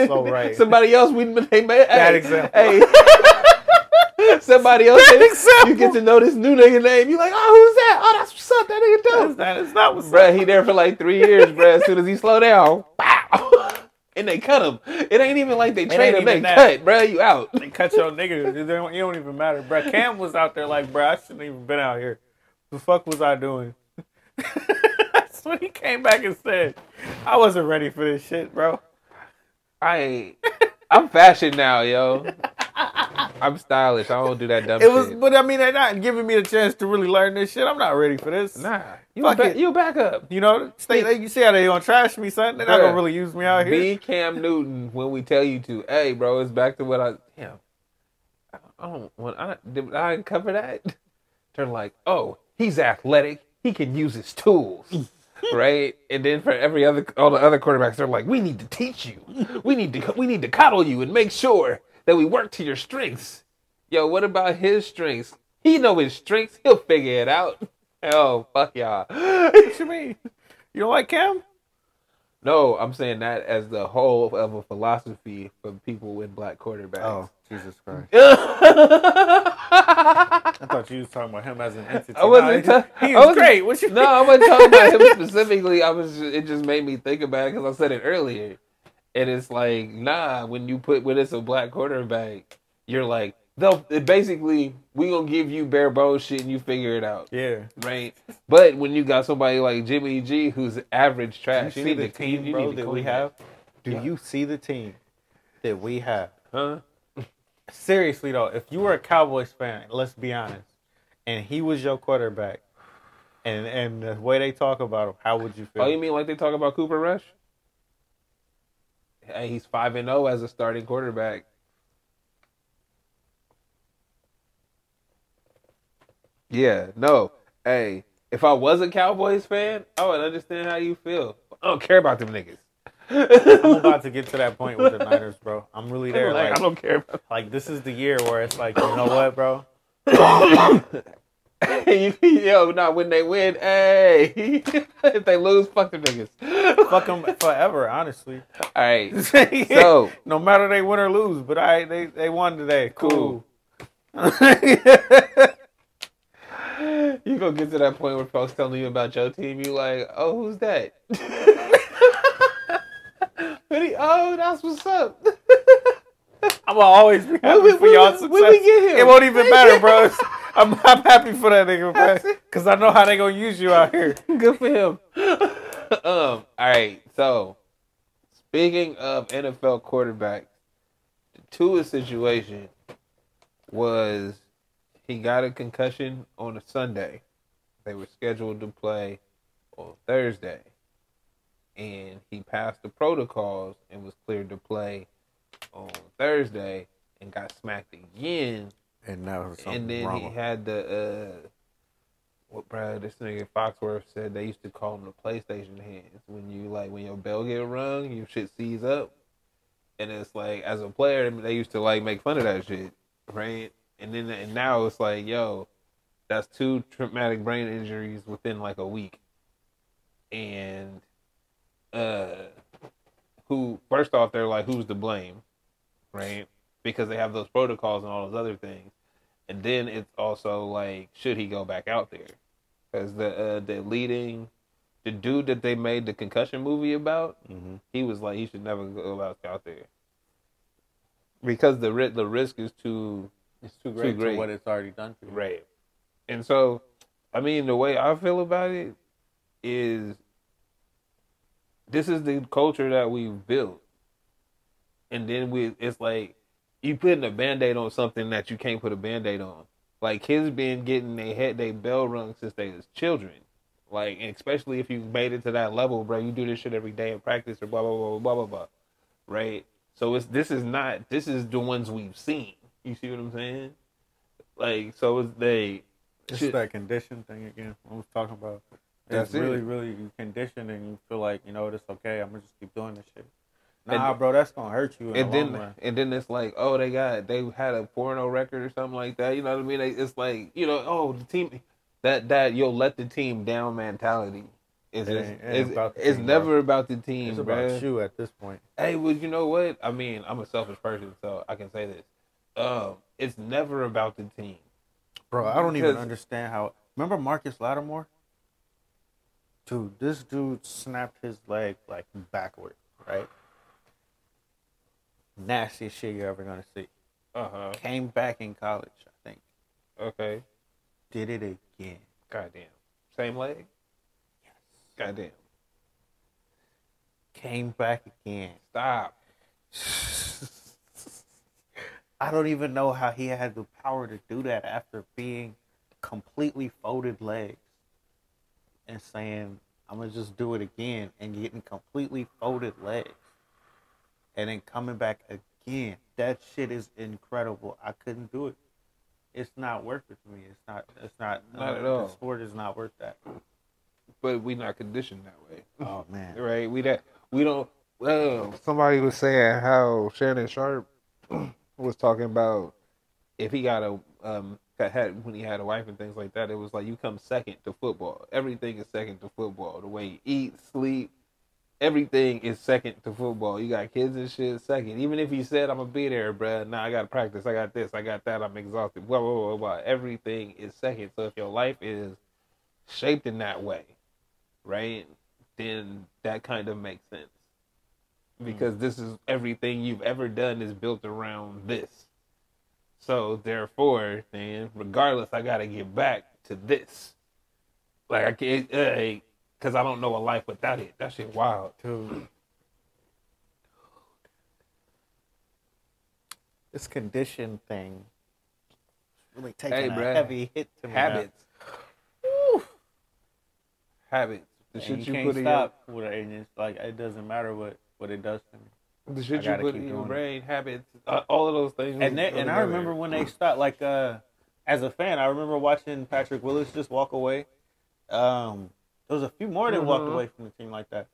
so right. Somebody else we they made. Bad hey, example. Hey. Somebody else. Bad you get to know this new nigga name. You like, oh, who's that? Oh, that's what's up. That nigga dope. That is not what's Bruh, he there for like three years, bruh. As soon as he slow down, pow, and they cut him. It ain't even like they trade him. They that. cut, bruh. You out. They cut your nigga. It don't, it don't even matter, bro. Cam was out there like, bro, I shouldn't even been out here. The fuck was I doing? That's what he came back and said. I wasn't ready for this shit, bro. I ain't. I'm fashion now, yo. I'm stylish. I don't do that dumb It was, shit. but I mean, they're not giving me the chance to really learn this shit. I'm not ready for this. Nah, you Fuck it. you back up. You know, stay. They, you see how they gonna trash me, son? They're not gonna really use me out here. Be Cam Newton when we tell you to. Hey, bro, it's back to what I. Damn. I don't want. I did I cover that. They're like, oh, he's athletic. He can use his tools. right? And then for every other all the other quarterbacks, they're like, we need to teach you. We need to we need to coddle you and make sure that we work to your strengths. Yo, what about his strengths? He know his strengths. He'll figure it out. Oh, fuck y'all. What you mean? You don't like Cam? No, I'm saying that as the whole of a philosophy for people with black quarterbacks. Oh, Jesus Christ! I I thought you was talking about him as an entity. wasn't. Nah, ta- he, he I was wasn't- great. What you No, I wasn't talking about him specifically. I was. Just, it just made me think about it because I said it earlier. And it's like, nah. When you put when it's a black quarterback, you're like, they'll it basically we gonna give you bare bones shit and you figure it out. Yeah. Right. But when you got somebody like Jimmy G who's average You trash, you, see need the to clean team, bro, that we have? Do Yeah. you see the team that we have? Huh? Seriously though, if you were a Cowboys fan, let's be honest, and he was your quarterback, and and the way they talk about him, how would you feel? Oh, you mean like they talk about Cooper Rush? Hey, he's five and zero as a starting quarterback. Yeah, no. Hey, if I was a Cowboys fan, I would understand how you feel. I don't care about them niggas. I'm about to get to that point with the Niners, bro. I'm really there. like, Like, I don't care about. like this is the year where it's like, you know what, bro? Yo, not when they win. Hey, if they lose, fuck them niggas. Fuck them forever, honestly. All right. So- no matter they win or lose, but I they they won today. Cool. You gonna get to that point where folks telling you about your team, you like, oh, who's that? But he- oh, that's what's up. I'm always be happy we- for y'all success. when we get him? It won't even matter, bro. I'm, I'm happy for that nigga, man. Cause I know how they gonna use you out here. Good for him. um, all right. So, speaking of NFL quarterbacks, the Tua situation was he got a concussion on a Sunday. They were scheduled to play on Thursday, and he passed the protocols and was cleared to play on Thursday, and got smacked again. And now and then he had the uh what bro this nigga Foxworth said they used to call them the PlayStation hands. When you like when your bell get rung your shit seize up. And it's like as a player they used to like make fun of that shit right? And then and now it's like yo that's two traumatic brain injuries within like a week. And uh who first off they're like who's to blame right because they have those protocols and all those other things and then it's also like, should he go back out there? Because the uh, the leading, the dude that they made the concussion movie about, Mhm. he was like, he should never go back out there because the ri- the risk is too it's too great great, for for what it's already done to you. right. And so, I mean, the way I feel about it is, this is the culture that we've built, and then we it's like you putting a band-aid on something that you can't put a band-aid on. Like kids been getting their head they bell rung since they was children. Like especially if you made it to that level, bro, you do this shit every day in practice or blah blah blah blah blah blah. Right? So it's this is not this is the ones we've seen. You see what I'm saying? Like so it's they It's shit- that condition thing again. I was talking about. That's It's really, it. really conditioned and you feel like, you know, it's okay. I'm gonna just keep doing this shit. And- Nah, bro, that's gonna hurt you and the then and then it's like, oh, they got they had a porno record or something like that. You know what I mean? It's like you know, oh, the team that that you'll let the team down mentality. Is It it's, ain't- it ain't it's, about the it's team, never bro. about the team, It's about you at this point. Hey, well, you know what? I mean, I'm a selfish person, so I can say this. Um, it's never about the team. Bro, I don't even understand how. Remember Marcus Lattimore? Dude, this dude snapped his leg like backward, right? Nastiest shit you're ever gonna see. Uh huh. Came back in college, I think. Okay. Did it again. Goddamn. Same leg. Yes. Goddamn. Came back again. Stop. I don't even know how he had the power to do that after being completely folded legs and saying, I'm gonna just do it again and getting completely folded legs and then coming back again. That shit is incredible. I couldn't do it. It's not worth it to me. It's not it's not Not at the all. sport is not worth that. But we not conditioned that way. Oh man. right? We that we don't. Well, somebody was saying how Shannon Sharpe was talking about if he got a um got- had when he had a wife and things like that. It was like you come second to football. Everything is second to football. The way you eat, sleep, everything is second to football. You got kids and shit second. Even if he said I'm gonna be there, bruh. Nah, I got to practice. I got this. I got that. I'm exhausted. Blah blah blah blah. Everything is second. So if your life is shaped in that way, right? Then that kind of makes sense. Mm. Because this is everything you've ever done is built around this. So therefore, then regardless, I gotta get back to this. Like I can't, uh, because I don't know a life without it. That shit wild. Too. Dude. This condition thing really taking Hey, a bruh. heavy hit to me. Habits. Habits. The And shit you, you, can't put in stop with it. And it's like it doesn't matter what what it does to me. The shit you put in your doing it. brain, habits, uh, all of those things. And they, and I remember when they stopped. Like uh, as a fan, I remember watching Patrick Willis just walk away. Um, there was a few more that walked Mhm. away from the team like that,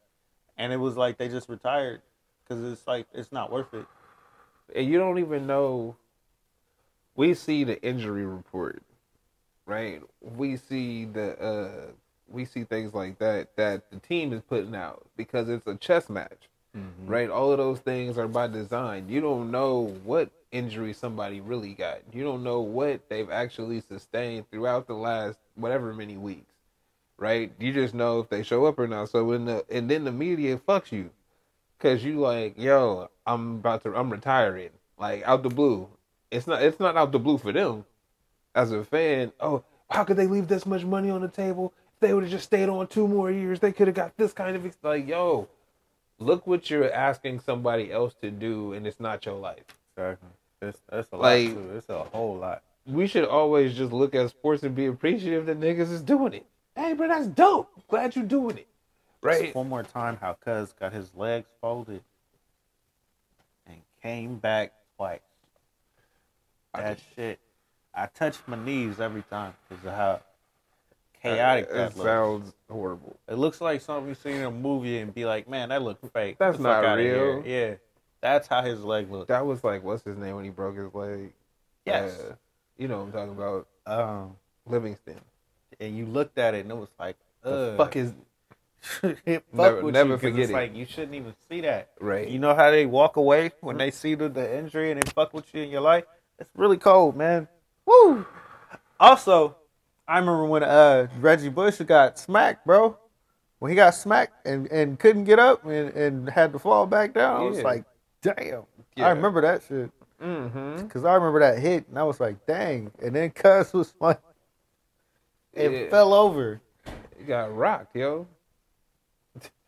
and it was like they just retired because it's like it's not worth it. and you don't even know. We see the injury report, right? We see the uh, we see things like that that the team is putting out because it's a chess match, Mm-hmm. right? All of those things are by design. You don't know what injury somebody really got. You don't know what they've actually sustained throughout the last whatever many weeks, right? You just know if they show up or not. So when the and then the media fucks you Cause you like, yo, I'm about to, I'm retiring, like out the blue. It's not, it's not out the blue for them. As a fan, oh, how could they leave this much money on the table? They would have just stayed on two more years, they could have got this kind of like, yo, look what you're asking somebody else to do, and it's not your life. Exactly. It's, that's a Like- lot too. It's a whole lot. We should always just look at sports and be appreciative that niggas is doing it. Hey, bro, that's dope. Glad you're doing it, right? One more time, how Cuz got his legs folded and came back twice. That shit. I touch my knees every time because of how chaotic Uh, that sounds horrible. It looks like something you seen in a movie and be like, man, that looks fake. That's fuck not real. Yeah, that's how his leg looked. That was like, what's his name when he broke his leg? Yes. Uh, you know what I'm talking about. Um, Livingston. and you looked at it and it was like, The fuck is it fuck Never- with never you forget it's it. like you shouldn't even see that. right? You know how they walk away when they see the, the injury and they fuck with you in your life? It's really cold, man. Woo! Also, I remember when uh Reggie Bush got smacked, bro. When he got smacked and, and couldn't get up and, and had to fall back down, I was like, damn. Yeah. I remember that shit. mm-hmm. Because I remember that hit and I was like, dang. And then Cuz was like, it Yeah. fell over. He got rocked, yo.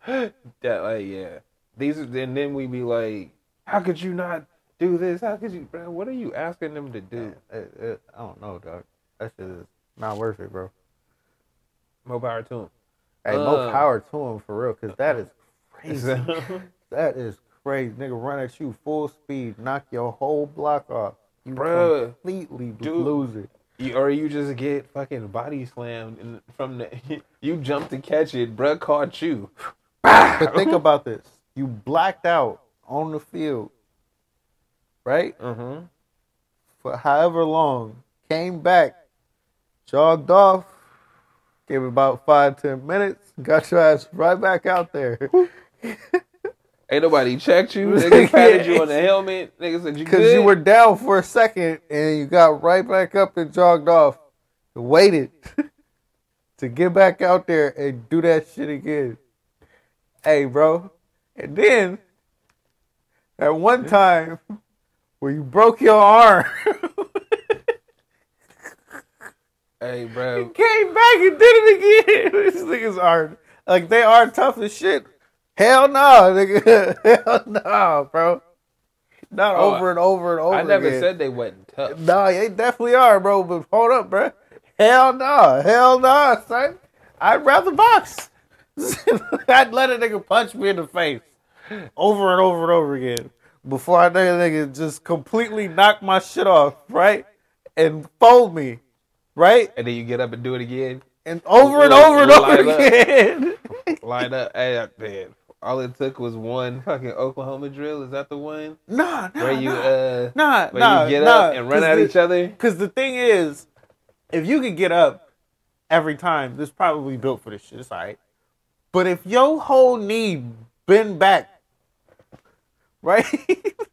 that like yeah. These are, and then we'd be like, how could you not do this? How could you, bro? What are you asking them to do? It- it- I don't know, dog. That shit is not worth it, bro. More power to him. Hey, more Uh, power to him for real, cause that is crazy. that is crazy. Nigga run at you full speed, knock your whole block off. You Bruh, completely dude. lose it. You, or you just get fucking body slammed and from the you jump to catch it, bruh caught you. But think about this: you blacked out on the field, right? Mm-hmm. For however long, came back, jogged off, gave about five ten minutes, got your ass right back out there. Ain't nobody checked you. Niggas patted you on the helmet. Niggas said you Because you were down for a second and you got right back up and jogged off. Waited to get back out there and do that shit again. Hey, bro. And then, at one time, where you broke your arm, Hey, bro. came back and did it again. These niggas are, like, they are tough as shit. Hell no, nigga. Hell no, bro. Not Oh, over and over and over I never again. said they wasn't tough. No, they definitely are, bro. But hold up, bro. Hell no. Hell no, son. I'd rather box. I'd let a nigga punch me in the face over and over and over again before I let a nigga just completely knock my shit off, right? And fold me, right? And then you get up and do it again. And over and over and over again. Line up. Hey, man. All it took was one fucking Oklahoma drill. Is that the one nah, nah, where you nah. uh nah, where nah, you get nah. up and run at the- each other? Because the thing is, if you could get up every time, this probably built for this shit. It's all right. But if your whole knee bend back, right?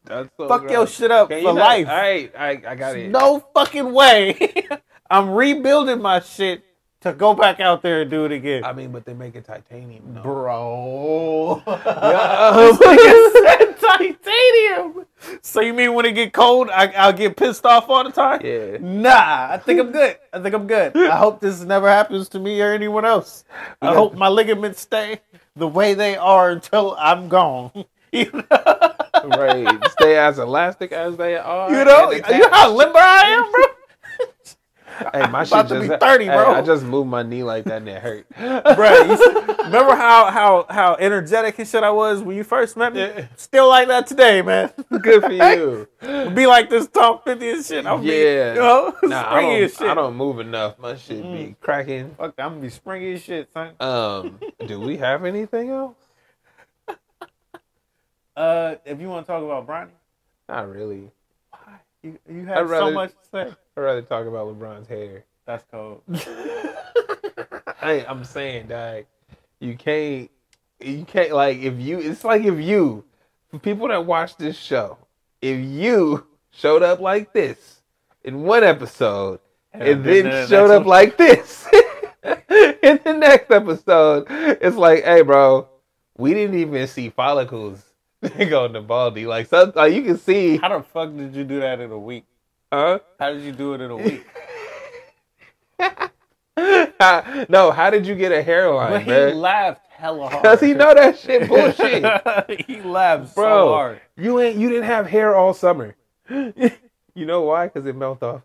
That's so Fuck your shit up for life. All right, I I got it. no fucking way. I'm rebuilding my shit to go back out there and do it again. I mean, but they make it titanium. No. Bro. Yeah. This nigga said Titanium. So you mean when it get cold, I, I'll get pissed off all the time? Yeah. Nah, I think I'm good. I think I'm good. I hope this never happens to me or anyone else. I hope my ligaments stay the way they are until I'm gone. You know, right. Stay as elastic as they are. you know, you know how limber I am, bro. Hey, my shit just be 30, hey, bro. I just moved my knee like that and it hurt. Bro, see- remember how how how energetic and shit I was when you first met me? Yeah. Still like that today, man. Good for you. Be like this top fifty and shit. Be, Yeah. you know, Nah, I don't, shit. I don't move enough. My shit be cracking. Fuck, I'm gonna be springy as shit, son. Um, do we have anything else? Uh, if you want to talk about Bronny, Not really. Why? you you have so much to say. I'd rather talk about LeBron's hair. That's cold. Hey, I'm saying, dog, you can't, you can't like if you. It's like if you, for people that watch this show, if you showed up like this in one episode and then then the showed up one- like this in the next episode, it's like, hey, bro, we didn't even see follicles go in the baldy. Like, some, like you can see, How the fuck did you do that in a week? huh? How did you do it in a week? no, how did you get a hairline, but he man? laughed hella hard. Cause he know that shit bullshit. he laughed Bro, so hard. you ain't you didn't have hair all summer. you know why? Cause it melt off.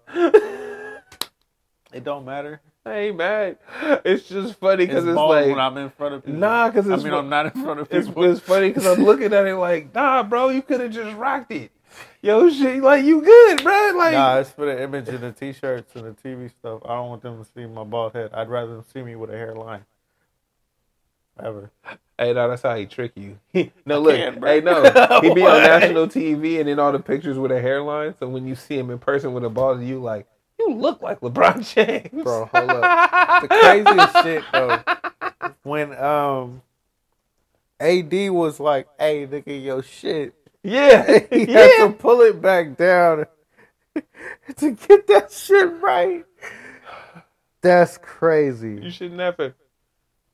It don't matter. I ain't mad. It's just funny because it's, bald like when I'm in front of people. nah, because I it's mean, I'm not in front of it's, people. it's funny because I'm looking at it like nah, bro, you could have just rocked it. Yo, shit, like you good, bro? Like Nah, it's for the image and the t-shirts and the TV stuff. I don't want them to see my bald head. I'd rather them see me with a hairline. Ever. Hey, no, that's how he trick you. no, look, hey, no, he be on national TV and then all the pictures with a hairline. So when you see him in person with a bald, you like, you look like LeBron James, Bro, hold up. the craziest shit though. When um AD was like, hey nigga, your shit. Yeah, He had to pull it back down to get that shit right. That's crazy. You should never.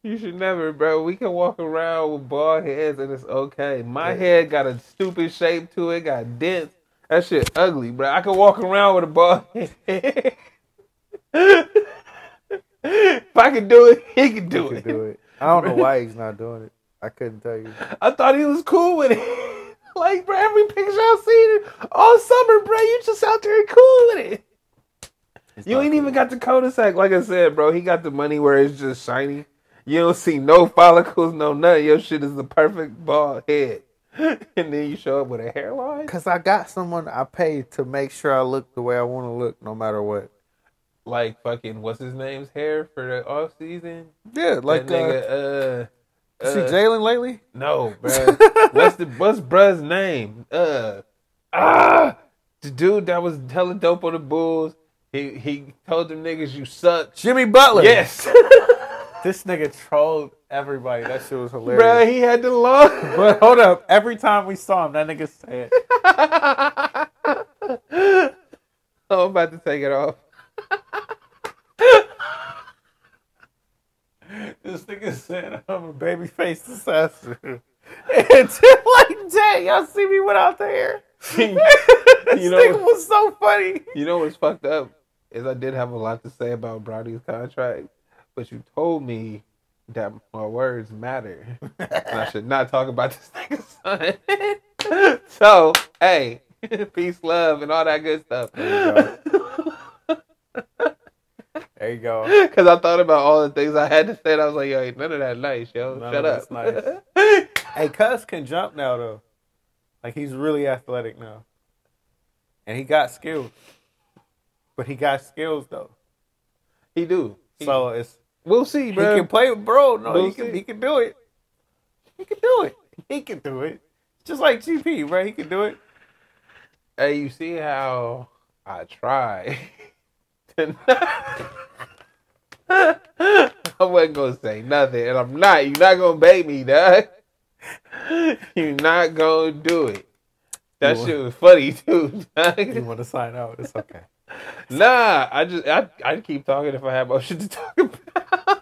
You should never, bro. We can walk around with bald heads and it's okay. My head got a stupid shape to it, got dents. That shit ugly, bro. I can walk around with a bald head. if I can do it, he can do You it. do it. I don't know why he's not doing it. I couldn't tell you. I thought he was cool with it. like, bro, every picture I've seen all summer, bro, you just out there cool with it. You ain't even got the cul-de-sac. Like I said, bro, he got the money where it's just shiny. You don't see no follicles, no nothing. Your shit is the perfect bald head. and then you show up with a hairline? Cause I got someone I paid to make sure I look the way I want to look, no matter what. Like fucking, what's his name's hair for the off season? Yeah, like that uh, nigga, uh, see uh, Jalen lately. No, bro. what's the what's bruh's name? Uh ah the dude that was hella dope on the Bulls. He he told them niggas you suck. Jimmy Butler. Yes. This nigga trolled everybody. That shit was hilarious. bro, he had the long But hold up, every time we saw him, that nigga said, oh, I'm about to take it off. "This nigga said I'm a baby faced assassin." and just like that, y'all see me without the hair. this You know what- was so funny. You know what's fucked up is I did have a lot to say about Bronny's contract, but you told me that my words matter. I should not talk about this nigga's son. so, hey, peace, love, and all that good stuff. There you go. Because I thought about all the things I had to say, and I was like, yo, ain't none of that nice, yo. None Shut up. nice. Hey, Cuz can jump now though. Like he's really athletic now, and he got skills. But he got skills though, he do. He- so it's we'll see, he can play with bro. No, We'll he can see. he can do it. He can do it. He can do it. Just like GP, bro. He can do it. Hey, you see how I try to not... I wasn't gonna say nothing, and I'm not. You're not gonna bait me, dog. You're not gonna do it. That You shit was funny too. dog. You want to sign out? It's okay. nah, I just I I'd keep talking if I had more shit to talk about.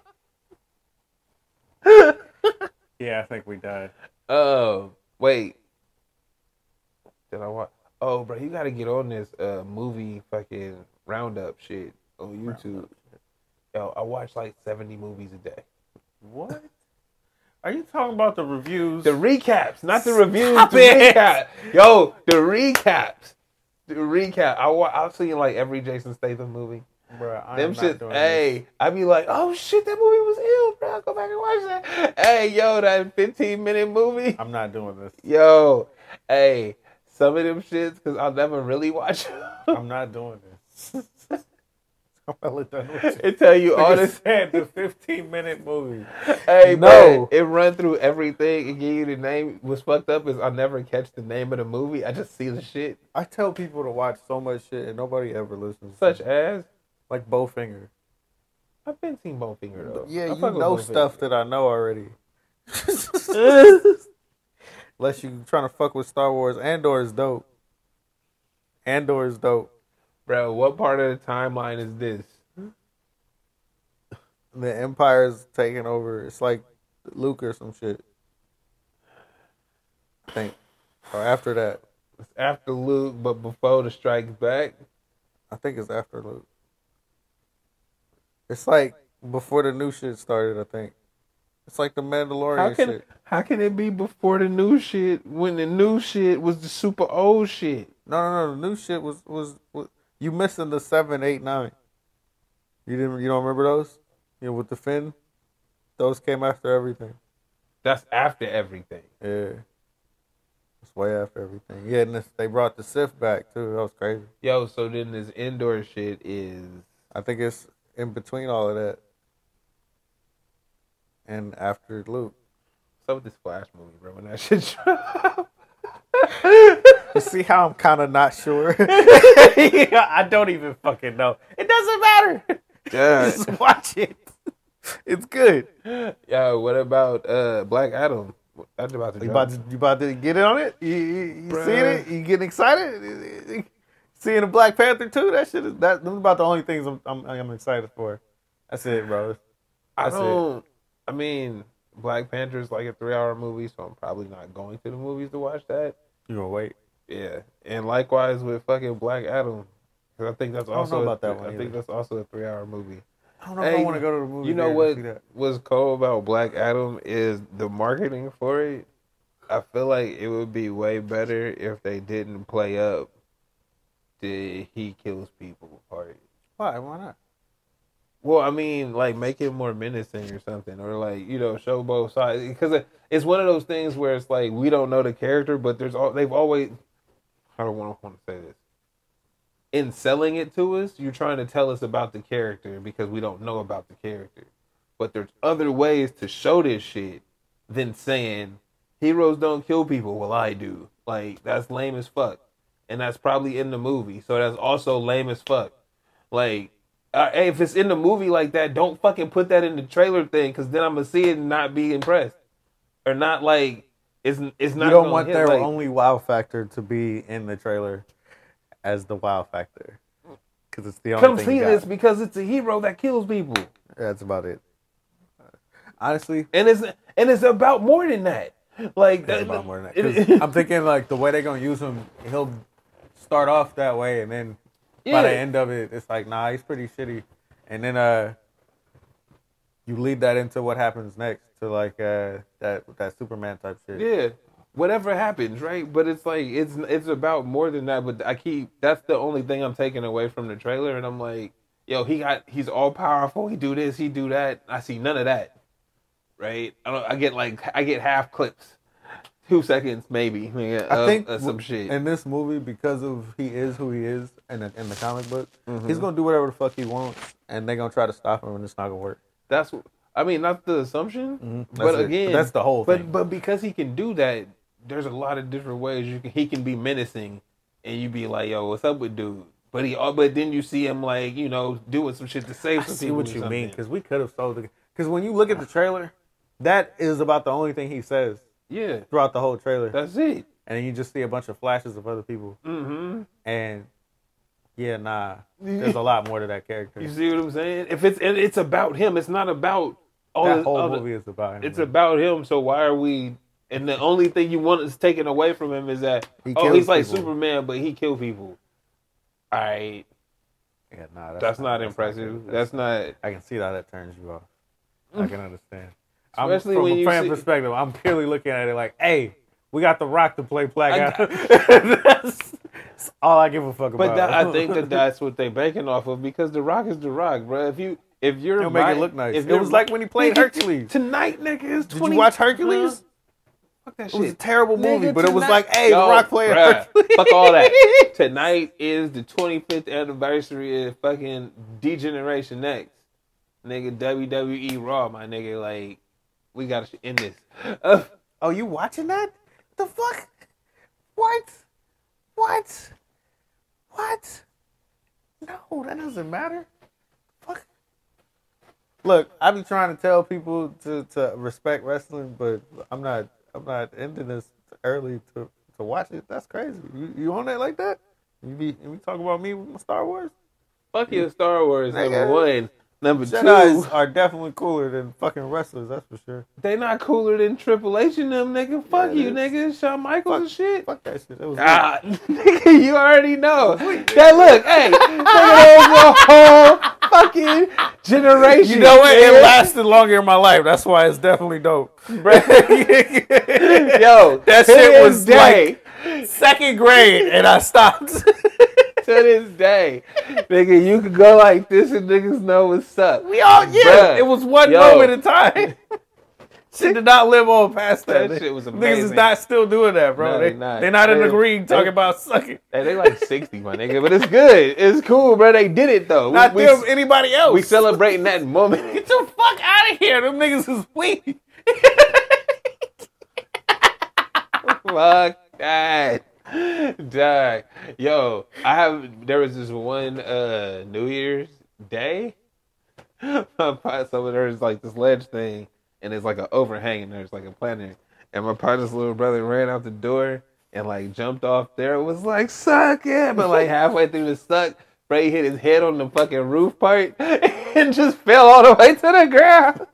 Yeah, I think we died. Oh, wait. Did I watch? Oh, bro, you gotta get on this uh movie fucking roundup shit on YouTube. Yo, I watch like seventy movies a day. What? Are you talking about the reviews? The recaps, not the reviews. Stop the it. recap. Yo, the recaps. The recap. I wa- I've seen like every Jason Statham movie. Bruh, I Them not shit. doing Hey, I be like, oh shit, that movie was ill, bro. I'll go back and watch that. Hey, yo, that fifteen minute movie. I'm not doing this. Yo, hey, some of them shits because I'll never really watch. them. I'm not doing this. I'm hella done with you. it tell you all Nigga this. said the 15 minute movie. Hey, No. no, it run through everything and give you the name. What's fucked up is I never catch the name of the movie. I just see the shit, I tell people to watch so much shit and nobody ever listens. such as like Bowfinger. I've been seeing Bowfinger though. Yeah, I you know Bowfinger. stuff that I know already. Unless you trying to fuck with Star Wars. Andor is dope. Andor is dope. Bro, what part of the timeline is this? The Empire's taking over. It's like Luke or some shit. I think. Or after that. It's after Luke, but before the Strikes Back. I think it's after Luke. It's like before the new shit started, I think. It's like the Mandalorian How can shit. how can it be before the new shit when the new shit was the super old shit? No, no, no. The new shit was was, was you missing the seven, eight, nine. You didn't. You don't remember those? You know, with the fin. Those came after everything. That's after everything. Yeah. It's way after everything. Yeah, and this, they brought the Sith back too. That was crazy. Yo, so then this Andor shit is I think it's in between all of that. And after Luke. so with this Flash movie, bro. When that shit dropped. You see how I'm kind of not sure? I don't even fucking know. It doesn't matter. Yeah. Just watch it. It's good. Yo, what about uh Black Adam? That's about to You about to, you about to get in on it? You, you, you seeing it? You getting excited? Seeing the Black Panther too? That shit is that. Those about the only things I'm, I'm I'm excited for. That's it, bro. I That's it. don't. I mean, Black Panther is like a three-hour movie, so I'm probably not going to the movies to watch that. You gonna wait? Yeah, and likewise with fucking Black Adam, 'Cause I think that's I also about a, that one I think that's also a three-hour movie. I don't know if I want to go to the movie. You know what was cool about Black Adam is the marketing for it. I feel like it would be way better if they didn't play up the he kills people part. Why? Why not? Well, I mean, like make it more menacing or something, or like you know, show both sides because it's one of those things where it's like we don't know the character, but there's all they've always. I don't want to want to say this. In selling it to us, you're trying to tell us about the character because we don't know about the character. But there's other ways to show this shit than saying heroes don't kill people. Well, I do. Like that's lame as fuck, and that's probably in the movie, so that's also lame as fuck. Like uh, hey, if it's in the movie like that, don't fucking put that in the trailer thing, because then I'm gonna see it and not be impressed, or not like it's it's not. you don't want hit, their like, only wow factor to be in the trailer as the wow factor because it's the only come thing see this because it's a hero that kills people, That's about it. Honestly, and it's and it's about more than that. Like that- about more than that. it- I'm thinking like the way they're gonna use him, he'll start off that way, and then by the end of it, it's like, nah, he's pretty shitty. And then uh, you lead that into what happens next to like uh that that Superman type shit. Yeah, whatever happens, right? But it's like it's it's about more than that. But I keep that's the only thing I'm taking away from the trailer, and I'm like, yo, he got he's all powerful. He do this, he do that. I see none of that, right? I don't. I get like I get half clips, two seconds maybe. Yeah, I of- think of some shit. in this movie because of he is who he is in the, in the comic book, Mm-hmm. he's gonna do whatever the fuck he wants, and they're gonna try to stop him, and it's not gonna work. That's I mean, not the assumption, Mm-hmm. But it. again, That's the whole but thing. but because he can do that, there's a lot of different ways you can. He can be menacing, and you be like, "Yo, what's up with dude?" But he, oh, but then you see him like you know doing some shit to save I some see people. what you mean because we could have sold it. Because when you look at the trailer, that is about the only thing he says Yeah, throughout the whole trailer, that's it. and you just see a bunch of flashes of other people, hmm and yeah, nah, there's a lot more to that character. You see what I'm saying? If it's and it's about him, it's not about all that the, whole the- movie is about him. It's man. about him. So why are we And the only thing you want is taken away from him is that He oh he's like people. Superman, but he kill people. All right, Yeah, nah, that's, not impressive. good. That's not. I can see how that turns you off. I can understand. I'm, from a fan see- perspective, I'm purely looking at it like, hey, we got The Rock to play Black I Adam. that's, that's all I give a fuck But about. that, I think that that's what they're banking off of because the Rock is the Rock, bro. If you if you're It'll make it look nice. if It was like when he played Nigga, Hercules. tonight, nigga. Is Did 20 you watch Hercules? Fuck that It was a terrible movie, Nigga, but it was like, hey, Yo, The Rock playing bruh, Hercules. Fuck all that. Tonight is the 25th anniversary of fucking D-Generation X. Nigga, WWE Raw, my nigga. Like, we gotta end this. Uh, Oh, you watching that? The fuck? What? What? What? No, that doesn't matter. Fuck. Look, I be trying to tell people to, to respect wrestling, but I'm not. I'm not ending this early to, to watch it. That's crazy. You, you on that like that? You be you talking about me with my Star Wars? fuck your Star Wars, number one. Number Jedi's two, are definitely cooler than fucking wrestlers. That's for sure. they not cooler than Triple H and them, nigga. Fuck Yeah, you, it nigga. Shawn Michaels Fuck- and shit. Fuck that shit. That was Ah, nigga, you already know. That look, hey, nigga, there's a whole fucking generation. You know what? It lasted longer in my life. That's why it's definitely dope. Yo, That shit was day, Second grade, and I stopped. To this day, nigga, you could go like this and niggas know what's up. we all yeah. Bruh. It was one Yo. moment in time. shit did not live on past that. That shit was Niggas is not still doing that, bro. No, they, they not. They're not in the green they- talking about sucking. Hey, they like sixty, my nigga, but it's good. It's cool, bro. They did it though. Not we, them, anybody else. we celebrating that moment. Get the fuck out of here. Them niggas is weak. Fuck that. Dog. Yo, I have there was this one uh New Year's Day. My pot so there's like this ledge thing and it's like an overhang and there's like a planter. And my partner's little brother ran out the door and like jumped off there and was like, suck it. But like halfway through the suck, Bray hit his head on the fucking roof part and just fell all the way to the ground.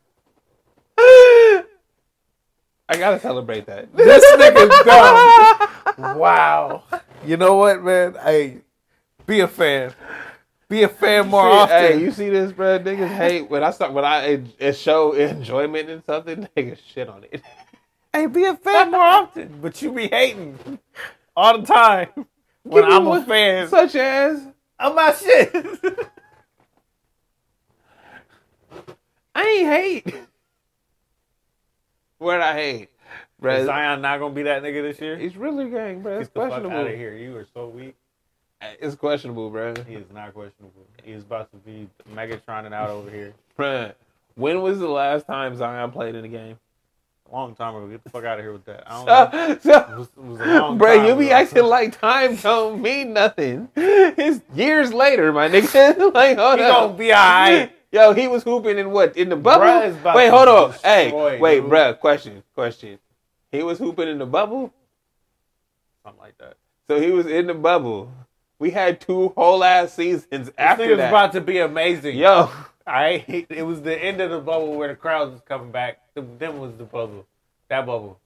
I gotta celebrate that. This nigga's dumb. Wow. You know what, man? Hey, be a fan. Be a fan more Shit, often. Hey, you see this, bro? Niggas hate when I start when I uh, show enjoyment in something. Niggas shit on it. Hey, be a fan more often, but you be hating all the time. When I'm a fan, such as I'm my shit. I ain't hate. What I hate, bro? Is Zion not gonna be that nigga this year? He's really gang, bro. It's Get the fuck questionable. out of here. You are so weak. It's questionable, bro. He is not questionable. He's about to be Megatron and out over here. Bruh, when was the last time Zion played in a game? A long time ago. Get the fuck out of here with that. I don't know. It So, was, it was a long bro, time you be ago. acting like time don't mean nothing. It's years later, my nigga. like, hold He up. gonna be alright. Yo, he was hooping in what? In the bubble? Bruh is about Wait, hold on. Hey, wait, dude. bruh. Question, question. He was hooping in the bubble, Something like that. so he was in the bubble. We had two whole ass seasons This after nigga's that. Was about to be amazing. Yo, I it was the end of the bubble where the crowds was coming back. Then was the bubble. That bubble.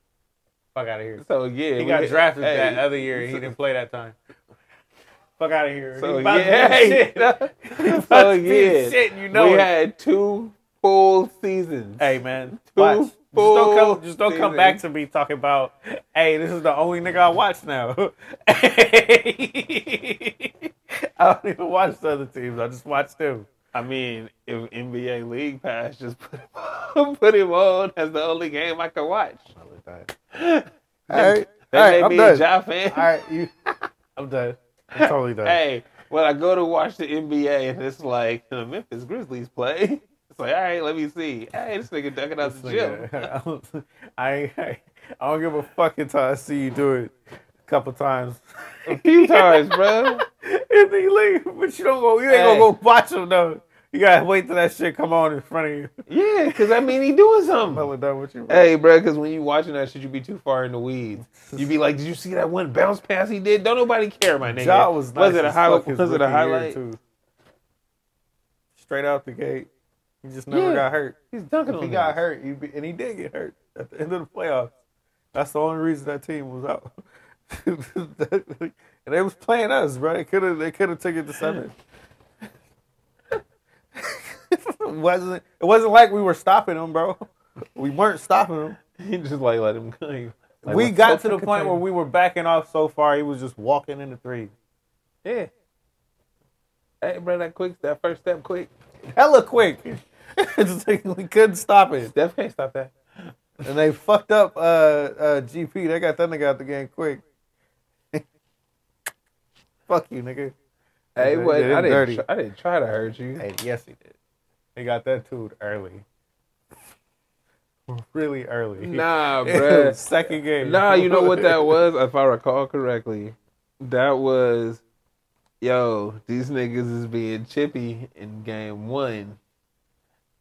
Fuck out of here. so yeah, He got drafted hey, that other year. and He didn't play that time. Fuck out of here. So He about yeah, the shit. He about so to yeah, shit. You know we it. had two full seasons. Hey man, Two watch. Just full don't come. Just don't come back to me talking about. Hey, this is the only nigga I watch now. I don't even watch the other teams. I just watch them. I mean, if NBA League Pass just put him on, put him on as the only game I can watch. All right, That right, made I'm me done. a Ja fan. All right, you. I'm done. Done. Hey, when I go to watch the NBA and it's like the Memphis Grizzlies play, it's like, all right, let me see. Hey, this nigga ducking out the gym. I, I, I don't give a fuck until I see you do it a couple times. A few times, bro. and then you leave, but you don't go. You ain't Hey. gonna go watch them though. You gotta wait till that shit come on in front of you. Yeah, because I mean, he doing something. I'm done with you. bro. Hey, bro, because when you watching that shit, you be too far in the weeds. You be like, did you see that one bounce pass he did? Don't nobody care, my nigga. Ja was nice it a highlight? Was it a highlight? too. Straight out the gate, he just never Yeah. got hurt. He's dunking If he got hurt, he'd be, and he did get hurt at the end of the playoffs. That's the only reason that team was out. and they was playing us, bro. They could have they could have taken it to seven. It wasn't it wasn't like we were stopping him, bro. We weren't stopping him. He just like let him go. Like, we got to the point where we were backing off so far. He was just walking in the three. yeah. Hey, bro, that quick, that first step, quick. Hella quick. It's like we couldn't stop it. Steph can't stop that. And they fucked up uh, uh, GP. They got that nigga out the game quick. Fuck you, nigga. Hey, what? I didn't. dirty. Try, I didn't try to hurt you. Hey, yes, he did. He got that too early. Really early. Nah, bro. Second game. Nah, you know what that was? If I recall correctly, that was, yo, these niggas is being chippy in game one.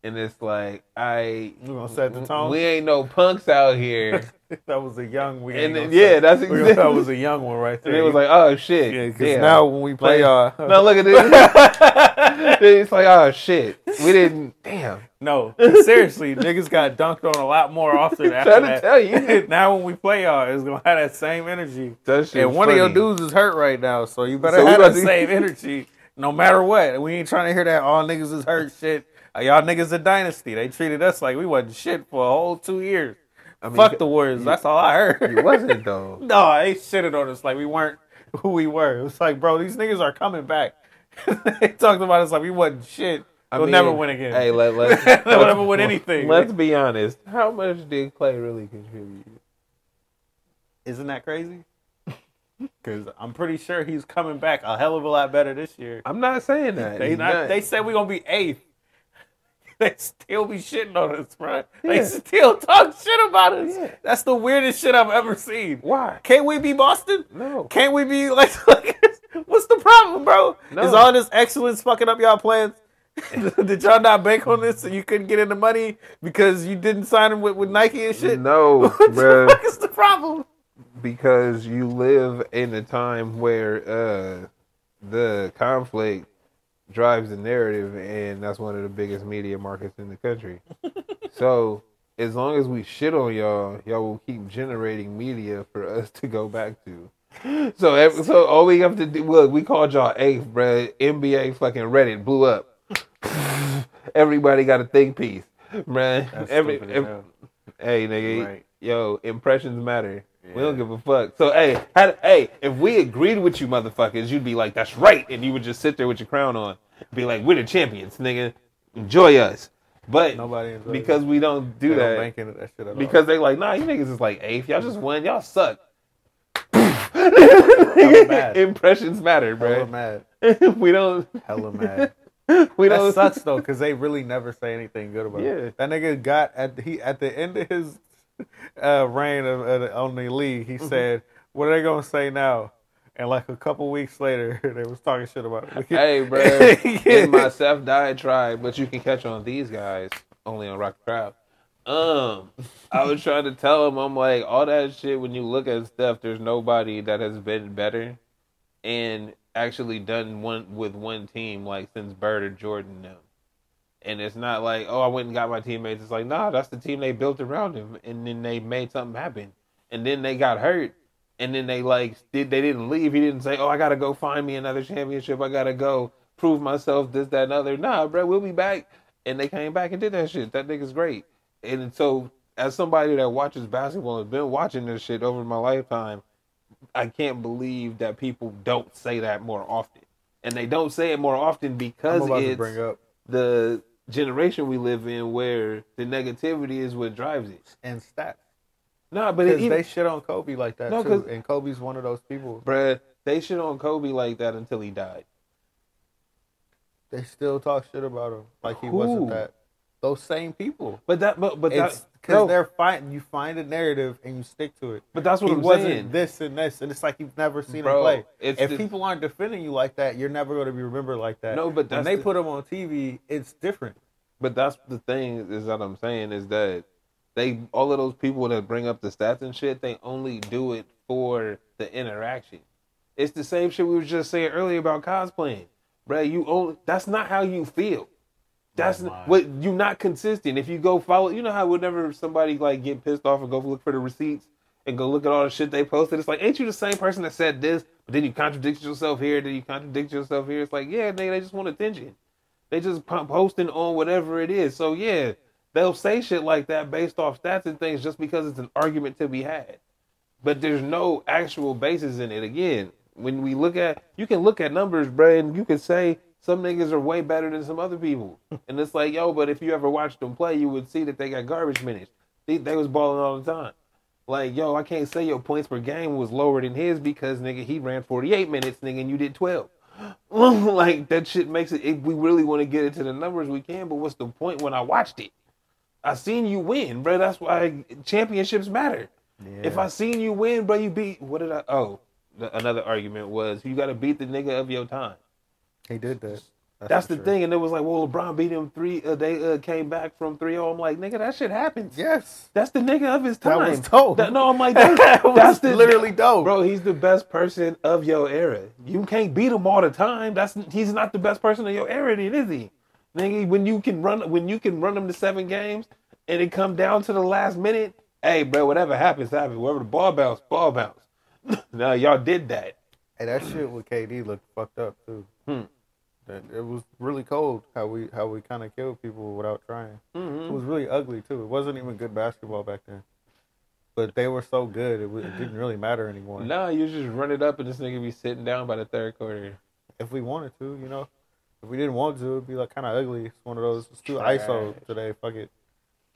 And it's like, I. You gonna set the tone? We ain't no punks out here. that was a young. We And then- yeah, that's exactly- that was a young one right there. And it was like, oh shit. yeah, because now when we play uh, Like- y'all, No, look at this. it's like, oh shit. We didn't. Damn. no, seriously, niggas got dunked on a lot more often after Trying to that. tell you. now when we play y'all, it's gonna have that same energy. That And one funny. of your dudes is hurt right now, so you better So have that to- same energy no matter what. We ain't trying to hear that all niggas is hurt shit. Uh, Y'all niggas a dynasty. They treated us like we wasn't shit for a whole two years. I mean, Fuck the Warriors. That's all I heard. You wasn't though. no, they shitted on us like we weren't who we were. It was like, bro, these niggas are coming back. they talked about us like we wasn't shit. I We'll mean, never win again. Hey, let, let's, They'll never win anything. Let's be honest. How much did Clay really contribute? Isn't that crazy? Because I'm pretty sure he's coming back a hell of a lot better this year. I'm not saying that. They not, not. they said we're gonna be eighth. They still be shitting on us, bro. Yeah. They still talk shit about us. Yeah. That's the weirdest shit I've ever seen. Why? Can't we be Boston? No. Can't we be like, like what's the problem, bro? No. Is all this excellence fucking up y'all plans? Did y'all not bank on this so you couldn't get in the money because you didn't sign him with, with Nike and shit? No, What the bro. fuck is the problem? Because you live in a time where uh, the conflict drives the narrative, and that's one of the biggest media markets in the country. so as long as we shit on y'all, y'all will keep generating media for us to go back to. So, so all we have to do, look, we called y'all eighth, bruh. NBA fucking Reddit blew up. Everybody got a think piece, bruh. That's Every, stupid as ev- hell. hey, nigga, Right. Yo, impressions matter. We don't give a fuck. So, hey, had, hey, if we agreed with you, motherfuckers, you'd be like, "That's right," and you would just sit there with your crown on, be like, "We're the champions, nigga. Enjoy us." But Nobody because we don't do They don't that, into that shit at all. because they like, nah, you niggas is like eighth. Y'all just won. Y'all suck. Impressions matter, hella bro. mad, we don't. hella mad. We That don't. sucks though, because they really never say anything good about Yeah. it. That nigga got at he at the end of his uh, reign of, of, on the league, he Mm-hmm. said, "What are they gonna say now?" And like a couple weeks later, they was talking shit about it. Hey, bro. In my self diatribe, but you can catch on these guys only on Rock Crowd. Um, I was trying to tell him, I'm like, all that shit. When you look at stuff, there's nobody that has been better and actually done one with one team like since Bird or Jordan now. And it's not like, oh, I went and got my teammates. It's like, nah, that's the team they built around him, and then they made something happen, and then they got hurt, and then they like did they didn't leave. He didn't say, oh, I gotta go find me another championship. I gotta go prove myself. This, that, and other. Nah, bro, we'll be back. And they came back and did that shit. That nigga's great. And so, as somebody that watches basketball and has been watching this shit over my lifetime, I can't believe that people don't say that more often. And they don't say it more often I'm because it's bring up the generation we live in where the negativity is what drives it. and stats No, but it even, they shit on Kobe like that No, too, and Kobe's one of those people. bruh, they shit on Kobe like that until he died. They still talk shit about him like he Who? wasn't that. Those same people. But that, but but It's that, because no, they're fighting. You find a narrative and you stick to it. but that's what he I'm wasn't saying. this and this, and it's like you've never seen Bro, him play. if the- people aren't defending you like that, you're never going to be remembered like that. No, but when they the- put him on TV, it's different. But that's the thing is that I'm saying is that they all of those people that bring up the stats and shit, they only do it for the interaction. It's the same shit we were just saying earlier about cosplaying, bruh. You only that's not how you feel. That's what you're not consistent. If you go follow, you know how whenever somebody like get pissed off and go look for the receipts, and go look at all the shit they posted. It's like, ain't you the same person that said this, but then you contradict yourself here, then you contradict yourself here? It's like, yeah, nigga, they just want attention. They just posting on whatever it is. So yeah, they'll say shit like that based off stats and things just because it's an argument to be had. But there's no actual basis in it. Again, when we look at, you can look at numbers, bro, and you can say some niggas are way better than some other people. and it's like, yo, but if you ever watched them play, you would see that they got garbage minutes. They, they was balling all the time. Like, yo, I can't say your points per game was lower than his because, nigga, he ran 48 minutes, nigga, and you did 12. like, that shit makes it, if we really want to get into the numbers, we can, but what's the point when I watched it? I seen you win, bro. That's why championships matter. If I seen you win, bro, you beat, what did I, oh, the, another argument was you got to beat the nigga of your time. He did that. That's for the sure. thing, and it was like, well, LeBron beat him three. Uh, they uh, came back from 3-0. I'm like, nigga, that shit happens. Yes. That's the nigga of his time. That was dope. That- no, I'm like, that's, That that's the literally dope. bro. He's the best person of your era. You can't beat him all the time. That's he's not the best person of your era, then is he? Nigga, when you can run, when you can run him to seven games, and it come down to the last minute, hey, bro, whatever happens, happens. Wherever the ball bounce, ball bounce. now y'all did that. Hey, that shit with KD looked fucked up too. Hmm. That it was really cold how we how we kind of killed people without trying. Mm-hmm. It was really ugly too. It wasn't even good basketball back then. But they were so good, it, wa- it didn't really matter anymore. No, you just run it up, and this nigga be sitting down by the third quarter. If we wanted to, you know, if we didn't want to, it'd be like kind of ugly. It's one of those. It's too Trash. ISO today. Fuck it.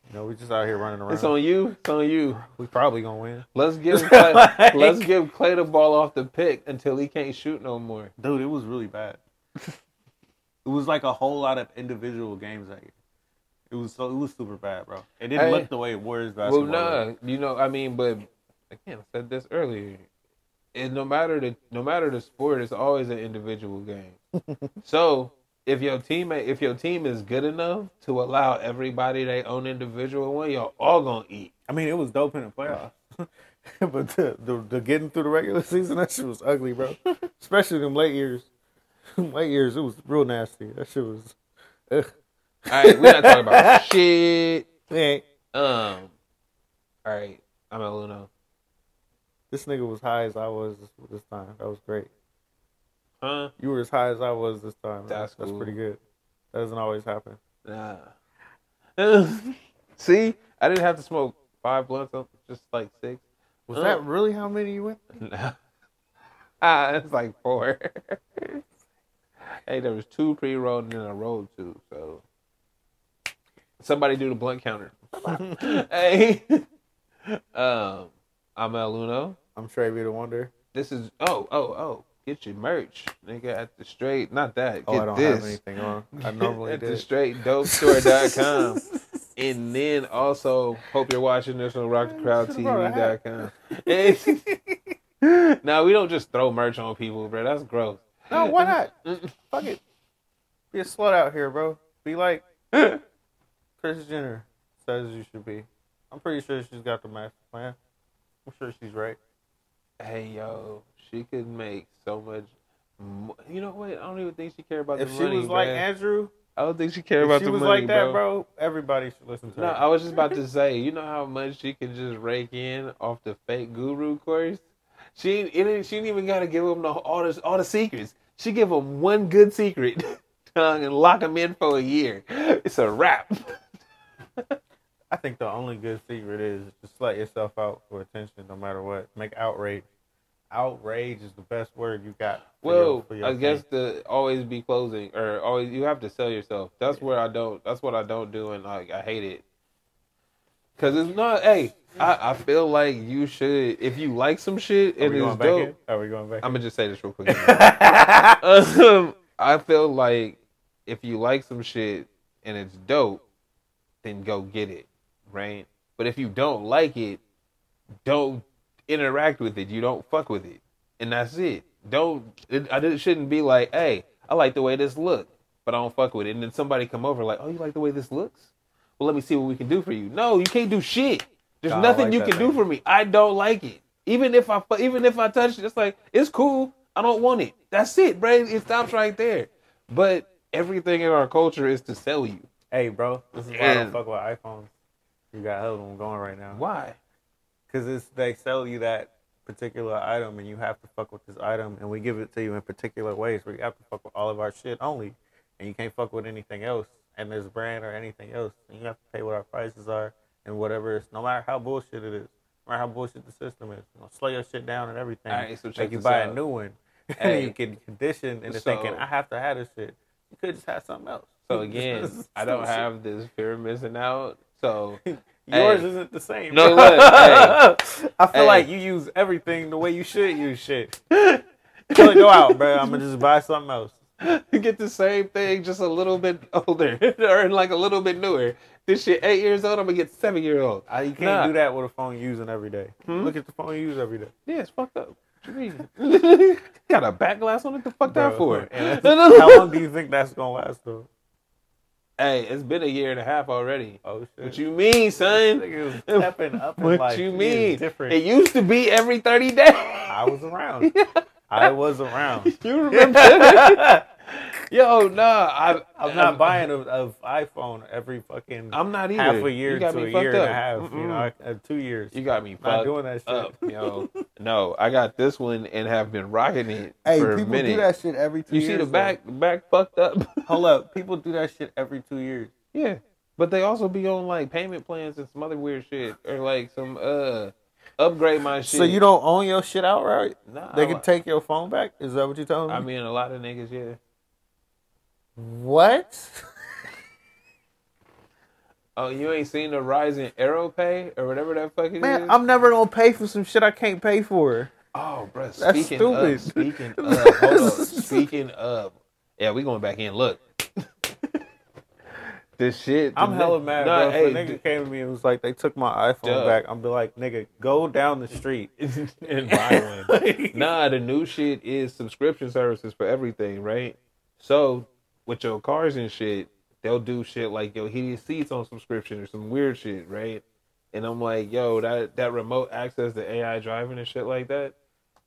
You know, we just out here running around. It's on you. It's on you. we probably gonna win, Let's give Clay, Like- let's give Clay the ball off the pick until he can't shoot no more. dude. It was really bad. it was like a whole lot of individual games that year. It was so it was super bad, bro. It didn't Hey. look the way Warriors Well, basketball. nah, looked. you know, I mean, but again, I said this earlier. It no matter the no matter the sport, it's always an individual game. so if your teammate, if your team is good enough to allow everybody their own individual one, y'all all gonna eat. I mean, it was dope in the playoffs. but the, the the getting through the regular season, that shit was ugly, bro. Especially them late years. late ears, it was real nasty. That shit was. Ugh. All right, we're not talking about shit. Hey, Um, all right, I'm at Luno. this nigga was high as I was this, this time. That was great. Huh? You were as high as I was this time. That's That's cool. pretty good. That doesn't always happen. Nah. See, I didn't have to smoke five blunts, just like six. Was Uh. that really how many you went? Nah. ah, it's like four. Hey, there was two pre-rolled and then I rolled two. So somebody do the blunt counter. hey, um, I'm El Luno. I'm Trevi the Wonder. This is oh oh oh. Get your merch, nigga, at the straight. Not that. Get Oh, I don't this. have anything on. I normally at the did. straight dope store.com. and then also hope you're watching this on rockdacrowdtv.com. now we don't just throw merch on people, bro. That's gross. No, why not? Fuck it. Be a slut out here, bro. Be like Kris Jenner says you should be. I'm pretty sure she's got the master plan. I'm sure she's right. Hey yo, she could make so much. Mo- you know what? I don't even think she care about If the she money. was like bruh. Andrew, I don't think she care if about she the was money, like that, bro. bro, everybody should listen to No, her. I was just about to say, you know how much she can just rake in off the fake guru course. She it she didn't even got to give them the, all the all the secrets. She give them one good secret, tongue, and lock them in for a year. It's a wrap. I think the only good secret is just let yourself out for attention, no matter what. Make outrage. Outrage is the best word you got. for your- Well, for your I guess the always be closing or always you have to sell yourself. That's where I don't. That's what I don't do, and like I hate it. Cause it's not. Hey, I, I feel like you should if you like some shit and it's dope. in? Are we going back? I'm gonna just say this real quick. um, I feel like if you like some shit and it's dope, then go get it, right? But if you don't like it, don't interact with it. You don't fuck with it, and that's it. Don't. It, I it shouldn't be like, hey, I like the way this look, but I don't fuck with it. And then somebody come over like, oh, you like the way this looks? Well, let me see what we can do for you. No, you can't do shit. There's nothing like you can do for me. I don't like it. Even if I even if I touch it, it's like it's cool. I don't want it. That's it, bro. It stops right there. But everything in our culture is to sell you. Hey, bro, this is why I don't fuck with iPhones. You got hell of them going right now. Why? because it's they sell you that particular item, and you have to fuck with this item, and we give it to you in particular ways where you have to fuck with all of our shit only, and you can't fuck with anything else, and this brand or anything else, and you have to pay what our prices are and whatever. It's no matter how bullshit it is, no matter how bullshit the system is, you know, slow your shit down and everything. All right, so check make you buy out. a new one, and Hey. then you get conditioned into So- thinking I have to have this shit. You could just have something else. So again, I don't have this fear of missing out. So Yours Hey. isn't the same. No, hey. I feel Hey. like you use everything the way you should use shit. Go out, bro. I'm gonna just buy something else. You get the same thing, just a little bit older or like a little bit newer. This shit eight years old, I'm gonna get seven year old. I, you can't Nah. do that with a phone you're using every day. Hmm? Look at the phone you use every day. Yeah, it's fucked up. What you mean? Got a back glass on it. The fuck that Bro, for? and How long do you think that's gonna last though? Hey, it's been a year and a half already. Oh shit. What you mean, son? Stepping up What life. you mean? Different. It used to be every thirty days. I was around. I was around. You remember? Yo, nah, I, I'm not buying a, a iPhone every fucking I'm not either. half a year to a fucked year and a half. You Mm-mm. know, uh, two years. You got me not fucked doing that shit. up, yo. No, I got this one and have been rocking it Hey, for a people minute. do that shit every two you years. see the though. back, the back fucked up. Hold up, people do that shit every two years. yeah, but they also be on like payment plans and some other weird shit, or like some uh upgrade my shit. So you don't own your shit outright? Nah, They I- can take your phone back? Is that what you're telling me? I mean, a lot of niggas, yeah. What? Oh, you ain't seen the rise in AeroPay or whatever that fucking is? Man, I'm never gonna pay for some shit I can't pay for. Oh, bro. That's Speaking stupid. of, speaking of, hold on. Speaking of, yeah, we going back in. Look, this shit. I'm the hella ni- mad, Nah, bro. hey, if a nigga came to me and was like, they took my iPhone Duh. back, I'm be like, nigga, go down the street. and buy one. nah, the new shit is subscription services for everything, right? So with your cars and shit, they'll do shit like your heated seats on subscription or some weird shit, right? And I'm like, yo, that that remote access to AI driving and shit like that,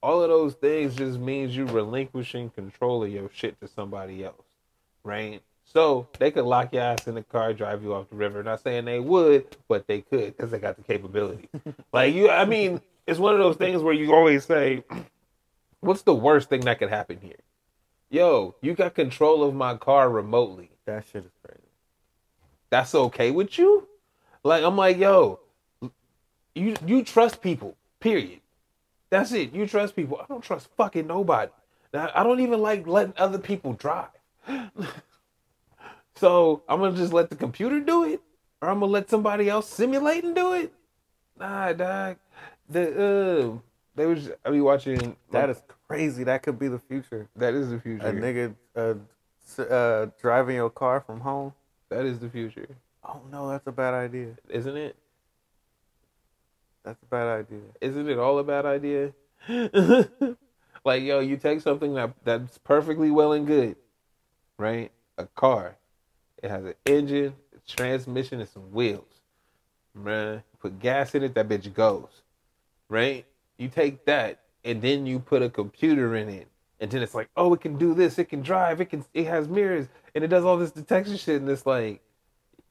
all of those things just means you relinquishing control of your shit to somebody else, right? So they could lock your ass in the car, drive you off the river. Not saying they would, but they could because they got the capability. like you, I mean, it's one of those things where you always say, "What's the worst thing that could happen here?" Yo, you got control of my car remotely. That shit is crazy. That's okay with you? Like I'm like, yo, you you trust people. Period. That's it. You trust people. I don't trust fucking nobody. Now, I don't even like letting other people drive. so I'm gonna just let the computer do it, or I'm gonna let somebody else simulate and do it. Nah, dog. The uh, they was I be watching. That is crazy. That could be the future. that is the future. A nigga uh, uh, driving your car from home. That is the future, Oh no, that's a bad idea. isn't it? That's a bad idea. isn't it all a bad idea? like, yo, you take something that that's perfectly well and good, right? A car, it has an engine, a transmission, and some wheels. Man, put gas in it, that bitch goes, right? You take that, and then you put a computer in it, and then it's like, oh, it can do this, it can drive, it can, it has mirrors, and it does all this detection shit, and it's like,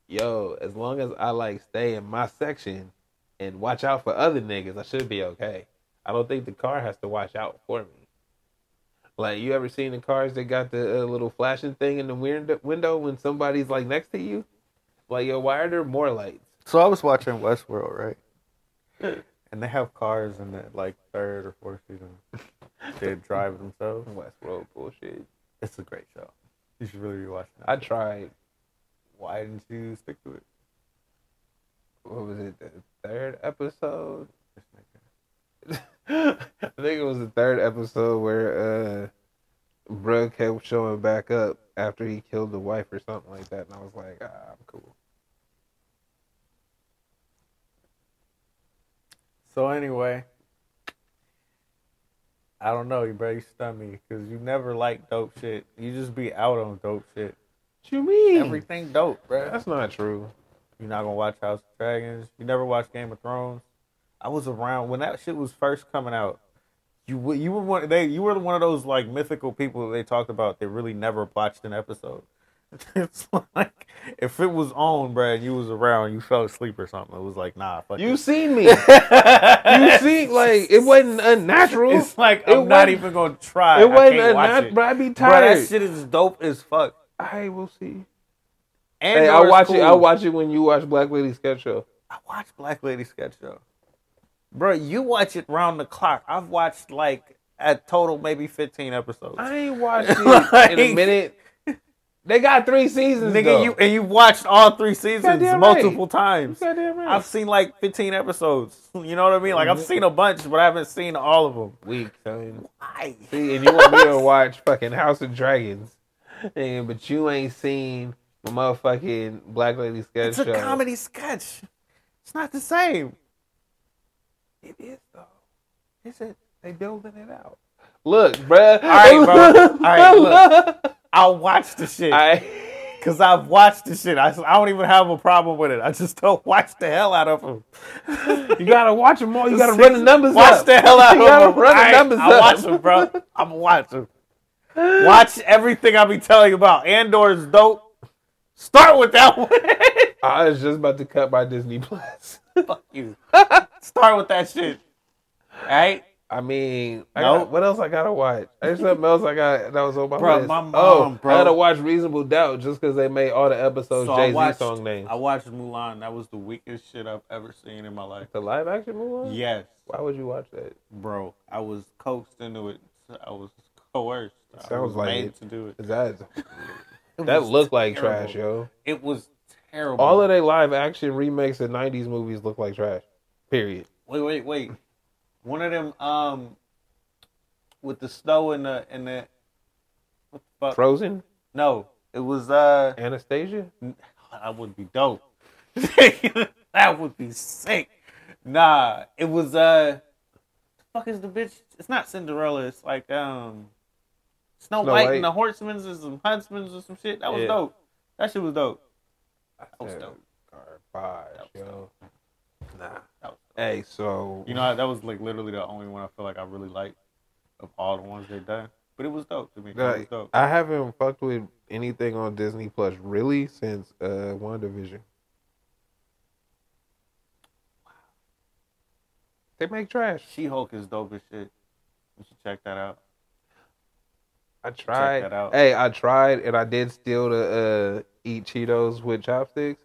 yo, as long as I like stay in my section and watch out for other niggas, I should be okay. I don't think the car has to watch out for me. Like you ever seen the cars that got the uh, little flashing thing in the window window when somebody's like next to you? Like yo, why are there more lights? So I was watching Westworld, right? And they have cars in the like third or fourth season. They drive themselves. Westworld bullshit. It's a great show. You should really be watching that. I tried. Why didn't you stick to it? What was it? The third episode? I think it was the third episode where uh, Bruh kept showing back up after he killed the wife or something like that, and I was like, ah, I'm cool. So anyway, I don't know, you bro. You stun me because you never like dope shit. You just be out on dope shit. What you mean? Everything dope, bro. That's not true. You're not gonna watch House of Dragons. You never watched Game of Thrones. I was around when that shit was first coming out. You you were one they you were one of those like mythical people that they talked about that really never watched an episode. it's like if it was on, bruh, and you was around, you fell asleep or something. It was like, nah, fuck You it. seen me? you see, like it wasn't unnatural. It's like It I'm not even gonna try. It wasn't unnatural, but I'd be tired. that shit is dope as fuck. I will see. And Hey, I watch it. I watch it when you watch Black Lady Sketch Show. I watch Black Lady Sketch Show. Bro, you watch it round the clock. I've watched like a total maybe 15 episodes. I ain't watched it in a minute. They got three seasons, Nigga, though. you and you watched all three seasons multiple right. times. Right. I've seen like 15 episodes. You know what I mean? Like I've mm-hmm. seen a bunch, but I haven't seen all of them. weak, son. Why? See, and you want me to watch fucking House of Dragons, and but you ain't seen my motherfucking Black Lady Sketch It's a Show. comedy sketch. It's not the same. It is though. Is it? They building it out. Look, bruh. All right, bro. All right, look. I'll watch the shit. I, Cause I've watched the shit. I, I don't even have a problem with it. I just don't watch the hell out of them. you gotta watch them all. You gotta run the numbers Watch up. the hell out You of gotta them. run the numbers I up. watch them, bro. I'm gonna watch. Watch everything I be telling you about. Andor is dope. Start with that one. I was just about to cut my Disney Plus. Fuck you. Start with that shit. All right. I mean, I Nope. got, what else I gotta watch? There's something else I got that was on my Bro, list. my oh, mom, oh, bro. I gotta watch Reasonable Doubt just because they made all the episodes So I Jay Z watched, song names. I watched Mulan. That was the weakest shit I've ever seen in my life. the live action movie? Yes, Why would you watch that? bro. I was coaxed into it. I was coerced. I Sounds was like made it. to do it. Is that It that looked like terrible. trash, yo? It was terrible. All of their live action remakes of '90s movies look like trash. Period. Wait, wait, wait. One of them, um, with the snow and the and the what the fuck? Frozen, no, it was uh, Anastasia. that would be dope. that would be sick. Nah, it was uh, the fuck is the bitch? It's not Cinderella. It's like um, Snow, Snow White, White. and the Horsemen's or some Huntsmen's or some shit. That was Yeah. dope. That shit was dope. That was dope. Garbage, yo. Nah. Hey, so You know, that was like literally the only one I feel like I really liked of all the ones they done. But it was dope to me. Like, dope. I haven't fucked with anything on Disney Plus really since uh WandaVision. Wow. They make trash. She Hulk is dope as shit. You should check that out. I tried. that out. Hey, I tried and I did steal to uh eat Cheetos with chopsticks,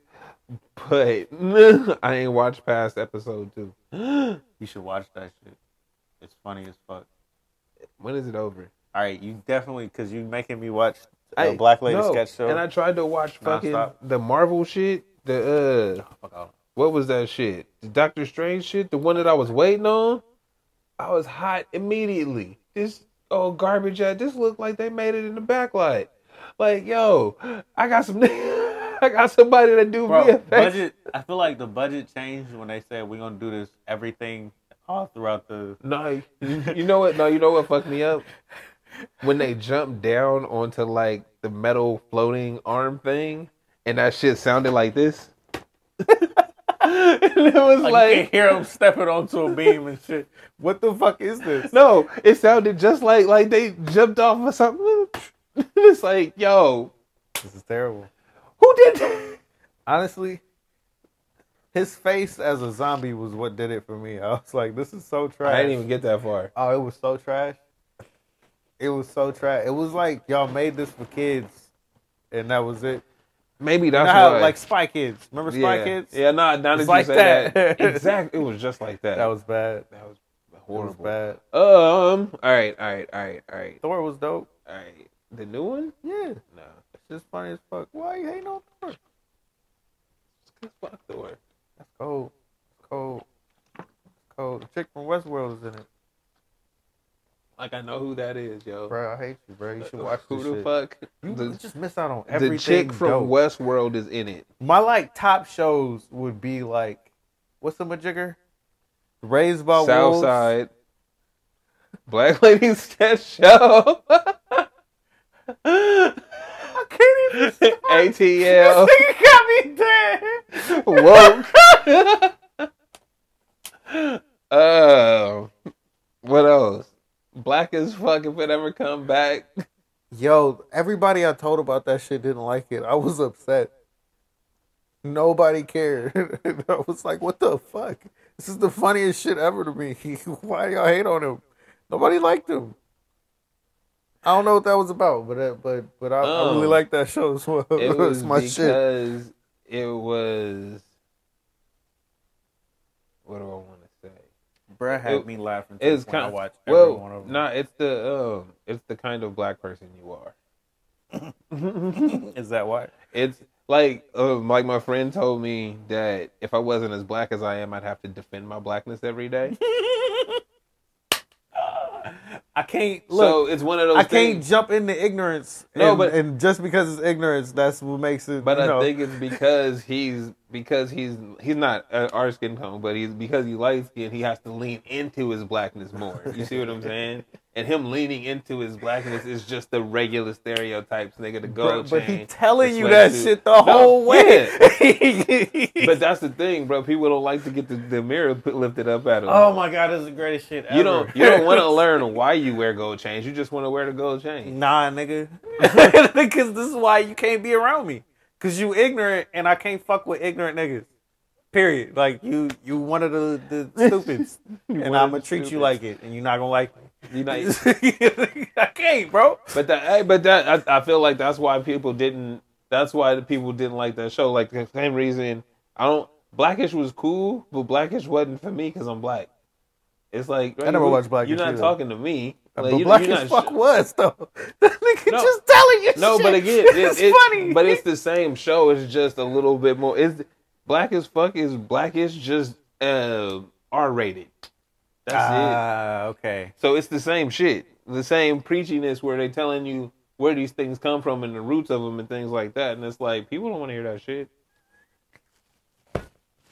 but I ain't watched past episode two. You should watch that shit. It's funny as fuck. when is it over? All right, you definitely because you making me watch uh, Hey, Black Lady no, sketch show. And I tried to watch fucking Nonstop. the Marvel shit. The uh Fuck off. what was that shit? The Doctor Strange shit, the one that I was waiting on. I was hot immediately. This oh garbage at this looked like they made it in the backlight. Like, yo, I got some I got somebody that do Bro, VFX. budget. I feel like the budget changed when they said we're gonna do this everything all throughout the. No, you, you know what? No, you know what fucked me up? When they jumped down onto like the metal floating arm thing, and that shit sounded like this. and it was Like, like, you hear them stepping onto a beam and shit. What the fuck is this? no, it sounded just like like they jumped off of something. it's like, yo, This is terrible. Who did that? Honestly, his face as a zombie was what did it for me. I was like, this is so trash. I didn't even get that far. Oh, it was so trash. It was so trash. It was like y'all made this for kids, and that was it. Maybe You know that's how, why. like Spy Kids. Remember Spy yeah, Kids? yeah. Nah, now that It's you like say that. that, exactly. It was just like that. That was bad. that was That was horrible. bad. Um. All right. All right. All right. All right. Thor was dope. All right. The new one? Yeah, No. It's just funny as fuck. Why you hating on Thor? Fuck Thor. That's cold. It's cold. It's cold. The chick from Westworld is in it. Like I know who that is, yo. Bro, I hate you, bro. You should watch who the shit. fuck? You the, just miss out on everything. the chick from dope. Westworld is in it. My like top shows would be like, what's the majigger? Raised by Wolves. Southside. Black Lady Sketch Show. I can't. ATL. Nigga got me dead. Woke. uh, what else? Black as fuck if it ever come back. Yo, everybody I told about that shit didn't like it. I was upset. Nobody cared. I was like, what the fuck? This is the funniest shit ever to me. Why y'all hate on him? Nobody liked him. I don't know what that was about, but uh, but but I, I really Um, like that show as well. It was it's my shit. because it was. What do I want to say? Bruh had me laughing. It's kind of watched well, no, it's the um, it's the kind of black person you are. Is that why? It's like um, like my friend told me that if I wasn't as black as I am, I'd have to defend my blackness every day. I can't look. so it's one of those. I can't jump into ignorance. No, and, but- and just because it's ignorance, that's what makes it. But I know, think it's because he's because he's he's not uh, our skin tone, but he's because he's light skinned he has to lean into his blackness more. You see what I'm saying? And him leaning into his blackness is just the regular stereotypes, nigga. The gold but chain, he telling you that sweatsuit. shit the No, whole way. But that's the thing, bro. People don't like to get the, the mirror put, lifted up at them. oh my god, this is the greatest shit ever. you don't you don't want to learn why you wear gold chains. You just want to wear the gold chain. Nah, nigga. Because this is why you can't be around me. Cause you ignorant, and I can't fuck with ignorant niggas. Period. Like you, you one of the the stupids, and I'm gonna treat you like it, and you're not gonna like me. You know, I can't, bro. But that, hey, but that, I, I feel like that's why people didn't. That's why the people didn't like that show. Like the same reason I don't. Blackish was cool, but Blackish wasn't for me because I'm black. It's like I never you- watched Blackish You're not either. talking to me. Like, but you- black as fuck sh- was though. That nigga No. just telling you. No, shit. but again, it, it's it- funny. But it's the same show. It's just a little bit more. It's black as fuck. Is blackish just uh, R rated? That's it. ah, okay. So it's the same shit, the same preachiness where they telling you where these things come from and the roots of them and things like that. And it's like people don't want to hear that shit.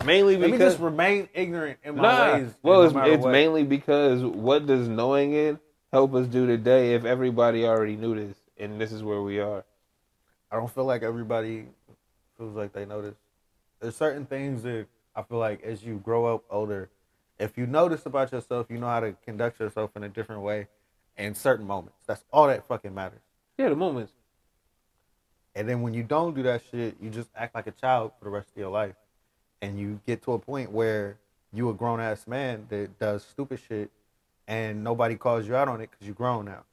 Mainly Let me just remain ignorant in my nah, ways. well, no it's, it's what. mainly because what does knowing it help us do today if everybody already knew this and this is where we are. I don't feel like everybody feels like they know this. There's certain things that I feel like as you grow up older, if you notice about yourself, you know how to conduct yourself in a different way in certain moments. That's all that fucking matters. Yeah, the moments. And then when you don't do that shit, you just act like a child for the rest of your life. And you get to a point where you a grown ass man that does stupid shit and nobody calls you out on it because you're grown now.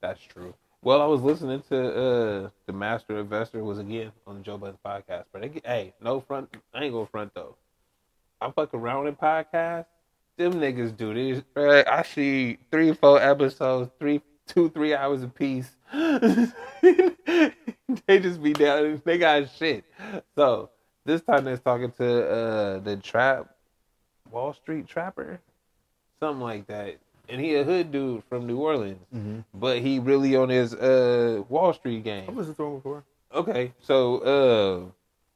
That's true. Well, I was listening to uh the Master Investor was again on the Joe Budden podcast, but they hey, no front. I ain't gonna front though. I fuck around in podcasts. Them niggas do this. Right? I see three, four episodes, three, two, three hours a piece. they just be down. They got shit. So this time they're talking to uh the trap, Wall Street Trapper, something like that. And he a hood dude from New Orleans but he really on his uh Wall Street game. I've listened to him before. Okay, so uh,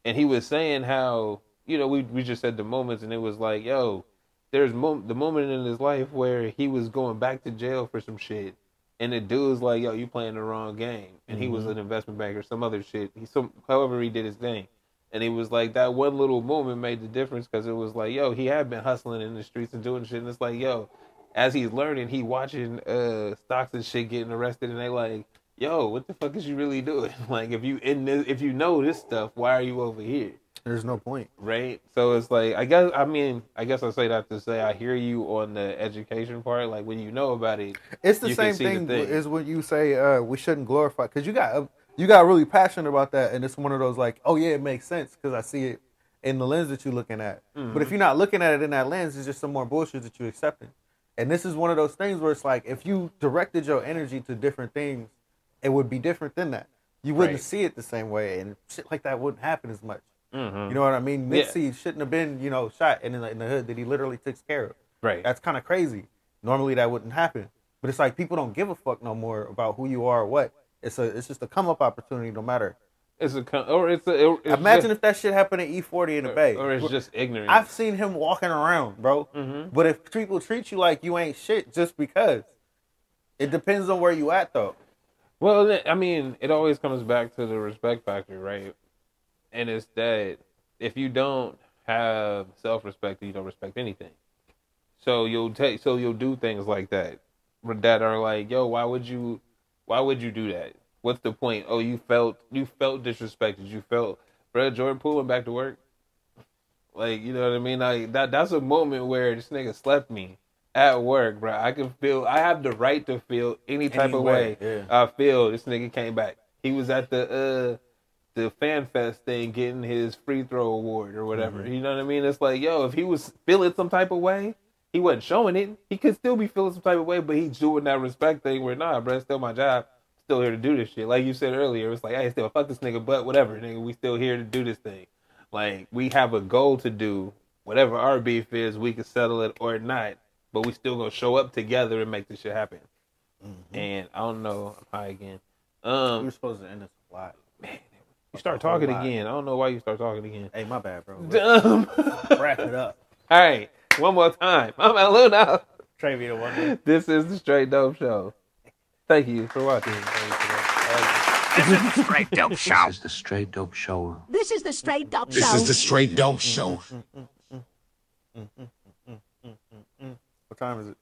and he was saying how you know we we just said the moments, and it was like, yo, there's mo- the moment in his life where he was going back to jail for some shit, and the dude was like, yo, you playing the wrong game, and he was an investment banker, some other shit. He some however he did his thing. And he was like, that one little moment made the difference because it was like, yo, he had been hustling in the streets and doing shit. And it's like, yo, as he's learning, he watching uh stocks and shit getting arrested, and they like, yo, what the fuck is you really doing? Like, if you in this, if you know this stuff, why are you over here? There's no point. Right? So it's like, I guess, I mean, I guess I say that to say I hear you on the education part. Like when you know about it, It's the same see the thing, thing. is when you say uh, we shouldn't glorify because you got uh, you got really passionate about that, and it's one of those like, oh yeah, it makes sense because I see it in the lens that you're looking at. Mm-hmm. But if you're not looking at it in that lens, it's just some more bullshit that you're accepting. And this is one of those things where it's like if you directed your energy to different things, it would be different than that. You wouldn't Right. see it the same way, and shit like that wouldn't happen as much. Mhm. You know what I mean? Yeah. Shouldn't have been, you know, shot in the, in the hood that he literally takes care of. right? That's kind of crazy. Normally that wouldn't happen, but it's like people don't give a fuck no more about who you are or what. It's a it's just a come up opportunity no matter. It's a con- or it's a. It's Imagine just, if that shit happened at E40 in the Bay. or it's just ignorant. I've seen him walking around, bro. Mhm. But if people treat you like you ain't shit just because, it depends on where you at though. Well, I mean, it always comes back to the respect factor, right? And it's that if you don't have self-respect, you don't respect anything. So you'll take, so you'll do things like that, that are like, yo, why would you, Why would you do that? What's the point? Oh, you felt you felt disrespected. You felt, bro. Jordan Poole went back to work. Like you know what I mean? Like that. That's a moment where this nigga slept me at work, bro. I can feel. I have the right to feel any type of way. Anyway, I feel this nigga came back. He was at the uh the fan fest thing getting his free throw award or whatever. Mm-hmm. You know what I mean? It's like, yo, if he was feeling some type of way, he wasn't showing it. He could still be feeling some type of way, but he's doing that respect thing where nah, bro, it's still my job. Still here to do this shit. Like you said earlier, it's like, hey, still fuck this nigga, but whatever, nigga, we still here to do this thing. Like we have a goal to do. Whatever our beef is, we can settle it or not. But we still gonna show up together and make this shit happen. And I don't know, I'm high again. We Um, were supposed to end this a lot. Man, you start talking again. I don't know why you start talking again. Hey, my bad, bro. Dumb. Wrap it up. All right, one more time. I'm at Luna. Trivia one. This is the Straight Dope Show. Thank you for watching. This is the straight dope show. This is the straight dope show. This is the straight up This is the straight dope show. What time is it?